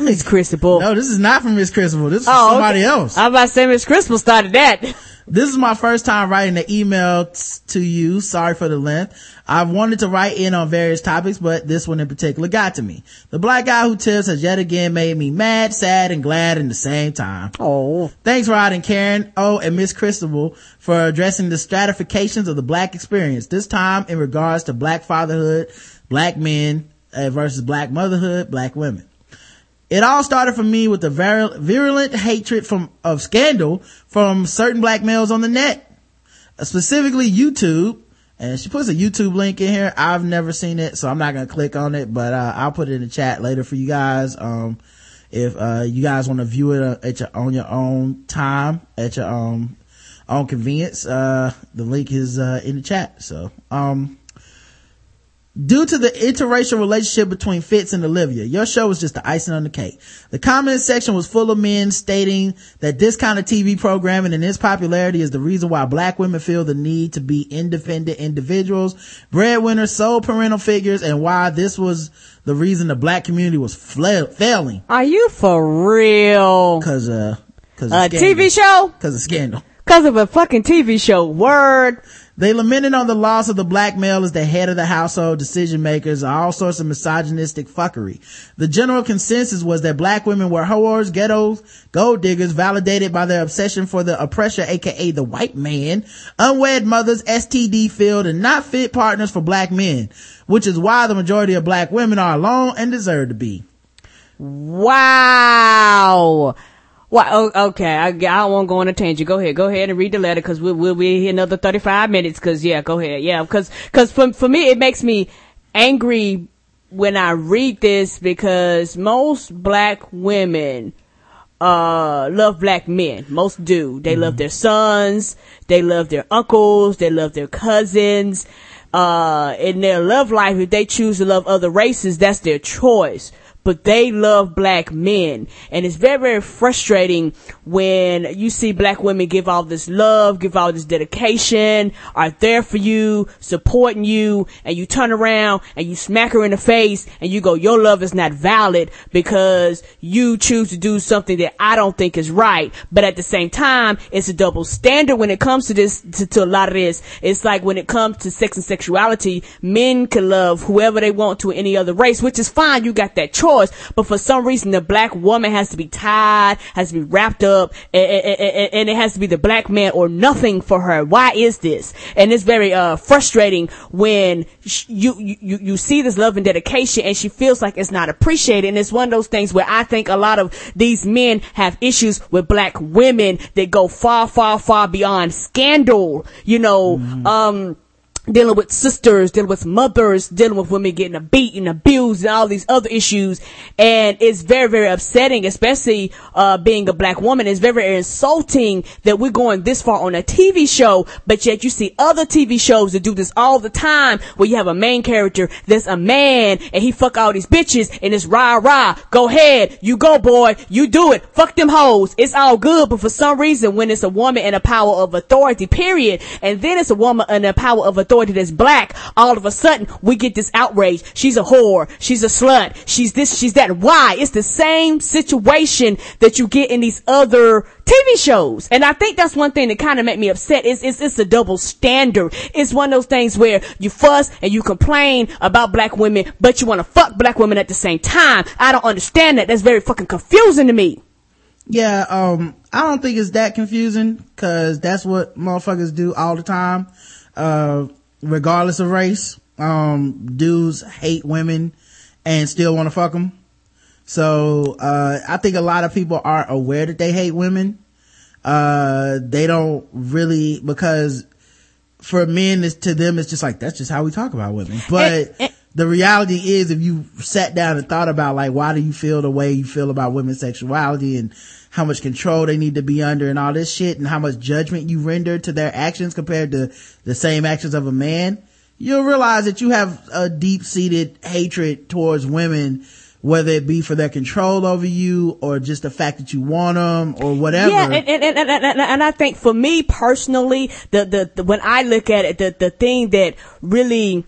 Miss Christabel. No, this is not from Miss Christabel. This is from Oh, somebody okay. else. I was about to say Miss Christabel started that. This is my first time writing an email t- to you. Sorry for the length. I've wanted to write in on various topics, but this one in particular got to me. The black guy who tips has yet again made me mad, sad, and glad in the same time. Oh. Thanks, Rod and Karen. Oh, and Miss Christabel for addressing the stratifications of the black experience. This time in regards to black fatherhood, black men uh, versus black motherhood, black women. It all started for me with the virulent hatred from of scandal from certain black males on the net, uh, specifically YouTube. And she puts a YouTube link in here. I've never seen it, so I'm not gonna click on it, but uh, I'll put it in the chat later for you guys. Um, if uh, you guys want to view it uh, at your on your own time, at your um own convenience, uh, the link is uh, in the chat. So um. Due to the interracial relationship between Fitz and Olivia, your show was just the icing on the cake. The comment section was full of men stating that this kind of TV programming and its popularity is the reason why black women feel the need to be independent individuals, breadwinners, sole parental figures, and why this was the reason the black community was fla- failing. Are you for real? Cause, uh, cause A. TV show? Cause of scandal. Cause of a fucking TV show. Word. They lamented on the loss of the black male as the head of the household, decision makers, all sorts of misogynistic fuckery. The general consensus was that black women were whores, ghettos, gold diggers, validated by their obsession for the oppressor, aka the white man, unwed mothers, STD filled, and not fit partners for black men, which is why the majority of black women are alone and deserve to be. Wow. Wow. Oh, okay. I, I don't go on a tangent. Go ahead. Go ahead and read the letter because we'll, we'll be here another 35 minutes. Cause yeah, go ahead. Yeah. Cause, cause for, for me, it makes me angry when I read this because most black women, uh, love black men. Most do. They love their sons. They love their uncles. They love their cousins. Uh, in their love life, if they choose to love other races, that's their choice. But they love black men. And it's very, very frustrating when you see black women give all this love, give all this dedication, are there for you, supporting you, and you turn around and you smack her in the face and you go, your love is not valid because you choose to do something that I don't think is right. But at the same time, it's a double standard when it comes to this, to, to a lot of this. It's like when it comes to sex and sexuality, men can love whoever they want to any other race, which is fine. You got that choice. But for some reason, the black woman has to be tied, has to be wrapped up, and, and, and- it has to be the black man or nothing for her. Why is this? And it's very, uh, frustrating when sh- you, you, you see this love and dedication and she feels like it's not appreciated. And it's one of those things where I think a lot of these men have issues with black women that go far, far, far beyond scandal, you know, um, dealing with sisters, dealing with mothers, dealing with women getting beat and abused, and all these other issues. And it's very, very upsetting, especially uh, being a black woman. It's very, very insulting that we're going this far on a TV show, but yet you see other TV shows that do this all the time, where you have a main character that's a man and he fuck all these bitches and it's rah rah. Go ahead, you go boy, you do it. Fuck them hoes. It's all good, but for some reason, when it's a woman in a power of authority, period, and then it's a woman in a power of authority that's black, all of a sudden we get this outrage. She's a whore. She's a slut. She's this, she's that. Why? It's the same situation that you get in these other TV shows. And I think that's one thing that kind of made me upset. It's, it's, it's a double standard. It's one of those things where you fuss and you complain about black women, but you want to fuck black women at the same time. I don't understand that. That's very fucking confusing to me. Yeah, um, I don't think it's that confusing cause that's what motherfuckers do all the time. Uh, regardless of race, um, dudes hate women and still want to fuck them. So, uh, I think a lot of people are aware that they hate women. Uh, they don't really, because for men, it's, to them, it's just like, that's just how we talk about women. But the reality is, if you sat down and thought about like, why do you feel the way you feel about women's sexuality and how much control they need to be under and all this shit and how much judgment you render to their actions compared to the same actions of a man, you'll realize that you have a deep-seated hatred towards women whether it be for their control over you or just the fact that you want them or whatever. Yeah, and, and, and, and, I think for me personally, the, the, when I look at it, the, the thing that really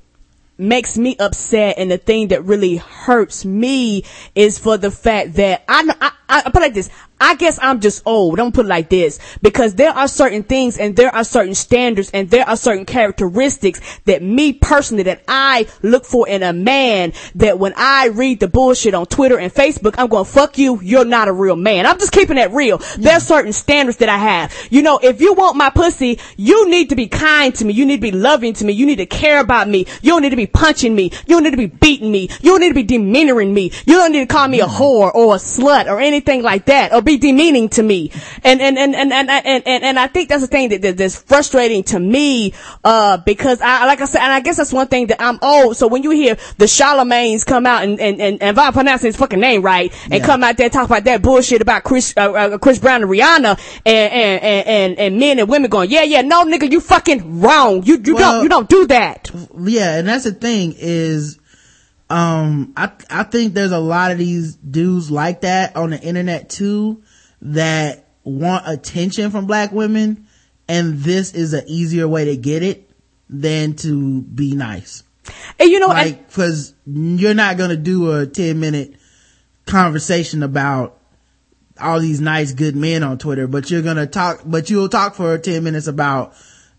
makes me upset and the thing that really hurts me is for the fact that I, I, I put like this. I guess I'm just old. Don't put it like this because there are certain things and there are certain standards and there are certain characteristics that me personally that I look for in a man that when I read the bullshit on Twitter and Facebook, I'm going, fuck you. You're not a real man. I'm just keeping that real. There's certain standards that I have. You know, if you want my pussy, you need to be kind to me. You need to be loving to me. You need to care about me. You don't need to be punching me. You don't need to be beating me. You don't need to be demeanoring me. You don't need to call me a whore or a slut or anything like that or be demeaning to me. And, and, and, and, and, and, and, and I think that's the thing that, that, that's frustrating to me, uh, because I, like I said, and I guess that's one thing that I'm old. So when you hear the Charlemagne's come out and, and, and, and if I pronounce his fucking name right and Yeah. come out there and talk about that bullshit about Chris, uh, uh, Chris Brown and Rihanna and, and, and, and, and men and women going, yeah, yeah, no nigga, you fucking wrong. You, you Well- don't, you don't do that. yeah, and that's the thing is, um, I, I think there's a lot of these dudes like that on the internet too that want attention from black women. And this is an easier way to get it than to be nice. And you know, like, cause you're not gonna do a 10 minute conversation about all these nice good men on Twitter, but you're gonna talk, but you'll talk for 10 minutes about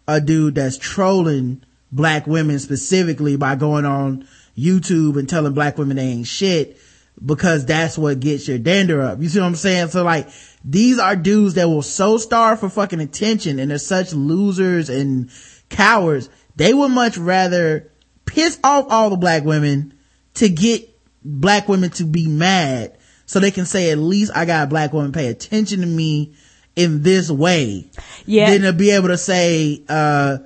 a dude that's trolling black women specifically by going on YouTube and telling black women they ain't shit because that's what gets your dander up. You see what I'm saying? So like, these are dudes that will so starve for fucking attention and they're such losers and cowards. They would much rather piss off all the black women to get black women to be mad so they can say at least I got a black woman pay attention to me in this way. Yeah. Than to be able to say, uh,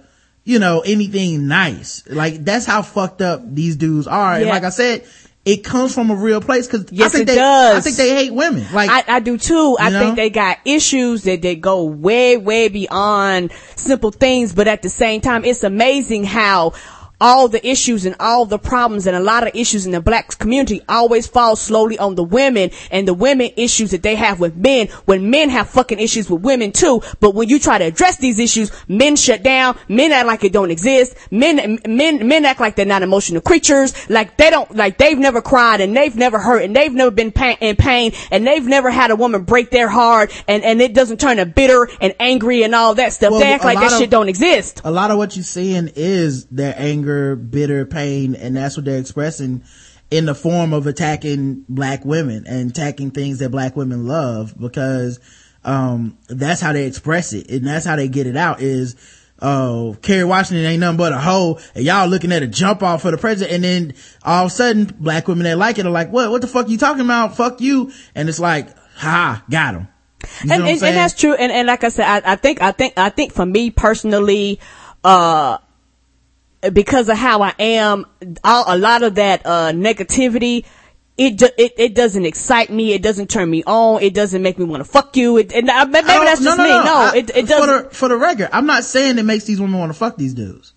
you know, anything nice. Like that's how fucked up these dudes are. And like I said, it comes from a real place because I Yes, think it they, does. I think they hate women. Like I, I do too. I know? think they got issues that they go way, way beyond simple things, but at the same time, it's amazing how all the issues and all the problems and a lot of issues in the black community always fall slowly on the women and the women issues that they have with men when men have fucking issues with women too. But when you try to address these issues, men shut down, men act like it don't exist, men, men, men act like they're not emotional creatures, like they don't, like they've never cried and they've never hurt and they've never been pain, in pain and they've never had a woman break their heart and, and it doesn't turn to bitter and angry and all that stuff. Well, they act like that of- shit don't exist. a lot of what you're seeing is their anger, bitter pain, and that's what they're expressing in the form of attacking black women and attacking things that black women love because, um, that's how they express it and that's how they get it out is, oh, Kerry Washington ain't nothing but a hoe and y'all looking at a jump off for the president and then all of a sudden black women that like it are like, what, what the fuck you talking about? Fuck you. And it's like, ha, got him. You and, and, and that's true. And, and like I said, I, I think, I think, I think for me personally, uh, because of how I am, all, a lot of that, uh, negativity, it, it, it doesn't excite me. It doesn't turn me on. It doesn't make me want to fuck you. It, and I, maybe I don't- that's just me. No, I- it, it for doesn't. the, for the record, I'm not saying it makes these women want to fuck these dudes.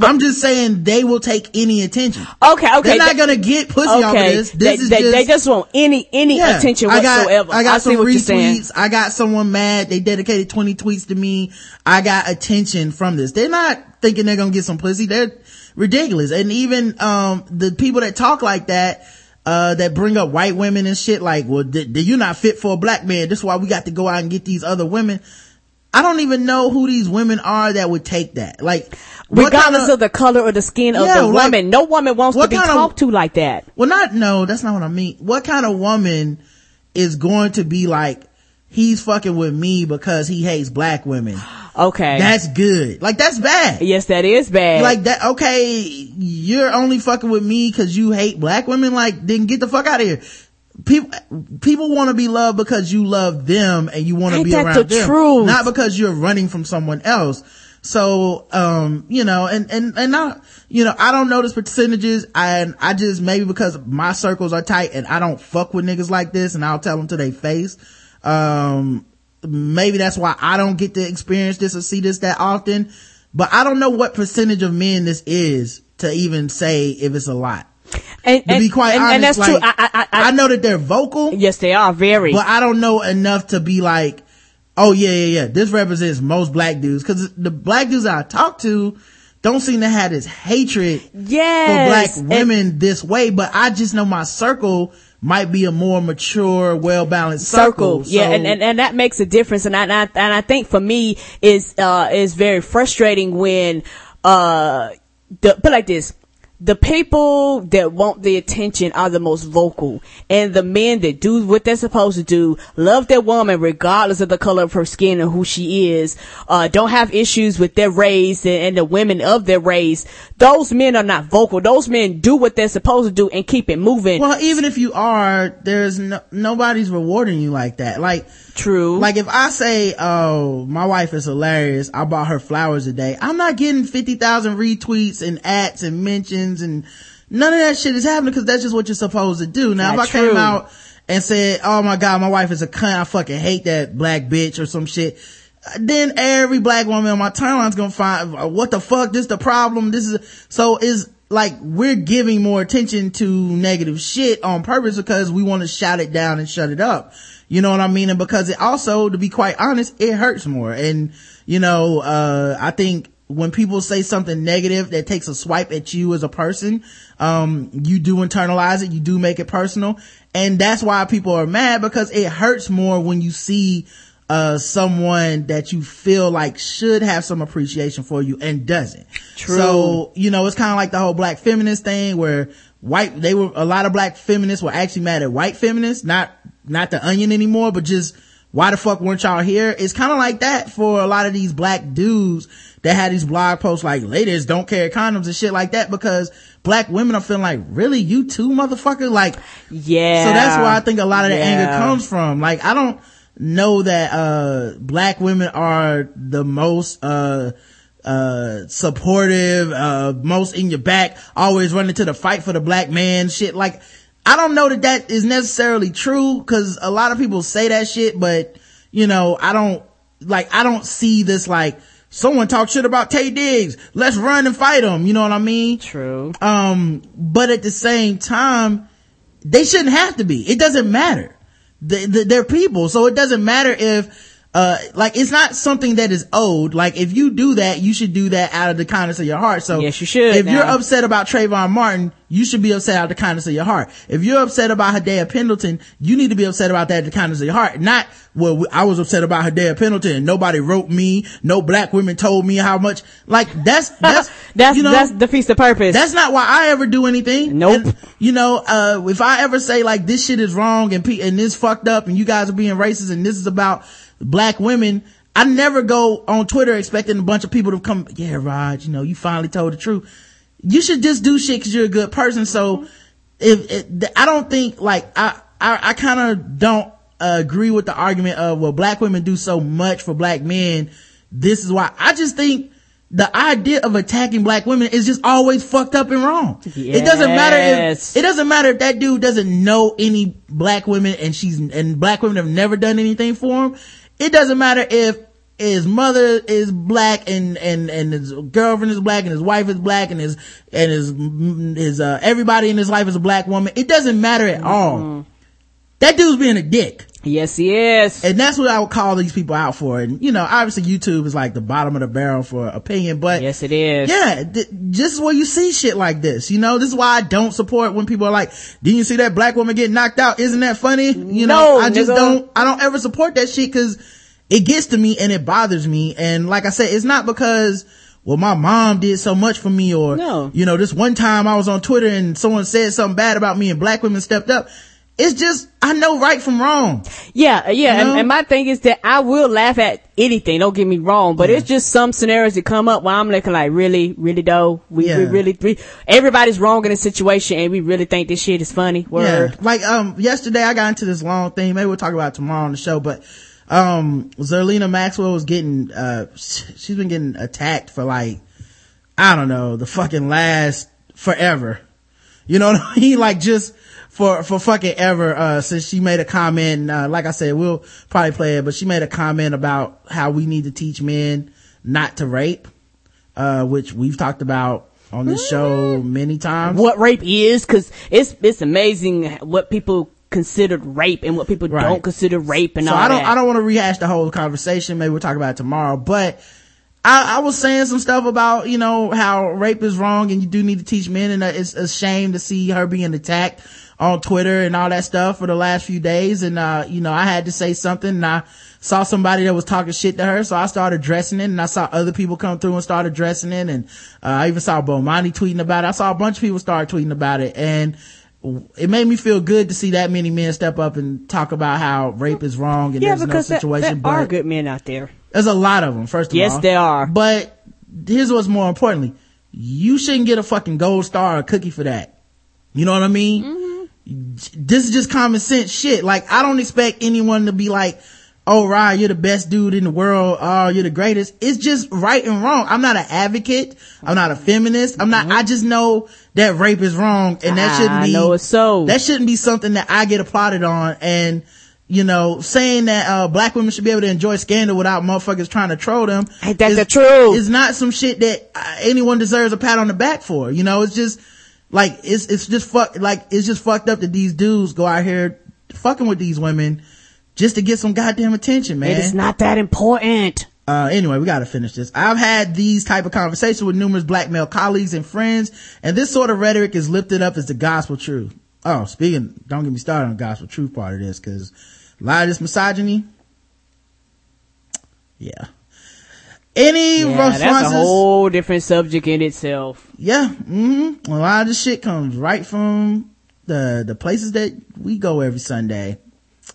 I'm just saying they will take any attention. Okay, okay. They're not They- gonna get pussy off of okay. this. This they, is they, just, they just want any, any Yeah. attention I got, whatsoever. I got see some retweets. I got someone mad. They dedicated 20 tweets to me. I got attention from this. They're not thinking they're gonna get some pussy. They're ridiculous. And even, um, the people that talk like that, uh, that bring up white women and shit like, well, did, did you not fit for a black man? This is why we got to go out and get these other women. I don't even know who these women are that would take that. Like, Regardless kinda- of the color or the skin of Yeah, the like, woman, no woman wants to be kind of- talked to like that. well, not, no, that's not what I mean. What kind of woman is going to be like, he's fucking with me because he hates black women? Okay. That's good. Like, that's bad. yes, that is bad. Like that, okay, you're only fucking with me cause you hate black women? Like, then get the fuck out of here. People, people want to be loved because you love them and you want to be around the them. truth? Not because you're running from someone else. So, um, you know, and, and, and not, you know, I don't know the percentages and I just, maybe because my circles are tight and I don't fuck with niggas like this and I'll tell them to their face. Um, maybe that's why I don't get to experience this or see this that often. But I don't know what percentage of men this is to even say if it's a lot. And, To be quite and, honest, and that's like, true. I, I, I, I know that they're vocal, yes, they are very. but I don't know enough to be like, oh yeah, yeah, yeah, this represents most black dudes. Cause the black dudes I talk to don't seem to have this hatred yes. for black women this way, but I just know my circle might be a more mature, well balanced circle. circle. Yeah, So- and, and, and that makes a difference. And I, and I, and I think for me is, uh, is very frustrating when, uh, the, but like this, the people that want the attention are the most vocal and the men that do what they're supposed to do, love their woman regardless of the color of her skin or who she is, uh, don't have issues with their race and, and the women of their race. Those men are not vocal. Those men do what they're supposed to do and keep it moving. Well, even if you are, there's no, nobody's rewarding you like that. Like, True. like if I say, oh, my wife is hilarious, I bought her flowers today, I'm not getting 50,000 retweets and ads and mentions and none of that shit is happening because that's just what you're supposed to do. Now, Not if I came out and said, oh my god, my wife is a cunt, I fucking hate that black bitch or some shit, then every black woman on my timeline's gonna find, uh, what the fuck, this the problem, this is, so is, like, we're giving more attention to negative shit on purpose because we want to shout it down and shut it up. You know what I mean? And because it also, to be quite honest, it hurts more. And, you know, uh, I think when people say something negative that takes a swipe at you as a person, um, you do internalize it, you do make it personal. And that's why people are mad because it hurts more when you see, uh, someone that you feel like should have some appreciation for you and doesn't. True. So, you know, it's kind of like the whole black feminist thing where white, they were, a lot of black feminists were actually mad at white feminists, not, not the onion anymore, but just, why the fuck weren't y'all here? It's kind of like that for a lot of these black dudes that had these blog posts like ladies don't carry condoms and shit like that because black women are feeling like, really, you too, motherfucker? Like, yeah. so that's where I think a lot of the Yeah. anger comes from. Like, I don't know that, uh, black women are the most, uh, uh, supportive, uh, most in your back, always running to the fight for the black man, shit. Like, I don't know that that is necessarily true, cause a lot of people say that shit, but, you know, I don't, like, I don't see this, like, someone talk shit about Taye Diggs. Let's run and fight him. You know what I mean? True. Um, but at the same time, they shouldn't have to be. It doesn't matter. They, they, they're people. So it doesn't matter if, uh, like it's not something that is owed. Like if you do that, you should do that out of the kindness of your heart. So Yes, you should If you're upset about Trayvon Martin, you should be upset out of the kindness of your heart. If you're upset about Hadiya Pendleton, you need to be upset about that out of the kindness of your heart. Not, well, I was upset about Hadiya Pendleton and nobody wrote me. No black women told me how much. Like that's, that's, That's you know, that's defeats the purpose. that's not why I ever do anything. Nope. And, you know, uh, if I ever say like this shit is wrong and pe- and this fucked up and you guys are being racist and this is about black women, I never go on Twitter expecting a bunch of people to come, yeah, Rod, you know, you finally told the truth. You should just do shit cause you're a good person. So if, if I don't think like, I, I, I kind of don't uh, agree with the argument of, well, black women do so much for black men. This is why I just think the idea of attacking black women is just always fucked up and wrong. It doesn't matter if, it doesn't matter if that dude doesn't know any black women and she's, and black women have never done anything for him. It doesn't matter if his mother is black and, and, and his girlfriend is black and his wife is black and his, and his, his, uh, everybody in his life is a black woman. It doesn't matter at all. That dude's being a dick. Yes, he is. And that's what I would call these people out for. And, you know, obviously YouTube is like the bottom of the barrel for opinion, but yes, it is. yeah, th- just where you see shit like this, you know, this is why I don't support when people are like, didn't you see that black woman get knocked out? Isn't that funny? You know, No, I just nigga. don't, I don't ever support that shit cause it gets to me and it bothers me. And like I said, it's not because, well, my mom did so much for me or, No. you know, this one time I was on Twitter and someone said something bad about me and black women stepped up. It's just, I know right from wrong. Yeah, yeah, You and, know? and my thing is that I will laugh at anything. Don't get me wrong, but it's just some scenarios that come up where I'm looking like, really, really though, we, we really, we, everybody's wrong in a situation, and we really think this shit is funny. Word. Yeah. Like, um, yesterday I got into this long thing. Maybe we'll talk about it tomorrow on the show, but, um, Zerlina Maxwell was getting, uh, she's been getting attacked for like, I don't know, the fucking last forever. You know what I mean? Like just for, for fucking ever, uh, since she made a comment, uh, like I said, we'll probably play it, but she made a comment about how we need to teach men not to rape, uh, which we've talked about on this show many times. What rape is, cause it's, it's amazing what people considered rape and what people Right. don't consider rape and so all I don't, that. I don't want to rehash the whole conversation. Maybe we'll talk about it tomorrow, but I, I was saying some stuff about, you know, how rape is wrong and you do need to teach men and it's a shame to see her being attacked on Twitter and all that stuff for the last few days. And, uh, you know, I had to say something and I saw somebody that was talking shit to her. So I started addressing it and I saw other people come through and start addressing it. And, uh, I even saw Bomani tweeting about it. I saw a bunch of people start tweeting about it and, it made me feel good to see that many men step up and talk about how rape is wrong and yeah, there's no situation. there are good men out there. there's a lot of them, first of Yes, all. Yes, there are. But here's what's more importantly. You shouldn't get a fucking gold star or a cookie for that. You know what I mean? Mm-hmm. This is just common sense shit. Like, I don't expect anyone to be like, oh, Ryan, you're the best dude in the world. Oh, you're the greatest. It's just right and wrong. I'm not an advocate. I'm not a feminist. I'm not, I just know that rape is wrong and that shouldn't Mm-hmm. I be, know it's so. that shouldn't be something that I get applauded on. And, you know, saying that, uh, black women should be able to enjoy scandal without motherfuckers trying to troll them. Ain't that is- the truth? Is not some shit that uh, anyone deserves a pat on the back for. You know, it's just, like, it's, it's just fuck, like, it's just fucked up that these dudes go out here fucking with these women just to get some goddamn attention, man. It is not that important. Uh, anyway, we gotta finish this. I've had these type of conversations with numerous black male colleagues and friends, and this sort of rhetoric is lifted up as the gospel truth. Oh, speaking, don't get me started on the gospel truth part of this, cause a lot of this misogyny, yeah. Any Yeah, that's a whole different subject in itself. yeah, hmm A lot of this shit comes right from the, the places that we go every Sunday.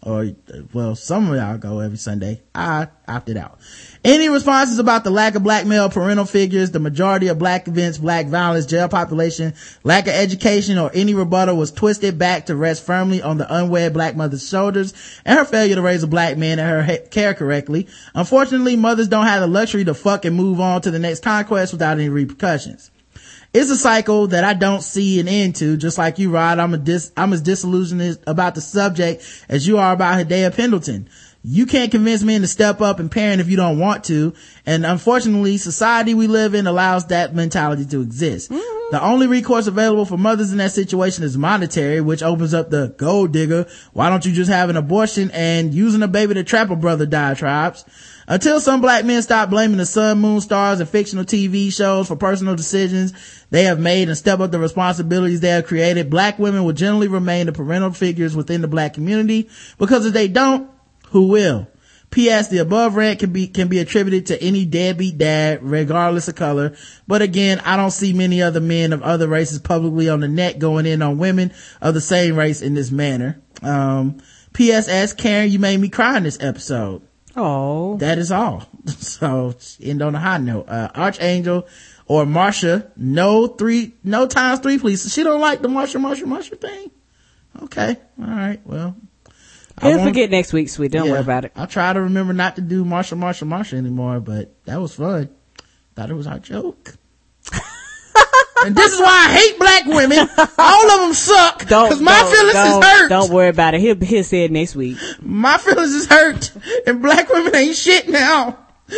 Or, well, some of y'all go every Sunday. I opted out. Any responses about the lack of black male parental figures, the majority of black events, black violence, jail population, lack of education, or any rebuttal was twisted back to rest firmly on the unwed black mother's shoulders and her failure to raise a black man and her care correctly. Unfortunately, mothers don't have the luxury to fuck and move on to the next conquest without any repercussions. It's a cycle that I don't see an end to, just like you, Rod. I'm a dis, I'm as disillusioned about the subject as you are about Hadiya Pendleton. You can't convince men to step up and parent if you don't want to. And unfortunately, society we live in allows that mentality to exist. Mm-hmm. The only recourse available for mothers in that situation is monetary, which opens up the gold digger. Why don't you just have an abortion and using a baby to trap a brother diatribes? Until some black men stop blaming the sun, moon, stars, and fictional TV shows for personal decisions they have made and step up the responsibilities they have created, black women will generally remain the parental figures within the black community because if they don't, who will? P.S. The above rant can be, can be attributed to any deadbeat dad, regardless of color. But again, I don't see many other men of other races publicly on the net going in on women of the same race in this manner. Um, P.S.S. Karen, you made me cry in this episode. Oh. That is all. So end on a high note. Uh, Archangel or Marsha, no three, no times three, please. She don't like the Marsha, Marsha, Marsha thing. Okay. All right. Well, He'll forget next week, sweet. Don't yeah, worry about it. I'll try to remember not to do Marshall, Marshall, Marshall anymore, but that was fun. Thought it was our joke. and this is why I hate black women. All of them suck. Don't, Cause my don't, feelings don't, is hurt. Don't worry about it. He'll, he'll say it next week. My feelings is hurt. And black women ain't shit now.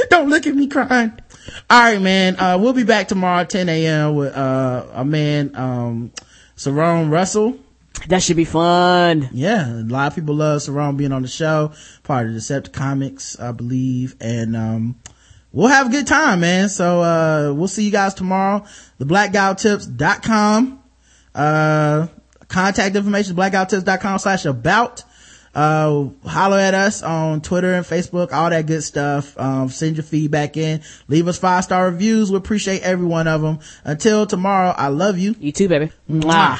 Don't look at me crying. All right, man. Uh, we'll be back tomorrow at 10 a.m. with, uh, a man, um, Sarone Russell. That should be fun. Yeah. A lot of people love Sarone being on the show. Part of Deceptive Comics, I believe. And, um, we'll have a good time, man. So, uh, we'll see you guys tomorrow. TheBlackGuyTips.com. Uh, contact information, blackguywhotips.com slash about. Uh, holler at us on Twitter and Facebook, all that good stuff. Um, send your feedback in. Leave us five star reviews. We appreciate every one of them. Until tomorrow, I love you. You too, baby. Mwah.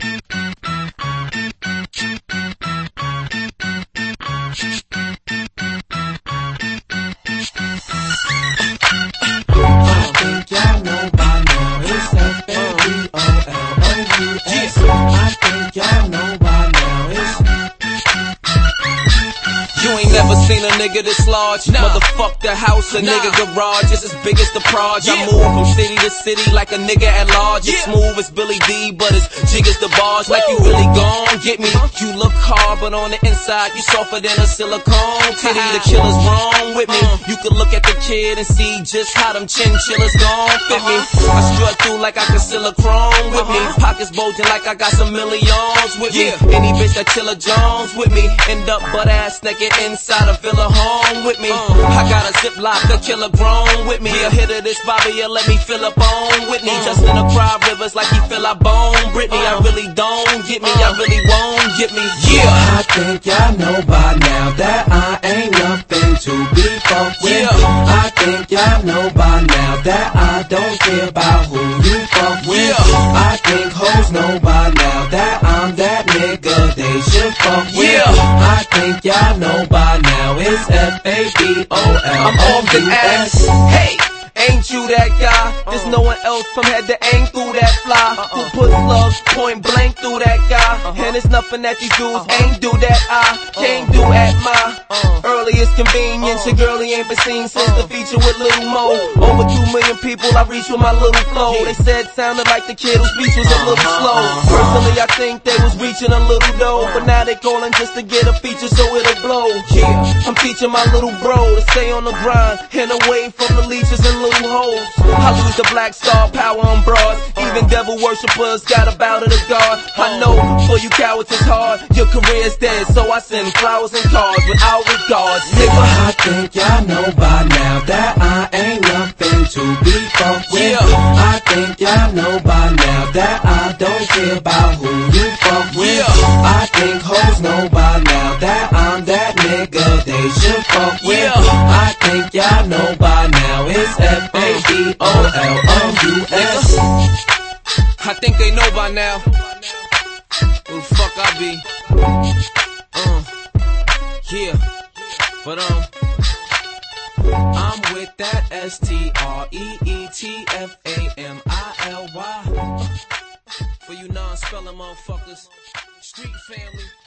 never seen a nigga this large. Motherfuck the house, a nigga garage. It's as big as the Proj. I move from city to city like a nigga at large. It's smooth as Billy Dee, but it's jig as the bars. Like you really gon' get me. You look hard, but on the inside, you softer than a silicone uh-huh. titty. The killer's wrong with me. Uh-huh. You can look at the kid and see just how them chinchillas gon' fit me. Uh-huh. I strut through like I a chrome with me. Pockets bulging like I got some millions with me. Any bitch that Chilla Jones with me. End up butt ass naked inside a villa home with me. Uh. I got a ziplock, a killer grown with me. A hit of this Bobby, you let me fill up on Whitney. Uh. Just in a cry rivers like he fill I bone Britney. I uh. really don't get me, I really won't get me. Yeah. I think y'all know by now that I ain't nothing to be fucked with. I think y'all know by now that I don't care about who you fuck with. I think hoes know by now that I'm that nigga they should fuck with. I think y'all know by now it's F-A-B-O-L-O-U-S. I'm off the ass. Hey, ain't you that guy? There's no one else from head to aim through that fly. Uh-uh. Who puts love point blank through that guy? Uh-huh. And it's nothing that these dudes uh-huh. ain't do that I uh-huh. can't do at my earliest convenience. Your girlie ain't been seen since the feature with Lil Mo. Over two million people I reached with my little flow. They said sounded like the kid whose speech was a little slow. Personally, I think they was reaching a little though, but now they calling just to get a feature so it'll blow. Yeah, I'm teaching my little bro to stay on the grind and away from the leeches and little hoes. I lose the black star power on broads. Even devil worshippers got a bow to the God. I know for you cowards it's hard. Your career's dead, so I send flowers and cards without regards, nigga. I think y'all know by now that I ain't nothing to be fucked with. I think y'all know by now that I don't care about who you fuck with. I think hoes know by now that I'm that nigga they should fuck with. I think y'all know by now it's F-A-B-O-L-O-U-S. I think they know by now. Who the fuck I be? Uh, yeah. But um, I'm with that S T R E E T F A M I L Y. For you non-spelling motherfuckers, street family.